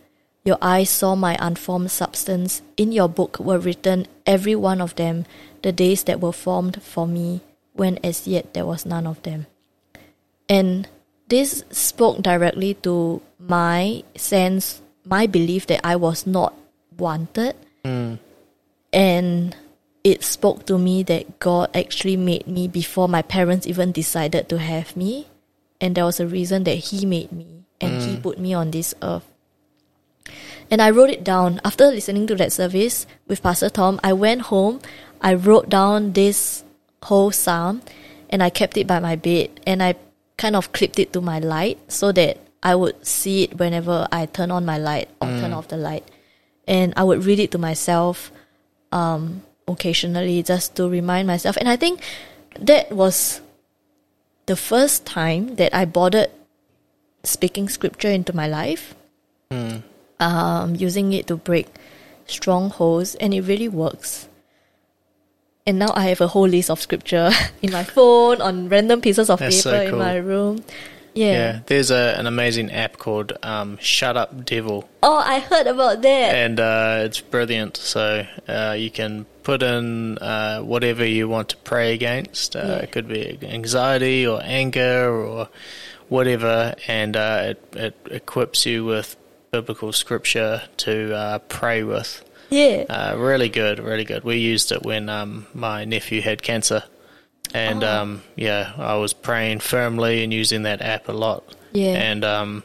Your eyes saw my unformed substance. In your book were written, every one of them, the days that were formed for me, when as yet there was none of them. And this spoke directly to my sense, my belief that I was not wanted. Hmm. And it spoke to me that God actually made me before my parents even decided to have me. And there was a reason that He made me and He hmm. put me on this earth. And I wrote it down. After listening to that service with Pastor Tom, I went home, I wrote down this whole psalm, and I kept it by my bed, and I kind of clipped it to my light so that I would see it whenever I turn on my light or turn off the light. And I would read it to myself um, occasionally just to remind myself. And I think that was the first time that I bothered speaking scripture into my life um, using it to break strongholds, and it really works. And now I have a whole list of scripture in my phone, on random pieces of That's paper so in my room. Yeah. Yeah, there's a, an amazing app called um, Shut Up Devil, Oh, I heard about that. and uh, it's brilliant. So uh, you can put in uh, whatever you want to pray against. Uh, Yeah. It could be anxiety or anger or whatever, and uh, it, it equips you with biblical scripture to uh, pray with. yeah. Uh, really good, really good. We used it when um, my nephew had cancer, and Oh. um, yeah, I was praying firmly and using that app a lot. Yeah. and um,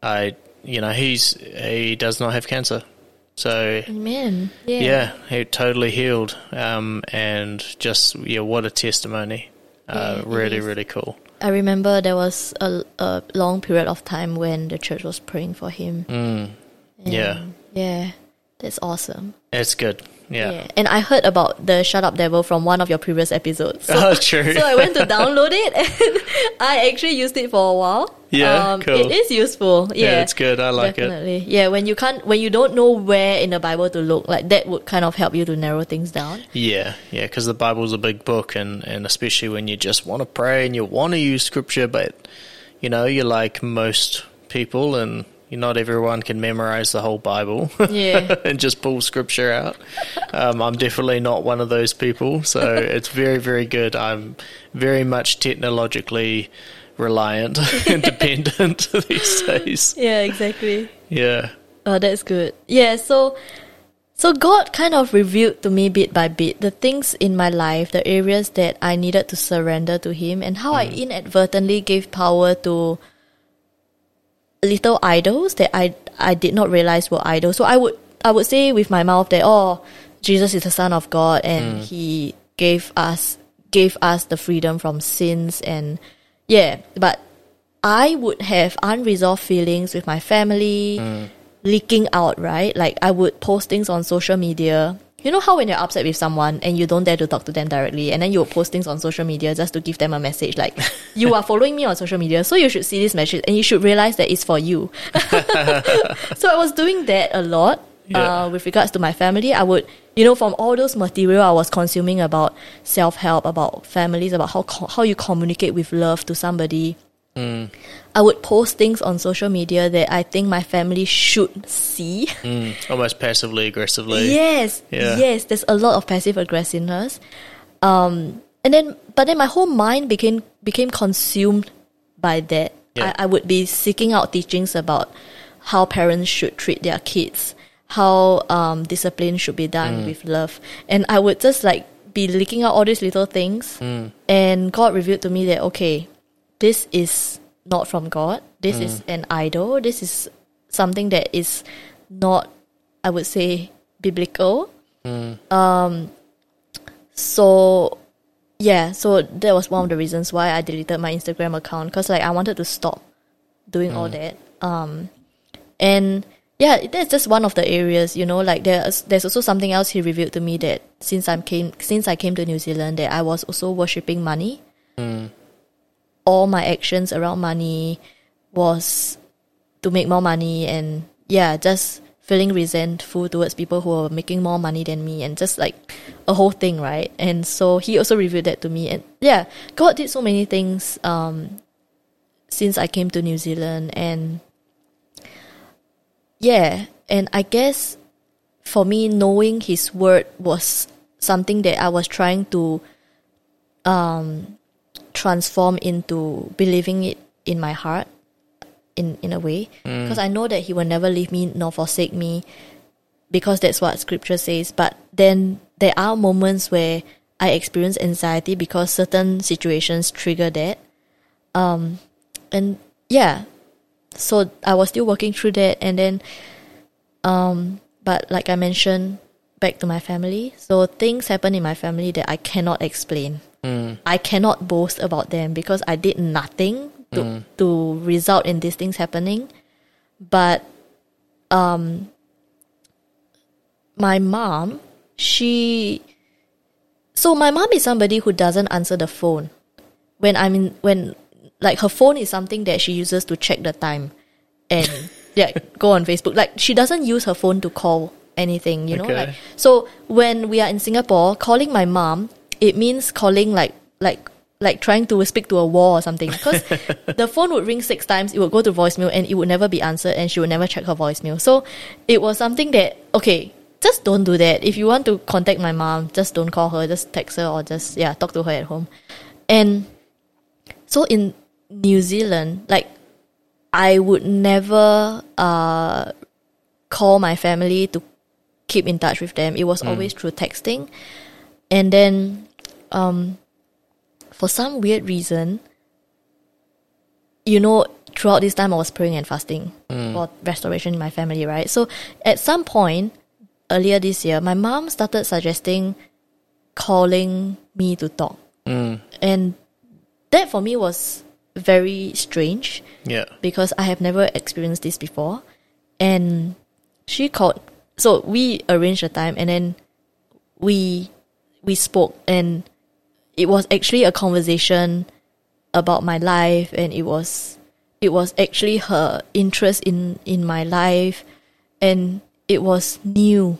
I, you know, he's he does not have cancer, so Amen. Yeah. yeah, he totally healed. Um, and just yeah, what a testimony. Uh, Yeah, really, is. really cool. I remember there was a, a long period of time when the church was praying for him. Mm, yeah. Yeah. That's awesome. it's good. Yeah. And I heard about the Shut Up Devil from one of your previous episodes. So, Oh, true. so I went to download it and I actually used it for a while. Yeah, um, cool. It is useful. Yeah, yeah, it's good. I like it. definitely. Yeah, when you can't, when you don't know where in the Bible to look, like that would kind of help you to narrow things down. Yeah, yeah, because the Bible's a big book, and, and especially when you just want to pray and you want to use scripture, but you know, you're like most people, and not everyone can memorize the whole Bible. Yeah. and just pull scripture out. Um, I'm definitely not one of those people, so it's very, very good. I'm very much technologically reliant and dependent these days. Yeah, exactly. Yeah. Oh, that's good. Yeah, so so God kind of revealed to me bit by bit the things in my life, the areas that I needed to surrender to him and how I mm. inadvertently gave power to little idols that I I did not realize were idols. So I would I would say with my mouth that oh Jesus is the Son of God and mm. he gave us gave us the freedom from sins and yeah, but I would have unresolved feelings with my family mm. leaking out, right? Like I would post things on social media. You know how when you're upset with someone and you don't dare to talk to them directly, and then you would post things on social media just to give them a message like, "You are following me on social media, so you should see this message and you should realize that it's for you." so I was doing that a lot Yeah. uh, with regards to my family. I would, you know, from all those material I was consuming about self help, about families, about how co- how you communicate with love to somebody. I would post things on social media that I think my family should see. Mm, almost passively aggressively. Yes, Yeah. yes. There's a lot of passive aggressiveness, um, and then but then my whole mind became became consumed by that. Yeah. I, I would be seeking out teachings about how parents should treat their kids, how um, discipline should be done with love, and I would just like be leaking out all these little things. And God revealed to me that okay, this is not from God. This is an idol. This is something that is not, I would say, biblical. Um, so yeah, so that was one of the reasons why I deleted my Instagram account because like I wanted to stop doing all that. Um, and yeah, that's just one of the areas, you know. Like there's there's also something else he revealed to me that since I came since I came to New Zealand that I was also worshiping money. All my actions around money was to make more money and yeah, just feeling resentful towards people who are making more money than me and just like a whole thing, right? And so he also revealed that to me and yeah, God did so many things um since I came to New Zealand and yeah, and I guess for me knowing his word was something that I was trying to um transform into believing it in my heart in in a way. Because I know that he will never leave me nor forsake me because that's what scripture says. But then there are moments where I experience anxiety because certain situations trigger that. Um and yeah so I was still working through that and then um but like I mentioned back to my family so things happen in my family that I cannot explain I cannot boast about them because I did nothing to to result in these things happening. But um my mom, she so my mom is somebody who doesn't answer the phone. When I'm in when like her phone is something that she uses to check the time and yeah, go on Facebook. Like she doesn't use her phone to call anything, you know? Okay. Like so when we are in Singapore, calling my mom, it means calling like like like trying to speak to a wall or something. Because the phone would ring six times, it would go to voicemail and it would never be answered and she would never check her voicemail. So it was something that okay, just don't do that. If you want to contact my mom, just don't call her, just text her or just yeah, talk to her at home. And so in New Zealand, like I would never uh call my family to keep in touch with them. It was always through texting. And then um for some weird reason, you know, throughout this time I was praying and fasting for restoration in my family, right? So at some point earlier this year, my mom started suggesting calling me to talk. And that for me was very strange Yeah. because I have never experienced this before. And she called so we arranged a time and then we we spoke and it was actually a conversation about my life and it was it was actually her interest in in my life and it was new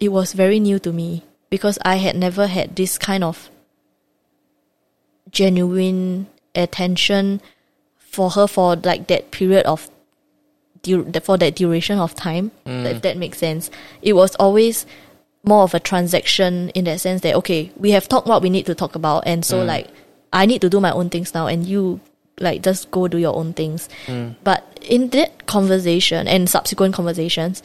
it was very new to me because i had never had this kind of genuine attention for her for like that period of du- for that duration of time mm. if that makes sense. It was always more of a transaction in that sense that okay we have talked what we need to talk about and so mm. like i need to do my own things now and you like just go do your own things. Mm. But in that conversation and subsequent conversations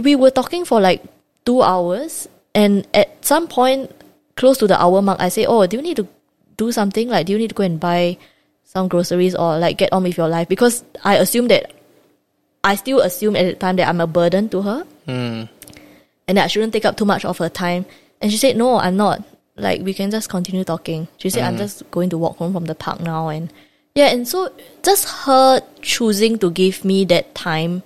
we were talking for like two hours and at some point close to the hour mark i say oh do you need to do something like do you need to go and buy some groceries or like get on with your life because i assume that i still assume at the time that i'm a burden to her hmm. and that I shouldn't take up too much of her time. And she said, No, I'm not. Like we can just continue talking. She said, I'm hmm. just going to walk home from the park now and Yeah, and so just her choosing to give me that time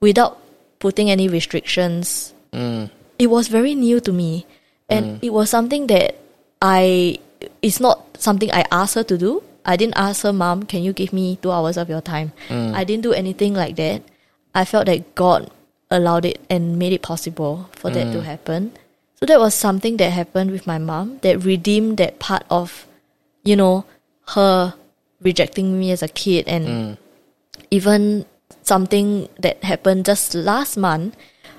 without putting any restrictions, hmm. it was very new to me. And it was something that I, it's not something I asked her to do. I didn't ask her, Mom, can you give me two hours of your time? Mm. I didn't do anything like that. I felt that God allowed it and made it possible for that to mm. happen. So that was something that happened with my mom that redeemed that part of, you know, her rejecting me as a kid and mm. even something that happened just last month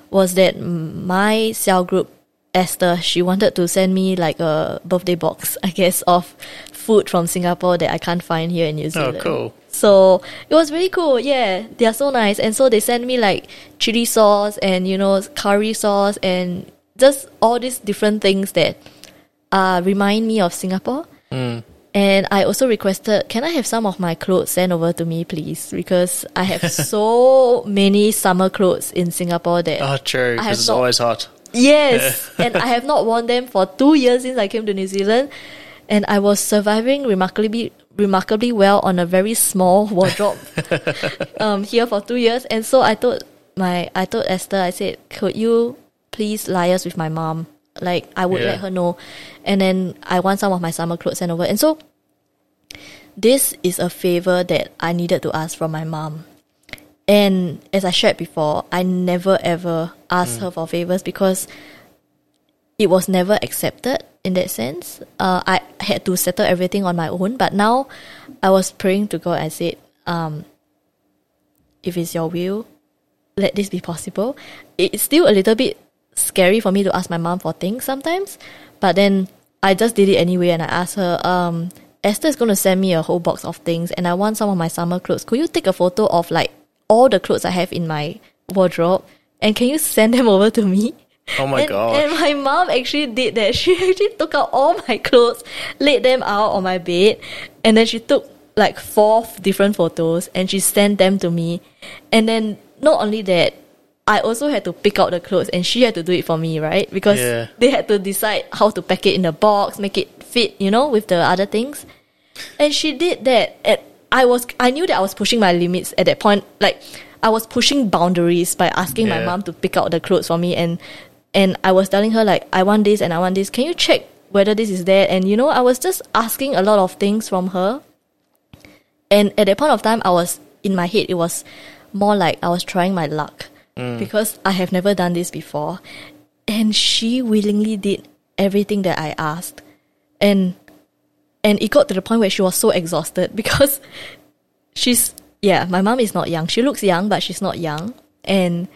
was that my cell group Esther she wanted to send me like a birthday box I guess of food from Singapore that I can't find here in New Zealand. Oh, cool. So it was really cool. Yeah, they are so nice, and so they sent me like chili sauce and you know curry sauce and just all these different things that uh, remind me of Singapore. And I also requested, can I have some of my clothes sent over to me, please? Because I have so many summer clothes in Singapore that Oh, true. Because it's not- always hot. Yes, and I have not worn them for two years since I came to New Zealand, and I was surviving remarkably remarkably well on a very small wardrobe um, here for two years. And so I told my I told Esther, I said, could you please liaise with my mom? Like I would Yeah. let her know, and then I want some of my summer clothes sent over. And so this is a favor that I needed to ask from my mom. And as I shared before, I never ever asked her for favors because it was never accepted in that sense. Uh, I had to settle everything on my own. But now I was praying to God. I said, um, if it's your will, let this be possible. It's still a little bit scary for me to ask my mom for things sometimes. But then I just did it anyway and I asked her, um, Esther is going to send me a whole box of things and I want some of my summer clothes. Could you take a photo of like all the clothes I have in my wardrobe and can you send them over to me? Oh my gosh. and my mom actually did that. She actually took out all my clothes, laid them out on my bed, and then she took like four different photos and she sent them to me. And then not only that, I also had to pick out the clothes and she had to do it for me, right? Because Yeah. they had to decide how to pack it in the box, make it fit, you know, with the other things. And she did that. And I was I knew that I was pushing my limits at that point. Like I was pushing boundaries by asking my mom to pick out the clothes for me and and I was telling her like I want this and I want this. Can you check whether this is there? And you know, I was just asking a lot of things from her. And at that point of time I was in my head it was more like I was trying my luck. Mm. Because I have never done this before. And she willingly did everything that I asked. And and it got to the point where she was so exhausted because she's yeah my mom is not young. She looks young but she's not young. And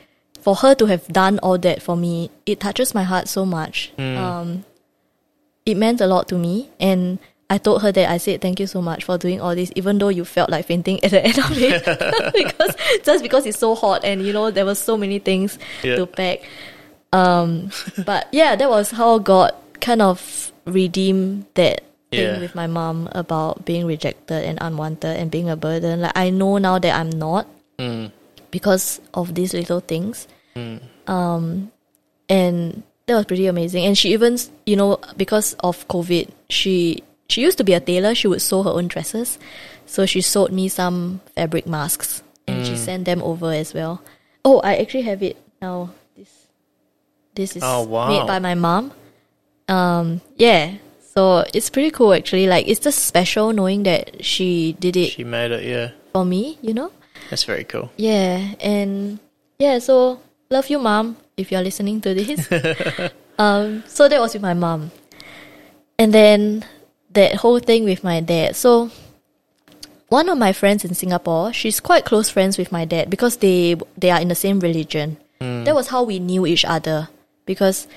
for her to have done all that for me it touches my heart so much. Um it meant a lot to me. And I told her that I said thank you so much for doing all this even though you felt like fainting at the end of it. Because just because it's so hot and you know there were so many things Yeah. to pack. Um but yeah that was how God kind of redeemed that thing Yeah. with my mom about being rejected and unwanted and being a burden. Like I know now that I'm not Mm. because of these little things. Um, and that was pretty amazing. And she even, you know, because of COVID, she she used to be a tailor. She would sew her own dresses, so she sewed me some fabric masks, and she sent them over as well. Oh, I actually have it now. This this is Oh, wow. made by my mom. Um, yeah. So it's pretty cool actually. Like it's just special knowing that she did it She made it, yeah. for me, you know? That's very cool. Yeah, and yeah, so love you, mom, if you're listening to this. um, so that was with my mom, and then that whole thing with my dad. So one of my friends in Singapore, she's quite close friends with my dad because they they are in the same religion. That was how we knew each other because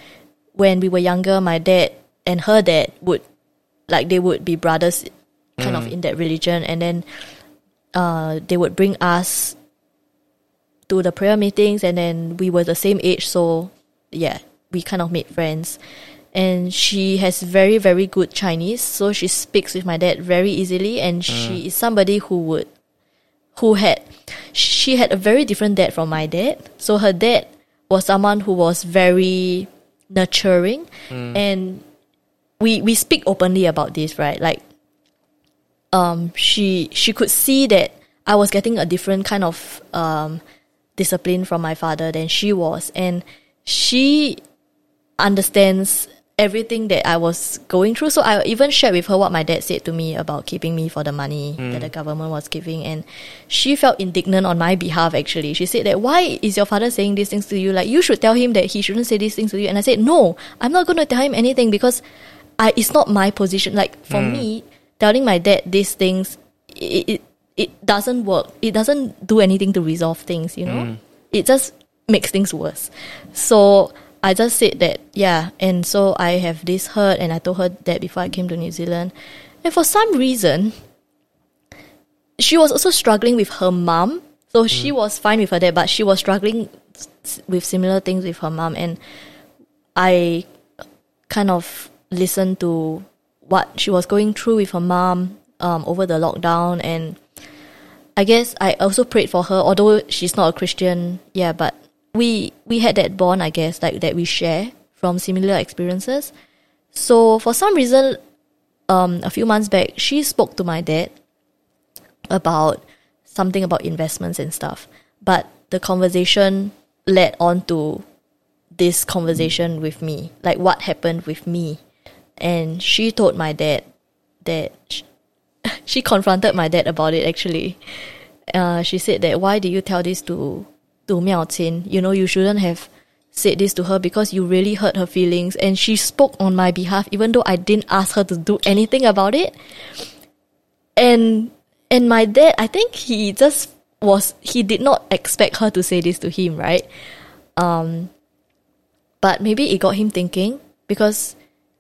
when we were younger, my dad and her dad would like they would be brothers, kind of mm. in that religion, and then uh, they would bring us to the prayer meetings and then we were the same age so yeah we kind of made friends. And she has very very good chinese so she speaks with my dad very easily. And she mm. is somebody who would who had she had a very different dad from my dad. So her dad was someone who was very nurturing. Mm. And we we speak openly about this right like um, she she could see that I was getting a different kind of um, discipline from my father than she was, and she understands everything that I was going through. So I even shared with her what my dad said to me about keeping me for the money that the government was giving. And she felt indignant on my behalf, actually. She said that, why is your father saying these things to you? Like, you should tell him that he shouldn't say these things to you. And I said, no, I'm not going to tell him anything because I, it's not my position. Like, for hmm. me, telling my dad these things, it, it, it doesn't work. It doesn't do anything to resolve things, you know? Hmm. It just makes things worse. So I just said that, yeah. And so I have this hurt, and I told her that before I came to New Zealand. And for some reason, she was also struggling with her mom. So she hmm. was fine with her dad, but she was struggling with similar things with her mom. And I kind of listened to what she was going through with her mom um, over the lockdown. And I guess I also prayed for her, although she's not a Christian. Yeah, but we we had that bond, I guess, like that we share from similar experiences. So for some reason, um, a few months back, she spoke to my dad about something about investments and stuff. But the conversation led on to this conversation with me, like what happened with me. And she told my dad that sh- she confronted my dad about it actually. Uh, she said that why did you tell this to to Miao Qin? You know, you shouldn't have said this to her because you really hurt her feelings and she spoke on my behalf even though I didn't ask her to do anything about it. And and my dad, I think he just was he did not expect her to say this to him, right? Um but maybe it got him thinking because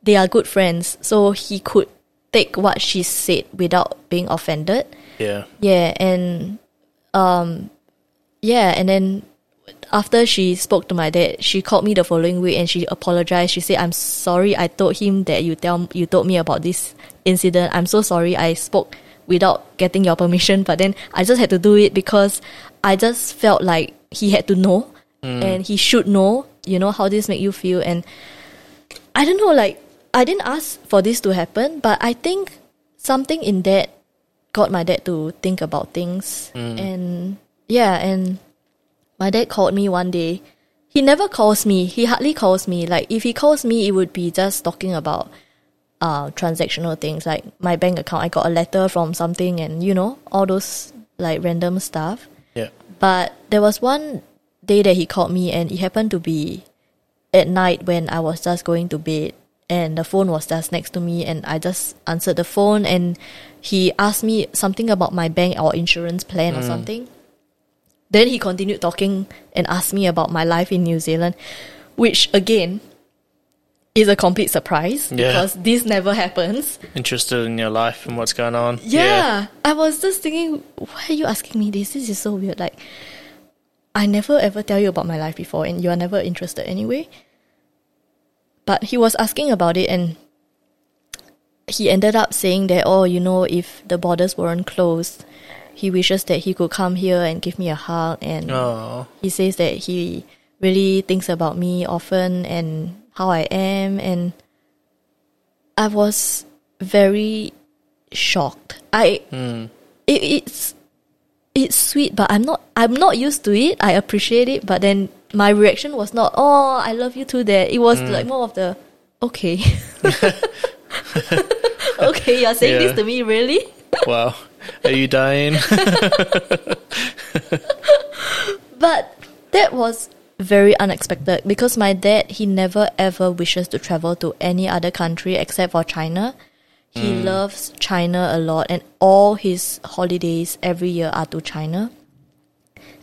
they are good friends, so he could take what she said without being offended. Yeah. Yeah, and um yeah, and then after she spoke to my dad, she called me the following week and she apologized. She said, "I'm sorry. I told him that you tell you told me about this incident. I'm so sorry. I spoke without getting your permission, but then I just had to do it because I just felt like he had to know and he should know, you know, how this make you feel and I don't know like I didn't ask for this to happen, but I think something in that got my dad to think about things and yeah, and my dad called me one day. He never calls me. He hardly calls me. Like if he calls me, it would be just talking about uh transactional things like my bank account. I got a letter from something, and you know all those like random stuff. Yeah. But there was one day that he called me, and it happened to be at night when I was just going to bed, and the phone was just next to me, and I just answered the phone, and he asked me something about my bank or insurance plan or hmm. something. Then he continued talking and asked me about my life in New Zealand, which again is a complete surprise Yeah. because this never happens. Interested in your life and what's going on. Yeah. I was just thinking, why are you asking me this? This is so weird. Like, I never ever tell you about my life before, and you are never interested anyway. But he was asking about it, and he ended up saying that, oh, you know, if the borders weren't closed, he wishes that he could come here and give me a hug. And Oh. he says that he really thinks about me often and how I am and I was very shocked. I hmm. it, it's it's sweet but I'm not I'm not used to it. I appreciate it but then my reaction was not oh I love you too there. It was mm. like more of the okay. okay, you're saying Yeah. this to me really? Wow. Are you dying? But that was very unexpected because my dad he never ever wishes to travel to any other country except for China. He mm. loves China a lot and all his holidays every year are to China.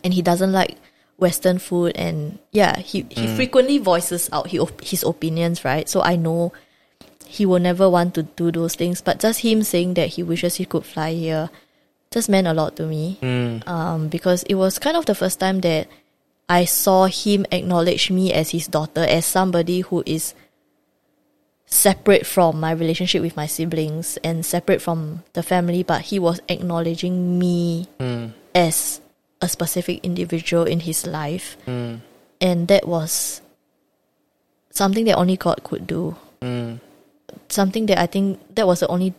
And he doesn't like western food and yeah, he he mm. frequently voices out his, his opinions, right? So I know he will never want to do those things, but just him saying that he wishes he could fly here just meant a lot to me. Mm. Um, because it was kind of the first time that I saw him acknowledge me as his daughter, as somebody who is separate from my relationship with my siblings and separate from the family, but he was acknowledging me mm. as a specific individual in his life. Mm. And that was something that only God could do. Mm. Something that I think that was the only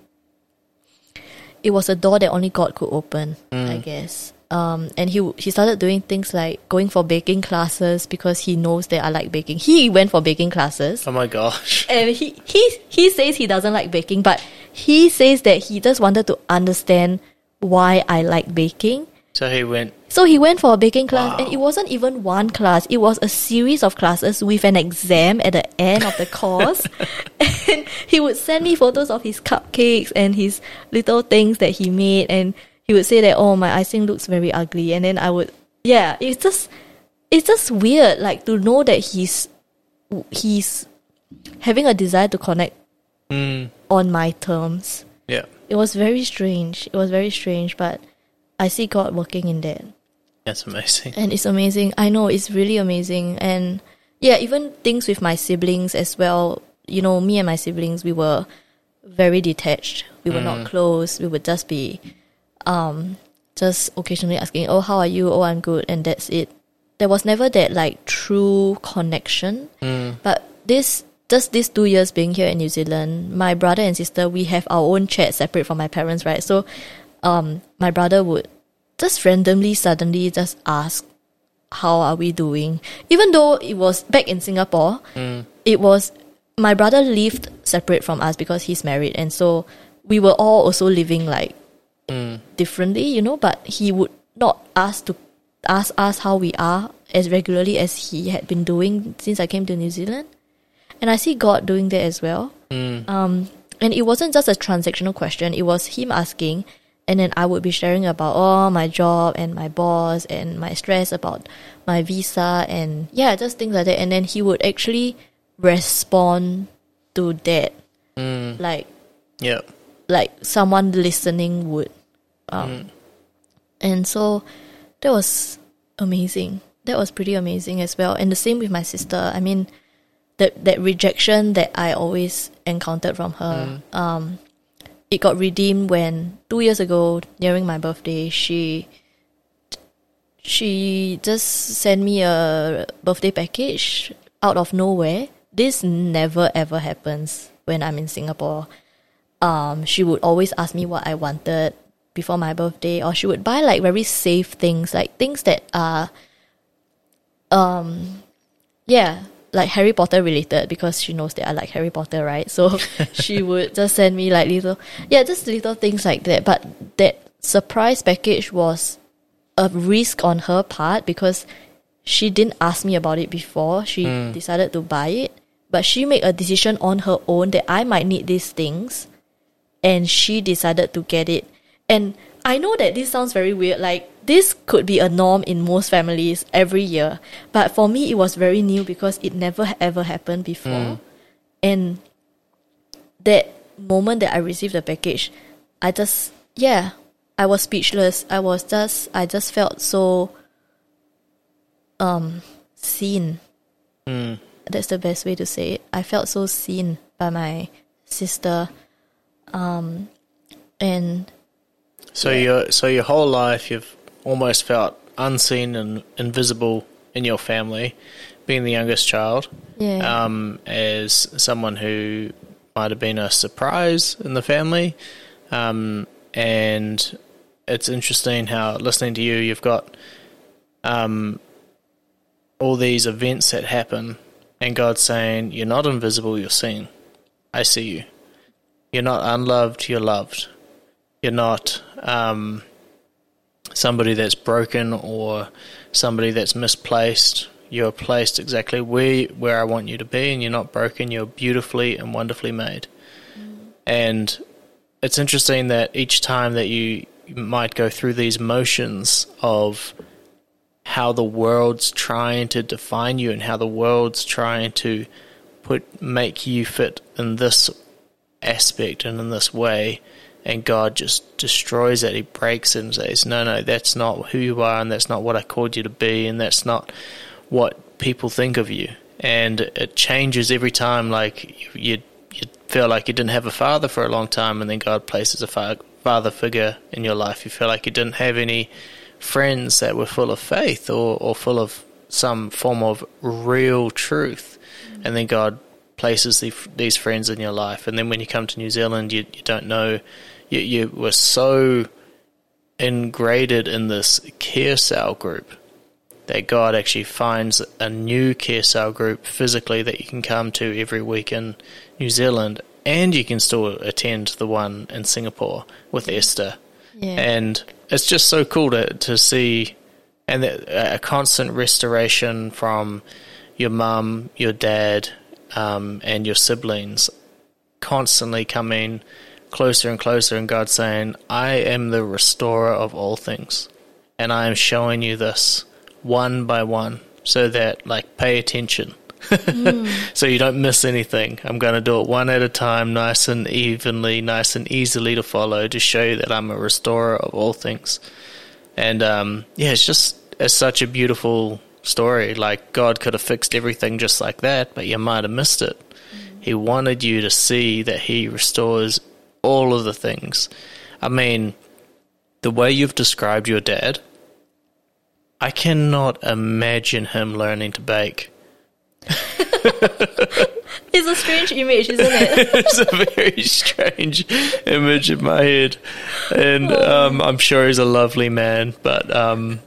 it was a door that only God could open, mm. I guess. Um, and he he started doing things like going for baking classes because he knows that I like baking. He went for baking classes, Oh my gosh. and he he he says he doesn't like baking, but he says that he just wanted to understand why I like baking. So he went. So he went for a baking class, and it wasn't even one class. It was a series of classes with an exam at the end of the course. and he would send me photos of his cupcakes and his little things that he made, and he would say that, "Oh, my icing looks very ugly," and then I would, yeah, it's just, it's just weird, like to know that he's, he's having a desire to connect Mm, on my terms. yeah. It was very strange. It was very strange, but I see God working in that. That's amazing. and it's amazing. I know it's really amazing, and yeah, even things with my siblings as well. You know, me and my siblings, we were very detached. We were not close. We would just be, um, just occasionally asking, "Oh, how are you? Oh, I'm good," and that's it. There was never that like true connection. But this, just these two years being here in New Zealand, my brother and sister, we have our own chat separate from my parents, right? So, um, my brother would just randomly suddenly just ask how are we doing? Even though it was back in singapore mm. it was my brother lived separate from us because he's married and so we were all also living like mm. differently you know but he would not ask to ask us how we are as regularly as he had been doing since i came to new zealand. And i see god doing that as well. Mm. Um, and it wasn't just a transactional question. It was him asking and then I would be sharing about oh my job and my boss and my stress about my visa and yeah, just things like that. And then he would actually respond to that, like Yeah. like someone listening would. Um, And so that was amazing. That was pretty amazing as well. And the same with my sister. I mean, that that rejection that I always encountered from her, um, it got redeemed when two years ago, during my birthday, she she just sent me a birthday package out of nowhere. This never ever happens when I'm in Singapore um, she would always ask me what I wanted before my birthday, or she would buy like very safe things, like things that are, um, yeah, like Harry Potter related because she knows that I like Harry Potter, right? So she would just send me like little, yeah, just little things like that. But that surprise package was a risk on her part because she didn't ask me about it before. She hmm. decided to buy it, but she made a decision on her own that I might need these things and she decided to get it. And I know that this sounds very weird, like this could be a norm in most families every year, but for me it was very new because it never ever happened before. And that moment that I received the package, I just yeah, I was speechless. I was just I just felt so um seen. That's the best way to say it. I felt so seen by my sister. Um and So your so your whole life you've almost felt unseen and invisible in your family, being the youngest child. yeah. Um, as someone who might have been a surprise in the family, um, and it's interesting how listening to you, you've got um, all these events that happen, and God's saying, "You're not invisible. You're seen. I see you. You're not unloved. You're loved. You're not um, somebody that's broken or somebody that's misplaced. You're placed exactly where where I want you to be, and you're not broken. You're beautifully and wonderfully made. Mm. And it's interesting that each time that you might go through these motions of how the world's trying to define you and how the world's trying to put make you fit in this aspect and in this way and God just destroys it. He breaks it and says, No, no, that's not who you are and that's not what I called you to be and that's not what people think of you. And it changes every time like you you feel like you didn't have a father for a long time and then God places a father figure in your life. You feel like you didn't have any friends that were full of faith or, or full of some form of real truth. And then God places the, these friends in your life. And then when you come to New Zealand, you, you don't know you, you were so ingrained in this care cell group that God actually finds a new care cell group physically that you can come to every week in New Zealand, and you can still attend the one in Singapore with Esther. Yeah. And it's just so cool to, to see and a a constant restoration from your mum, your dad, um, and your siblings constantly coming closer and closer, and God saying, I am the restorer of all things, and I am showing you this one by one so that, like, pay attention. so you don't miss anything. I'm going to do it one at a time, nice and evenly, nice and easily to follow to show you that I'm a restorer of all things. And um, yeah, it's just it's such a beautiful story. Like God could have fixed everything just like that, but you might have missed it. He wanted you to see that He restores all of the things. I mean, the way you've described your dad, I cannot imagine him learning to bake. It's a strange image, isn't it? it's a very strange image in my head, and um, I'm sure he's a lovely man. But um,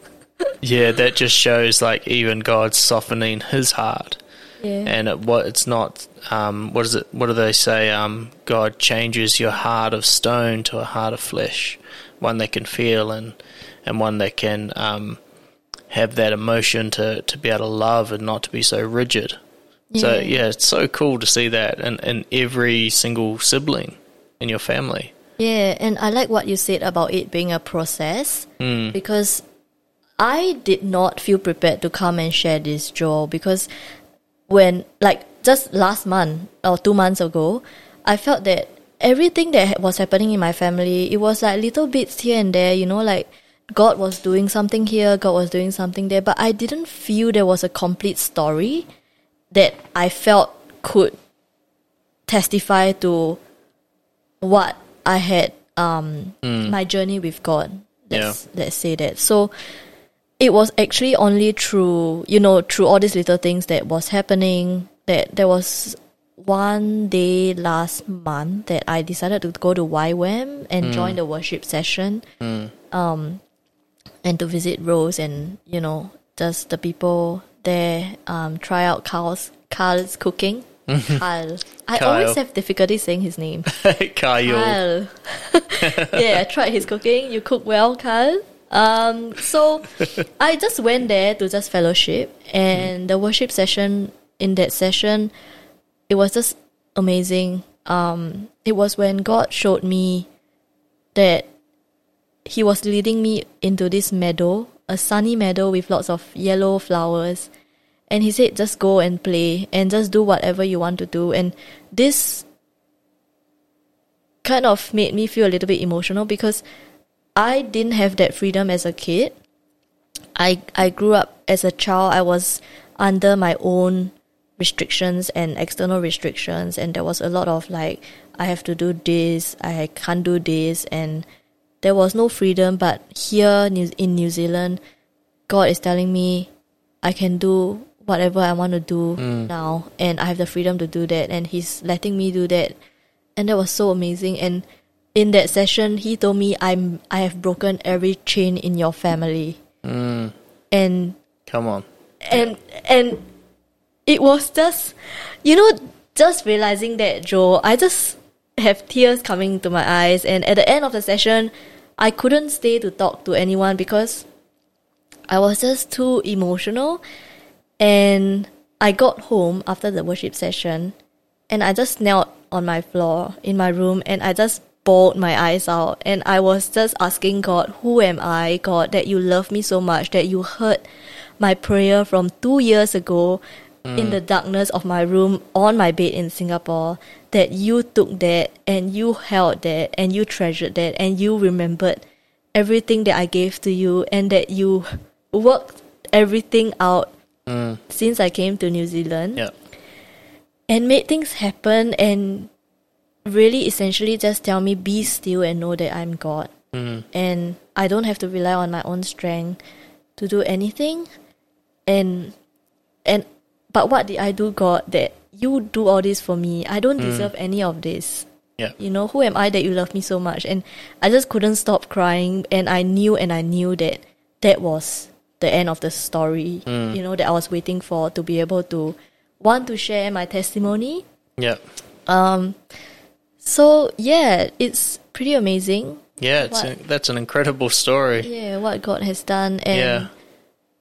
yeah, that just shows like even God softening his heart, yeah. and it, what it's not. Um, what is it? What do they say? Um, God changes your heart of stone to a heart of flesh, one that can feel and and one that can um, have that emotion to to be able to love and not to be so rigid. So Yeah. yeah, it's so cool to see that in, in every single sibling in your family. Yeah, and I like what you said about it being a process because I did not feel prepared to come and share this, Joel, because when, like, just last month or two months ago, I felt that everything that was happening in my family, it was like little bits here and there, you know, like God was doing something here, God was doing something there, but I didn't feel there was a complete story that I felt could testify to what I had um my journey with God. Let's let's say that. So it was actually only through you know through all these little things that was happening that there was one day last month that I decided to go to YWAM and join the worship session um and to visit Rose and you know just the people there um try out Carl's Carl's cooking. Carl. I Kyle. always have difficulty saying his name. Kyle. Kyle. yeah, I tried his cooking. You cook well, Kyle. Um, so I just went there to just fellowship, and the worship session in that session, it was just amazing. Um, it was when God showed me that He was leading me into this meadow, a sunny meadow with lots of yellow flowers. And he said, just go and play and just do whatever you want to do. And this kind of made me feel a little bit emotional because I didn't have that freedom as a kid. I I grew up as a child. I was under my own restrictions and external restrictions, and there was a lot of like I have to do this, I can't do this, and there was no freedom. But here New- in New Zealand, God is telling me I can do whatever I want to do mm. now, and I have the freedom to do that, and He's letting me do that, and that was so amazing. And in that session, He told me I'm I have broken every chain in your family, mm. and Come on. and and it was just you know just realizing that joe i just have tears coming to my eyes. And at the end of the session i couldn't stay to talk to anyone because i was just too emotional. And i got home after the worship session and i just knelt on my floor in my room and i just bawled my eyes out and i was just asking god who am i god that you love me so much that you heard my prayer from two years ago in mm. the darkness of my room on my bed in Singapore that you took that and you held that and you treasured that and you remembered everything that I gave to you and that you worked everything out mm. since I came to New Zealand Yeah. and made things happen and really essentially just tell me be still and know that I'm God. Mm. And I don't have to rely on my own strength to do anything. And and but what did I do, God, that you do all this for me? I don't mm. deserve any of this. Yeah. You know, who am I that you love me so much? And I just couldn't stop crying. And I knew and I knew that that was the end of the story, Mm. you know, that I was waiting for to be able to want to share my testimony. Yeah. Um, So, yeah, it's pretty amazing. Yeah, it's a, What? that's an incredible story. Yeah, what God has done. And Yeah.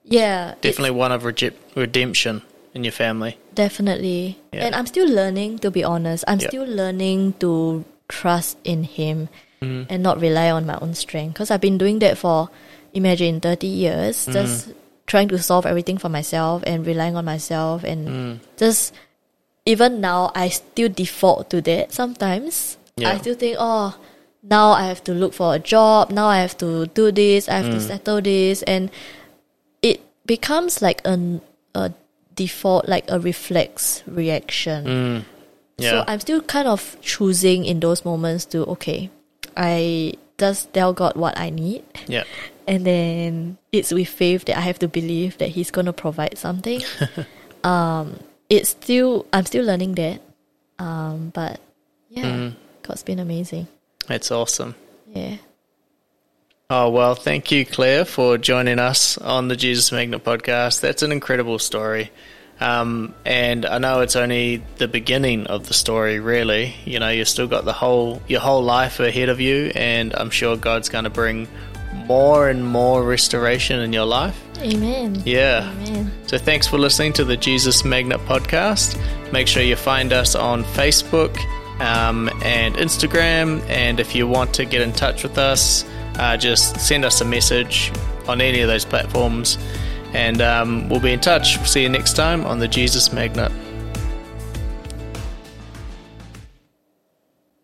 yeah, Definitely one of rege- redemption in your family. Definitely. Yeah. And I'm still learning, to be honest. I'm Yep. still learning to trust in Him Mm-hmm. and not rely on my own strength. Because I've been doing that for, imagine, 30 years, Mm-hmm. just trying to solve everything for myself and relying on myself. And Mm. just, even now, I still default to that sometimes. Yeah. I still think, oh, now I have to look for a job. Now I have to do this. I have Mm. to settle this. And it becomes like an, a default, like a reflex reaction. Mm. Yeah. So I'm still kind of choosing in those moments to, okay, I just tell God what I need. yeah. And then it's with faith that I have to believe that He's going to provide something. um, it's still, I'm still learning that. Um, but yeah, Mm. God's been amazing. That's awesome. Yeah. Oh, well, thank you, Clare, for joining us on the Jesus Magnet podcast. That's an incredible story. Um, and I know it's only the beginning of the story, really. You know, you've still got the whole your whole life ahead of you, and I'm sure God's going to bring more and more restoration in your life. Amen. Yeah. Amen. So thanks for listening to the Jesus Magnet podcast. Make sure you find us on Facebook um, and Instagram. And if you want to get in touch with us, uh, just send us a message on any of those platforms. And um, we'll be in touch. See you next time on the Jesus Magnet.